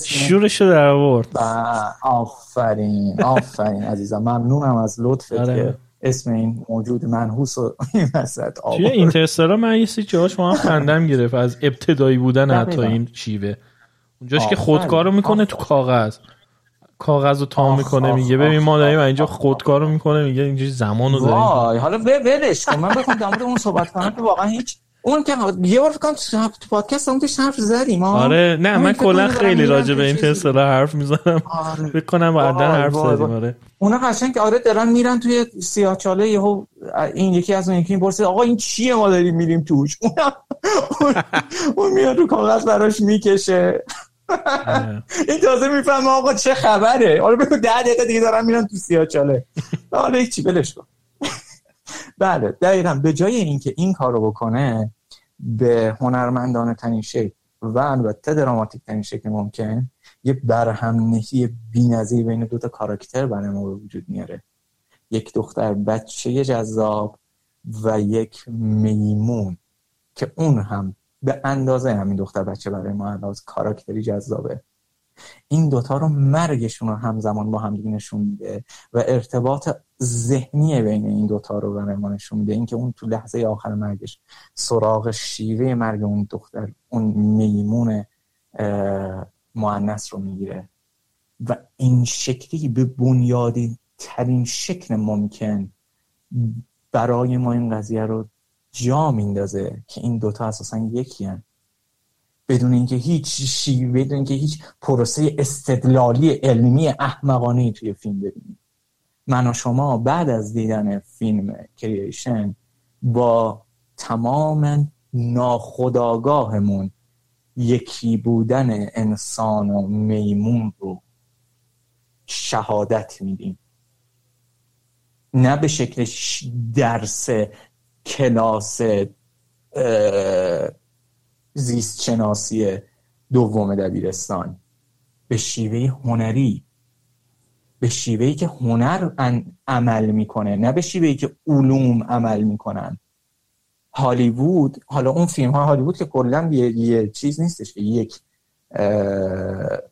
Speaker 1: شورش رو در آورد.
Speaker 2: آفرین آفرین عزیزم. ممنونم از لطفت آره. که اسم این موجود منحوس و این وسط
Speaker 1: توی اینترستلار من یه سی جاش ما خندم گرفت. از ابتدایی بودن حتی این شیوه. اونجاش که خودکارو می‌کنه تو کاغذ. کاغذ رو تا می‌کنه میگه ببین ما داریم اینجا خودکار رو می‌کنه میگه اینجا زمان رو داریم.
Speaker 2: وای حالا ولش کن. من بخوام در اون صحبت کنم. که واقعا هیچ اون که یه بار فکر تو پادکست هم توش حرف زدیم
Speaker 1: آره نه من کلا خیلی راجع به این تسلا حرف می‌زنم. آره. فکر کنم بعدا حرف زدیم آره.
Speaker 2: اونا قشنگ که آره دارن میرن توی سیاهچاله یهو این یکی از اون یکی پرسه آقا این چیه ما داریم میریم توش؟ اون میاد رو کاغذ براش می‌کشه. این تازه می‌فهمه آقا چه خبره. حالا بگو ده دقیقه دیگه دارن میرن تو سیاهچاله حالا چی بلش کن. بله دقیقا. به جای اینکه این کارو بکنه به هنرمندانه ترین شکل و البته دراماتیک ترین شکل ممکن یه برهمنهی بی‌نظیر بین دو تا کاراکتر برای ما وجود میاره. یک دختر بچه جذاب و یک میمون که اون هم به اندازه همین دختر بچه برای ما علاوه کاراکتری جذابه. این دوتا رو مرگشون رو همزمان با هم نشون میده و ارتباط ذهنی بین این دوتا رو برای ما نشون میده. اینکه اون تو لحظه آخر مرگش سراغ شیوه مرگ اون دختر اون میمون معنس رو می‌گیره. و این شکلی به بنیادی ترین شکل ممکن برای ما این قضیه رو جا میندازه که این دوتا اساسا یکی هن. بدون اینکه هیچ شی بدون اینکه هیچ پروسه استدلالی علمی احمقانه توی فیلم ببینیم من و شما بعد از دیدن فیلم کریشن با تمام ناخداگاهمون یکی بودن انسان و میمون رو شهادت میدیم نه به شکل درس کلاس زیست شناسی دوم دبیرستان. به شیوه هنری. به شیوهی که هنر عمل می‌کنه نه به شیوهی که علوم عمل می‌کنن. هالیوود حالا اون فیلم ها هالیوود که کلا یه،, چیز نیستش که یک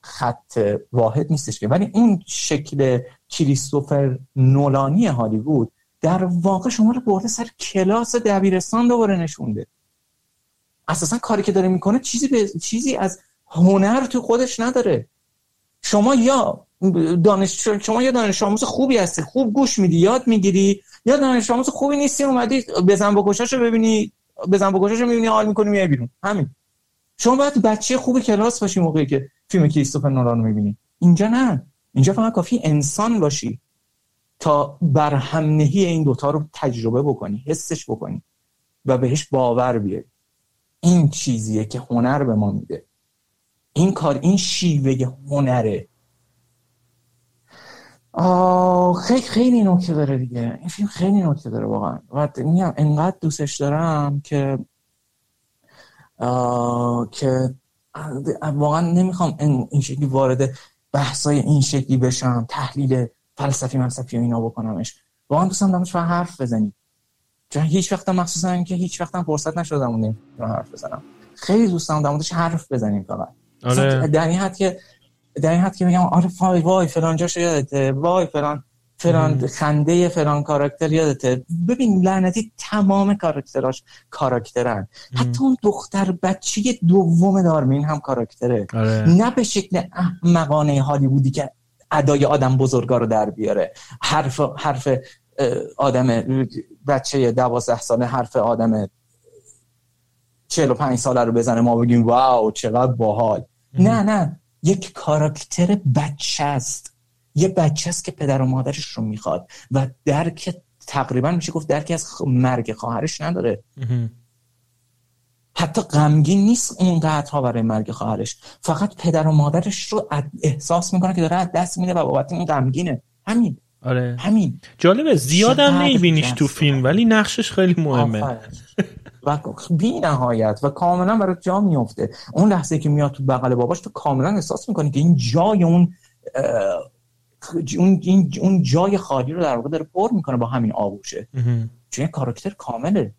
Speaker 2: خط واحد نیستش که. ولی اون شکل کریستوفر نولانی هالیوود در واقع شما رو برده سر کلاس دبیرستان دوباره نشونده اساسا کاری که داره می‌کنه چیزی به چیزی از هنر تو خودش نداره. شما یا دانش شما یا دانش آموز خوبی هستی خوب گوش میدی یاد می‌گیری یا دانش آموز خوبی نیستی اومدی بزن بکشاشو ببینی بزن بکشاشو می‌بینی حال می‌کنی میای بیرون. همین. شما باید بچه خوب کلاس باشی موقعی که فیلم کریستوفر نولان رو می‌بینی. اینجا نه. اینجا فقط کافی انسان باشی. تا برهمنهی این دوتا رو تجربه بکنی حسش بکنی و بهش باور بیاری. این چیزیه که هنر به ما میده. این کار این شیوه هنره. خیلی خیلی نکته داره دیگه. این فیلم خیلی نکته داره واقعا. و میگم انقدر دوستش دارم که که واقعا نمی‌خوام این شکلی وارد بحثای این شکلی بشم تحلیل فلسفی ملسفی و اینا بکنمش. واقعا دوستم دارمش حرف بزنیم. چون هیچ وقت مخصوصا که هیچ وقت فرصت نشدم اون حرف بزنم. خیلی دوستم موردش حرف بزنیم فقط. آره. در این حد که در این حد که میگم آره وای وای فلان جاشو یادته. وای فلان فلان خنده فلان کاراکتر یادته. ببین لعنتی تمام کاراکتراش کاراکترن. حتی اون دختر بچه دوم دارمین هم کاراکتره. آره. نه به شکل احمقانه هالیوودی که ادای آدم بزرگا رو در بیاره. حرف حرف آدم بچه دوازده ساله حرف آدم 45 ساله رو بزنه ما بگیم واو چقدر باحال. نه نه. یک کاراکتر بچه است. یه بچه است که پدر و مادرش رو می‌خواد و درک تقریبا میشه گفت درکی از مرگ خواهرش نداره. حتی غمگین نیست اونقدرها برای مرگ خواهرش. فقط پدر و مادرش رو احساس می‌کنه که داره از دست میده و بابت این غمگینه. همین.
Speaker 1: آره.
Speaker 2: همین.
Speaker 1: جالبه زیادم نمیبینیش تو فیلم ولی نقشش خیلی مهمه.
Speaker 2: و بی نهایت و کاملا برای جا میفته اون لحظه که میاد تو بغل باباش تو کاملا احساس می‌کنی که این جای اون اون, اون جای خالی رو در واقع داره پر می‌کنه با همین آغوشه. چون کاراکتر کامله.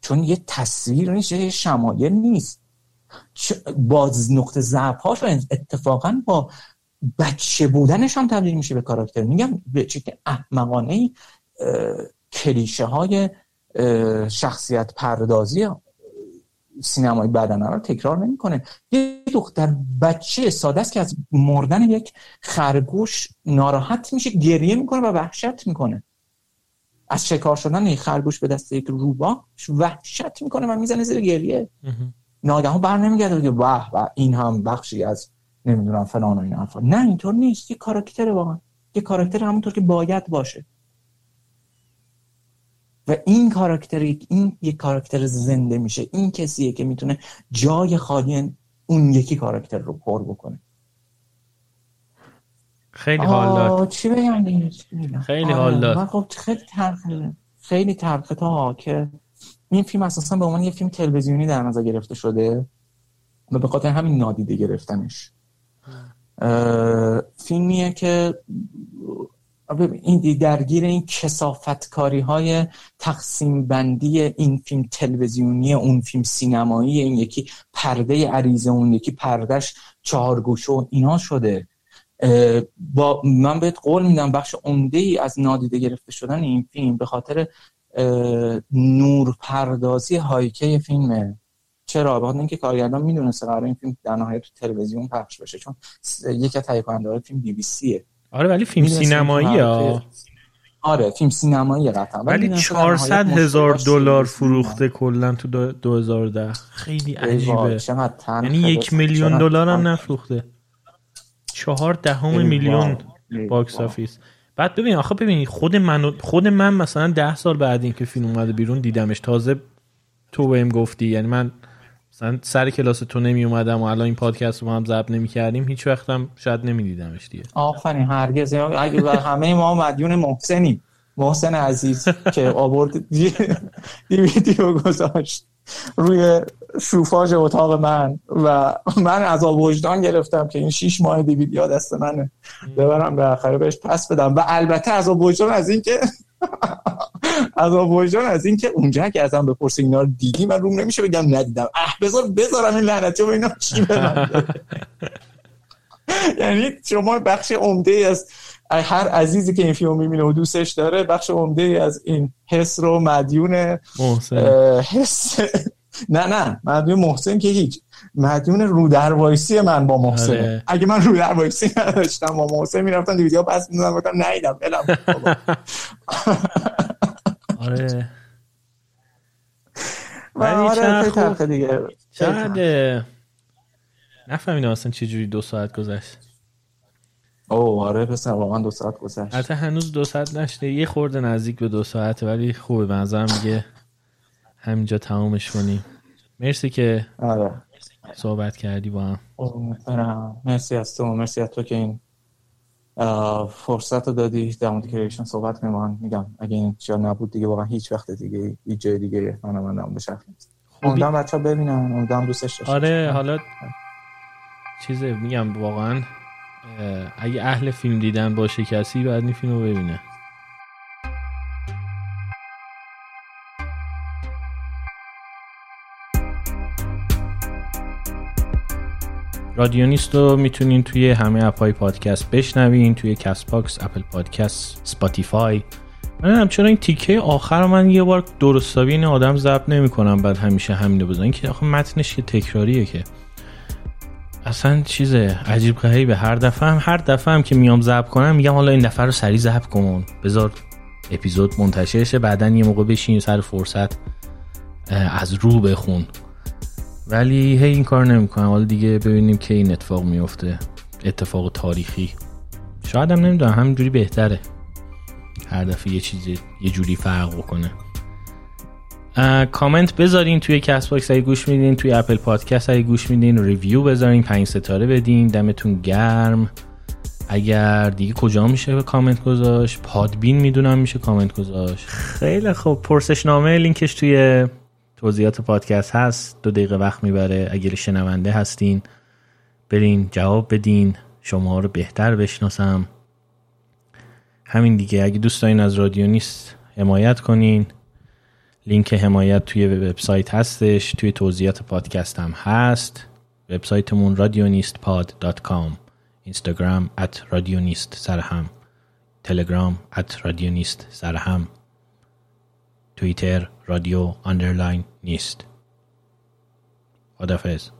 Speaker 2: چون یه تصویر نیست یه شمایل نیست. باز نقطه ضعف اتفاقا با بچه بودنش هم تبدیل میشه به کاراکتر. میگم به چه احمقانه کلیشه های شخصیت پردازی سینمای بدنه رو تکرار نمی‌کنه. یه دختر بچه ساده است که از مردن یک خرگوش ناراحت میشه گریه می‌کنه و وحشت می‌کنه. از شکار شدن یک خرگوش به دست یک روبا وحشت می‌کنه و می‌زنه زیر گریه. ناگهان بر نمیگرده که واه و این هم بخشی از نمی‌دونم فلان و این حرفا. نه اینطور نیست. یه کاراکتر واقعا. یه کاراکتر همونطور که باید باشه. و این کاراکتر این یک کاراکتر زنده میشه. این کسیه که می‌تونه جای خالی اون یکی کاراکتر رو پر بکنه.
Speaker 1: خیلی حال داد.
Speaker 2: چی بگم؟
Speaker 1: خیلی حال داد.
Speaker 2: خب خیلی تلخه خیلی تلخه تا که این فیلم اساسا به عنوان یه فیلم تلویزیونی در نظر گرفته شده و به خاطر همین نادیده گرفتنش. فیلمیه که این درگیر این کسافتکاری های تقسیم بندی این فیلم تلویزیونی اون فیلم سینمایی این یکی پرده عریضه اون یکی پردش چهارگوشه و اینا شده. با من بهت قول میدم بخش عمده ای از نادیده گرفته شدن این فیلم به خاطر نور پردازی هایکه فیلمه. چرا؟ بخاطر اینکه کارگردان می‌دونسته قرار این فیلم در نهایت تو تلویزیون پخش بشه چون یکی از تهیه فیلم بی بی سیه
Speaker 1: آره ولی فیلم سینمایی ها؟
Speaker 2: آره فیلم سینمایی قطعا.
Speaker 1: ولی 400 هزار دلار فروخته کلا تو 2010 خیلی عجیبه. یعنی یک میلیون دلار هم نفروخته. چهار دهم میلیون box office بعد ببین آخه ببین خود من خود من مثلا ده سال بعد اینکه فیلم اومده بیرون دیدمش تازه تو بهم گفتی یعنی من مثلا سر کلاس تو نمی اومدم و الان این پادکست رو هم ضبط نمی کردیم هیچ وقتم شاید نمی دیدمش دیگه
Speaker 2: آفرین هرگز اگه همه ما مدیون محسنی محسن عزیز که آورد دیویدیو گذاشت روی شوفاژ اتاق من و من از وجدان گرفتم که این شیش ماه دیویدیو دست منه. ببرم به آخره بهش پس بدم. و البته از وجدان از این که از وجدان از این که اونجا که ازم بپرسه اینا رو دیدی من روم نمیشه بگم ندیدم. اه بذار بذارم این لعنتی و اینا چی یعنی شما بخش عمده از هر عزیزی که این فیلم می‌بینه و دوستش داره بخش عمده از این حس رو مدیون حس. نه نه مدیون محسن که هیچ. مدیون رو در وایسی من با محسن آره. اگه من رو در وایسی نداشتم با محسن می‌رفتم دیویدیو پس می‌دونم گفتم نیدم بلم
Speaker 1: آره. ولی آره چند دیگه. چند نفهمیدم اصلا چجوری دو ساعت گذشت.
Speaker 2: او آره پسر واقعا دو ساعت گذشت.
Speaker 1: حتی هنوز دو ساعت نشده. یه خورده نزدیک به دو ساعته ولی خوبه. به نظرم دیگه همینجا تمامش کنیم. مرسی که
Speaker 2: آره.
Speaker 1: صحبت کردی با
Speaker 2: هم. مرسی از تو مرسی از تو که این فرصت رو دادی در مورد کریشن صحبت کنیم. میگم اگه این چیا نبود دیگه واقعا هیچ وقت دیگه هیچ جای دیگه من من به شخص نیست امیدوارم بچه‌ها ببینن. امیدوارم دوستش داشته
Speaker 1: آره حالا چیزه میگم واقعا اگه اهل فیلم دیدن باشه کسی بعد این فیلم رو ببینه. رادیو نیست رو می‌تونین توی همه اپای پادکست بشنوین توی Castbox Apple Podcasts Spotify. من چرا این تیکه آخر من یه بار درستابی این آدم ضبط نمی‌کنم بعد همیشه همینو بزنین که آخه متنش که تکراریه که. اصلا چیز عجیب غریبه. هر دفعه هم هر دفعه هم که میام ضبط کنم میگم حالا این دفعه رو سریع ضبط کن. بذار اپیزود منتشر شه بعدا یه موقع بشین سر فرصت از رو بخون. ولی هی این کار نمی‌کنم. حالا دیگه ببینیم که این اتفاق میفته اتفاق تاریخی. شاید هم نمی‌دونم همینجوری بهتره. هر دفعه یه چیزی یه جوری فرق بکنه. کامنت بذارین توی Castbox اگه گوش میدین توی Apple Podcasts اگه گوش میدین review بذارین پنج ستاره بدین دمتون گرم. اگر دیگه کجا میشه به کامنت گذاشت؟ Podbean می‌دونم میشه کامنت گذاشت. خیلی خوب. پرسشنامه لینکش توی توضیحات پادکست هست. دو دقیقه وقت می‌بره. اگر شنونده هستین برین جواب بدین. شما رو بهتر بشناسم. همین دیگه. اگه دوست از رادیو نیست حمایت کنین. لینک حمایت توی وبسایت هستش توی توضیحات پادکست هم هست. وبسایتمون radionistpod.com اینستاگرام radionist سر سر هم تلگرام radionist توییتر رادیو underline نیست. خدافظ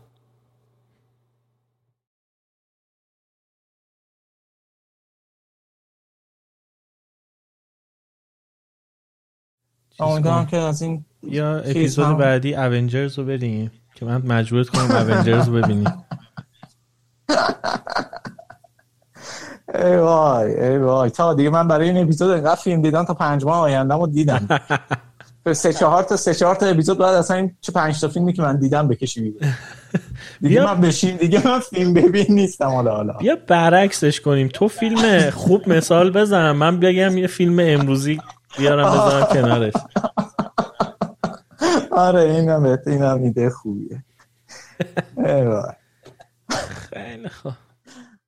Speaker 2: امیدوارم که از این
Speaker 1: یا اپیزود بعدی اونجرز رو بریم که من مجبورت کنم اونجرز رو ببینی
Speaker 2: ای وای ای وای. تا دیگه من برای این اپیزود انقدر فیلم دیدم تا پنج ماه آینده رو دیدم سه چهار تا سه چهار تا اپیزود بعد اصلا این چه پنج تا فیلمی که من دیدم بکشی بیرون دیگه من بشین دیگه من فیلم ببین نیستم حالا حالا.
Speaker 1: بیا برعکسش کنیم. تو فیلم خوب مثال بزن. من بگم یه فیلم امروزی بیارم بزنم کنارش.
Speaker 2: آره اینم اینم ایده خوبیه.
Speaker 1: خیلی خوب.